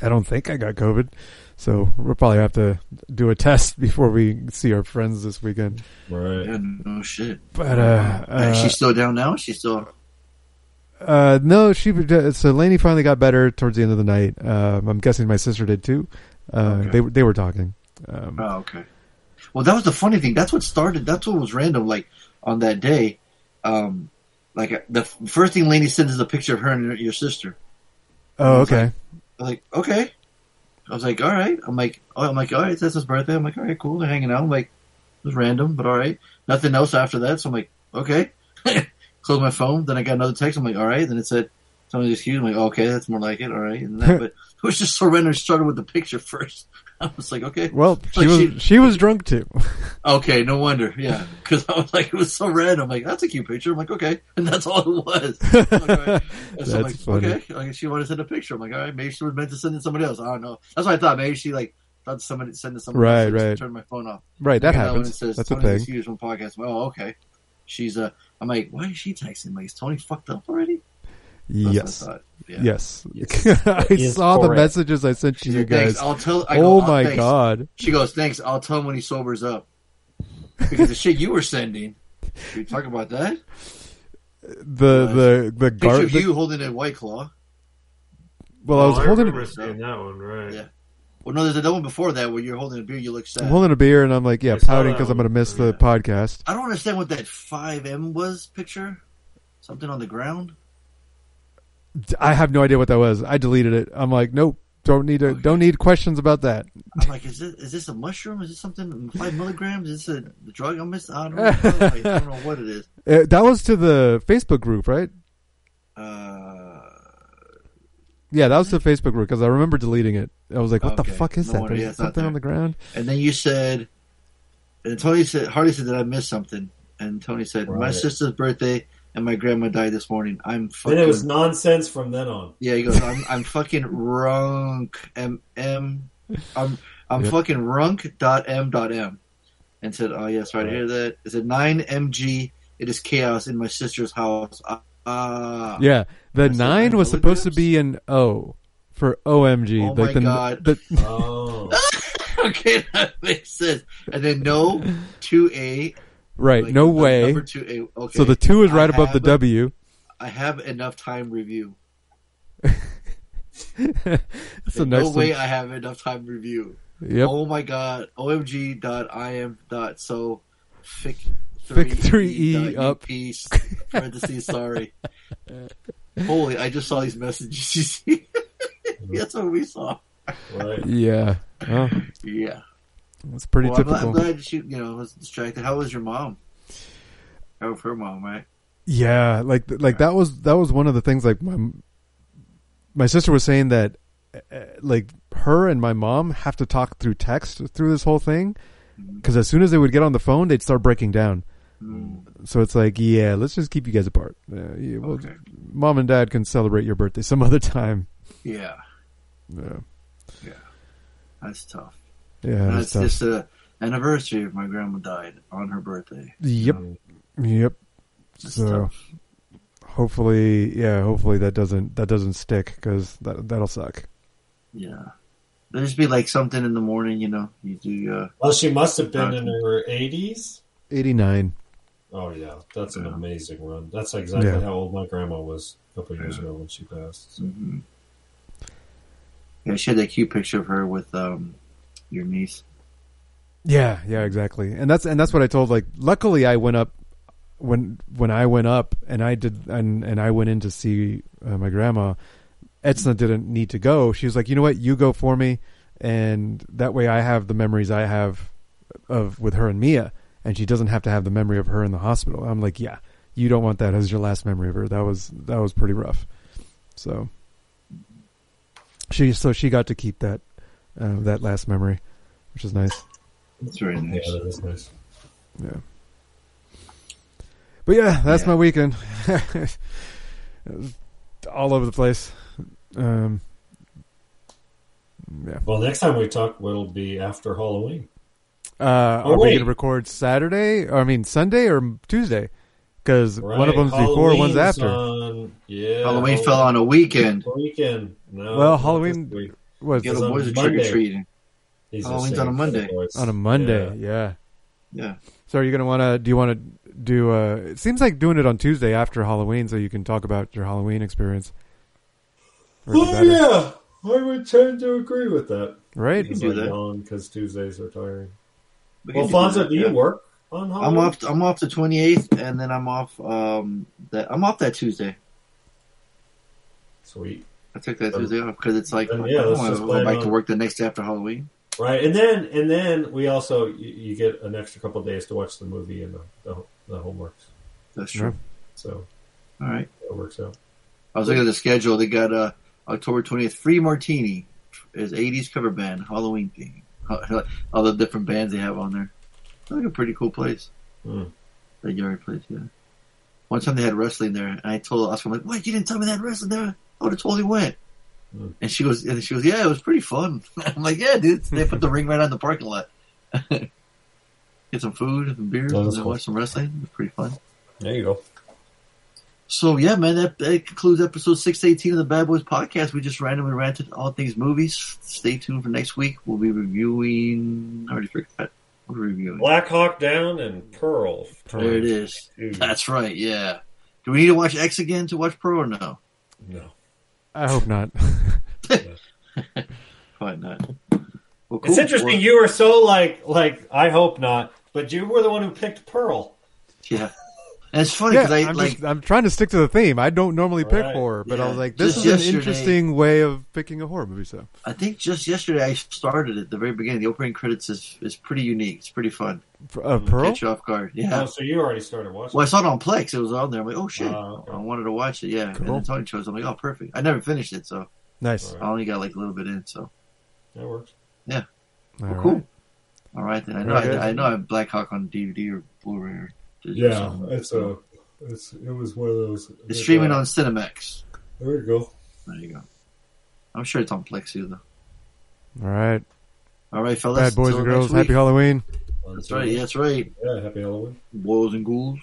I don't think I got COVID, so we'll probably have to do a test before we see our friends this weekend.
Right.
Yeah, no shit.
But uh, uh
Is she still down now? She's still.
uh, no, she so Lainey finally got better towards the end of the night. Um, I'm guessing my sister did too. Uh,
Okay.
They were- they were talking. Um,
Oh, okay. Well, that was the funny thing. That's what started. That's what was random. Like on that day, um, like the first thing Lainey sends is a picture of her and your- sister.
oh, okay.
I'm like, okay. I was like, all right. I'm like, oh, I'm like, all right. That's his birthday. I'm like, all right, cool. They're hanging out. I'm like, it was random, but all right. Nothing else after that. So I'm like, okay. Close my phone. Then I got another text. I'm like, all right. Then it said, somebody's excuse. I'm like, okay, that's more like it. All right. And that, but it was just so random. Started with the picture first. I was like, okay.
Well, she
like
was she was drunk too.
Okay, no wonder. Yeah, because I was like, it was so random. I'm like, that's a cute picture. I'm like, okay, and that's all it was. I'm like, all right. And so
That's
like,
funny.
okay, like, she wanted to send a picture. I'm like, all right, maybe she was meant to send it to somebody else. I don't know. That's what I thought. Maybe she like thought somebody send it to somebody
Right,
else.
Right.
Turned my phone off.
Right, that happens.
It says,
That's a thing.
from podcast. Oh, okay. She's uh, I'm like, why is she texting? Like, is Tony fucked up already? That's what I
Yes.
thought. Yeah.
Yes.
Yes.
I
He is
saw the messages I sent to
She
you
said, "Thanks,
guys.
I'll tell. I go,
oh
"Oh,
my
thanks."
god.
She goes, thanks. I'll tell him when he sobers up. Because the shit you were sending. Can we talk about that?
The the the
Picture
gar-
of
the-
you holding a white claw.
Well, I was
Oh,
holding
remember seeing that one, right?
Yeah. Well, no, there's another one before that where you're holding a beer. You look sad.
I'm holding a beer and I'm like, yeah,
I saw
pouting because I'm going to miss the podcast.
I don't understand what that five M was picture. Something on the ground.
I have no idea what that was. I deleted it. I'm like, nope, don't need to, don't need questions about that.
I'm like, is this is this a mushroom? Is this something five milligrams? Is this a drug I'm missing? I don't know. I don't know what it is.
Uh, that was to the Facebook group, right?
Uh,
Yeah, that was the Facebook group because I remember deleting it. I was like, what the fuck is
No
that?
wonder, yeah,
something
there.
on the ground.
And then you said, and Tony said, Harley said that I missed something. And Tony said, my sister's birthday and my grandma died this morning. I'm fucking.
Then it was nonsense from then on.
Yeah, he goes, I'm, I'm fucking runk. M, M, I'm, I'm
Yep.
fucking runk dot M dot M. And said, oh, yes, right, I hear that. Is it 9MG? It is chaos in my sister's house. Ah. ah.
Yeah, the
I said,
nine was
look
supposed to be an O for OMG.
Oh
like
my
the,
God.
the-
Oh.
okay, that makes sense. And then no, 2A.
Right,
like,
no way.
Number 2A. Okay.
So the two is right
I
above the
have-
W.
I have enough time review.
That's a
no
nice
way. I have enough time review.
Yep.
Oh my god. OMG dot im dot so fic
Fic 3E
dot
up.
UP, parentheses sorry. Holy, I just saw these messages. You see? That's what we saw.
Right.
Yeah. Well,
Yeah.
That's pretty
Well,
typical.
I'm glad she, you know, was distracted. How was your mom? How was her mom, right?
Yeah, like like that was that was one of the things. Like my my sister was saying that uh, like her and my mom have to talk through text through this whole thing because as soon as they would get on the phone, they'd start breaking down. So it's like, yeah, let's just keep you guys apart. Uh, yeah, well, Mom and dad can celebrate your birthday some other time.
Yeah.
Yeah,
Yeah. That's tough.
Yeah,
And
it's tough.
just the anniversary of my grandma died on her birthday.
Yep. Yep. So hopefully, yeah, hopefully that doesn't that doesn't stick because that that'll suck.
Yeah. There'll just be like something in the morning, you know. You do. Uh,
Well, she must have been in her 80s.
Eighty nine.
Oh, yeah. That's an amazing run. That's exactly
Yeah.
how old my grandma was a couple years ago when she passed. So.
mhm. Yeah, she had that cute picture of her with um, your niece.
Yeah, yeah, exactly. And that's and that's what I told. Like, luckily, I went up when when I went up and I did and and I went in to see uh, my grandma. Etzna didn't need to go. She was like, you know what, you go for me, and that way I have the memories I have of with her and Mia, and she doesn't have to have the memory of her in the hospital. I'm like, yeah, you don't want that as your last memory of her. That was that was pretty rough. So she so she got to keep that uh, that last memory, which is nice.
That's very nice.
Yeah, that is nice.
Yeah. But yeah, that's
Yeah.
my weekend. All over the place. Um, yeah.
Well, next time we talk, it'll be after Halloween.
Uh,
Oh,
are we
wait.
going to record Saturday? Or, I mean, Sunday or Tuesday? Because one of
Right,
them's before, one's after.
on- yeah,
Halloween fell on a weekend.
Weekend. No,
Well,
not
Halloween
this week.
was
Yeah, the
on
boys are trick or treating.
He's
Halloween's on a Monday.
on a Monday. Yeah.
Yeah.
So are you going to want to? Do you want to do? Uh, it seems like doing it on Tuesday after Halloween, so you can talk about your Halloween experience. Or is it
Oh yeah, I would tend to agree with that.
Right?
Because
do that.
because Tuesdays are tiring.
We
Well,
can do
Fonzo, do you
yeah.
work on Halloween?
I'm off. I'm off the 28th, and then I'm off. Um, that I'm off that Tuesday.
Sweet.
I took that Tuesday off because it's like I
yeah, let's
want to go back
on-
to work the next day after Halloween.
Right, and then and then we also you, you get an extra couple of days to watch the movie and the the, the homeworks.
That's true.
So
All right.
that works out.
I was looking at the schedule. They got uh, October 20th, Free Martini is 80s cover band, Halloween theme. All the different bands they have on there. It's like a pretty cool place.
Hmm.
That Yard place, yeah. One time they had wrestling there, and I told Oscar, I'm like, "Wait, you didn't tell me that wrestling there? I would have totally went."
Hmm.
And she goes, and she goes, "Yeah, it was pretty fun." I'm like, "Yeah, dude." They put the ring right on the parking lot. Get some food and some beers,
Oh,
and
cool.
watch some wrestling. It was pretty fun.
There you go.
So yeah, man, that, that concludes episode six eighteen of the Bad Boys podcast. We just randomly ranted all things movies. Stay tuned for next week. We'll be reviewing. I already forgot. Are reviewing?
Black Hawk Down and Pearl.
There it is.
Two.
That's right. Yeah. Do we need to watch X again to watch Pearl or no?
No.
I hope not.
Probably not. Well,
It's
cool.
interesting.
Well,
You were so like like I hope not, but you were the one who picked Pearl.
yeah. And it's funny
yeah,
because I
I'm,
like.
just, I'm trying to stick to the theme. I don't normally pick
Right.
horror, but I was like, this
Just
is an interesting way of picking a horror movie. So
I think just yesterday I started at the very beginning. The opening credits is is pretty unique. It's pretty fun.
uh, Pearl.
Catch you off guard. Yeah.
Oh, so you already started watching.
Well, I saw it on Plex. It was on there. I'm like, oh shit!
Oh, okay.
I wanted to watch it. Yeah, and
Cool.
then Tony chose. I'm like, oh, perfect. I never finished it, so
Nice.
I only got like a little bit in. So
That works.
All
well,
right.
cool. All right, then I know I, I know I have Black Hawk on DVD or Blu-ray or digital
Yeah, it's a it's it was one of those.
It's streaming on Cinemax.
There you go.
There you go. I'm sure it's on Plex too, though.
All right.
All right, fellas.
Bad boys and girls. Happy Halloween.
That's right. Yeah, that's right.
Yeah, happy Halloween.
Boils and ghouls.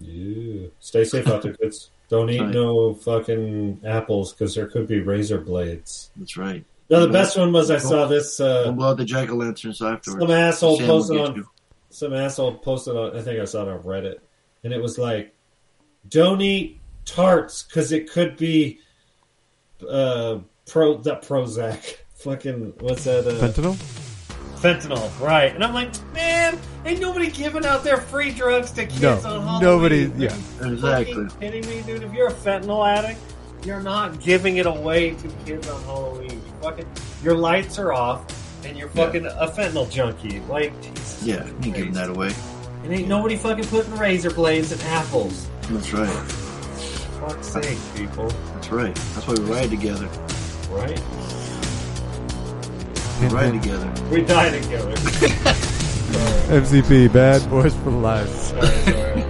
Yeah. Stay safe out there, kids. Don't eat
Right.
no fucking apples because there could be razor blades.
That's right.
No, the best one was I saw this.
Don't
Uh,
blow out the jack o' lanterns afterwards.
some asshole
Sam will
posted on
you.
Some asshole posted on. I think I saw it on Reddit, and it was like, "Don't eat tarts because it could be uh pro that Prozac." Fucking what's that? Uh,
Fentanyl.
fentanyl, right? And I'm like, man, ain't nobody giving out their free drugs to kids
No,
on Halloween.
nobody- yeah.
you
Exactly.
fucking kidding me, dude? If you're a fentanyl addict, you're not giving it away to kids on Halloween. You fucking, your lights are off, and you're fucking a fentanyl junkie. Like, Jesus
Yeah, you ain't giving that away.
and ain't nobody fucking putting razor blades in apples.
That's right.
Fuck's sake, people.
That's right. That's why we ride together.
Right?
We ride together.
We die together.
MCP. Bad boys for life.
Sorry, sorry.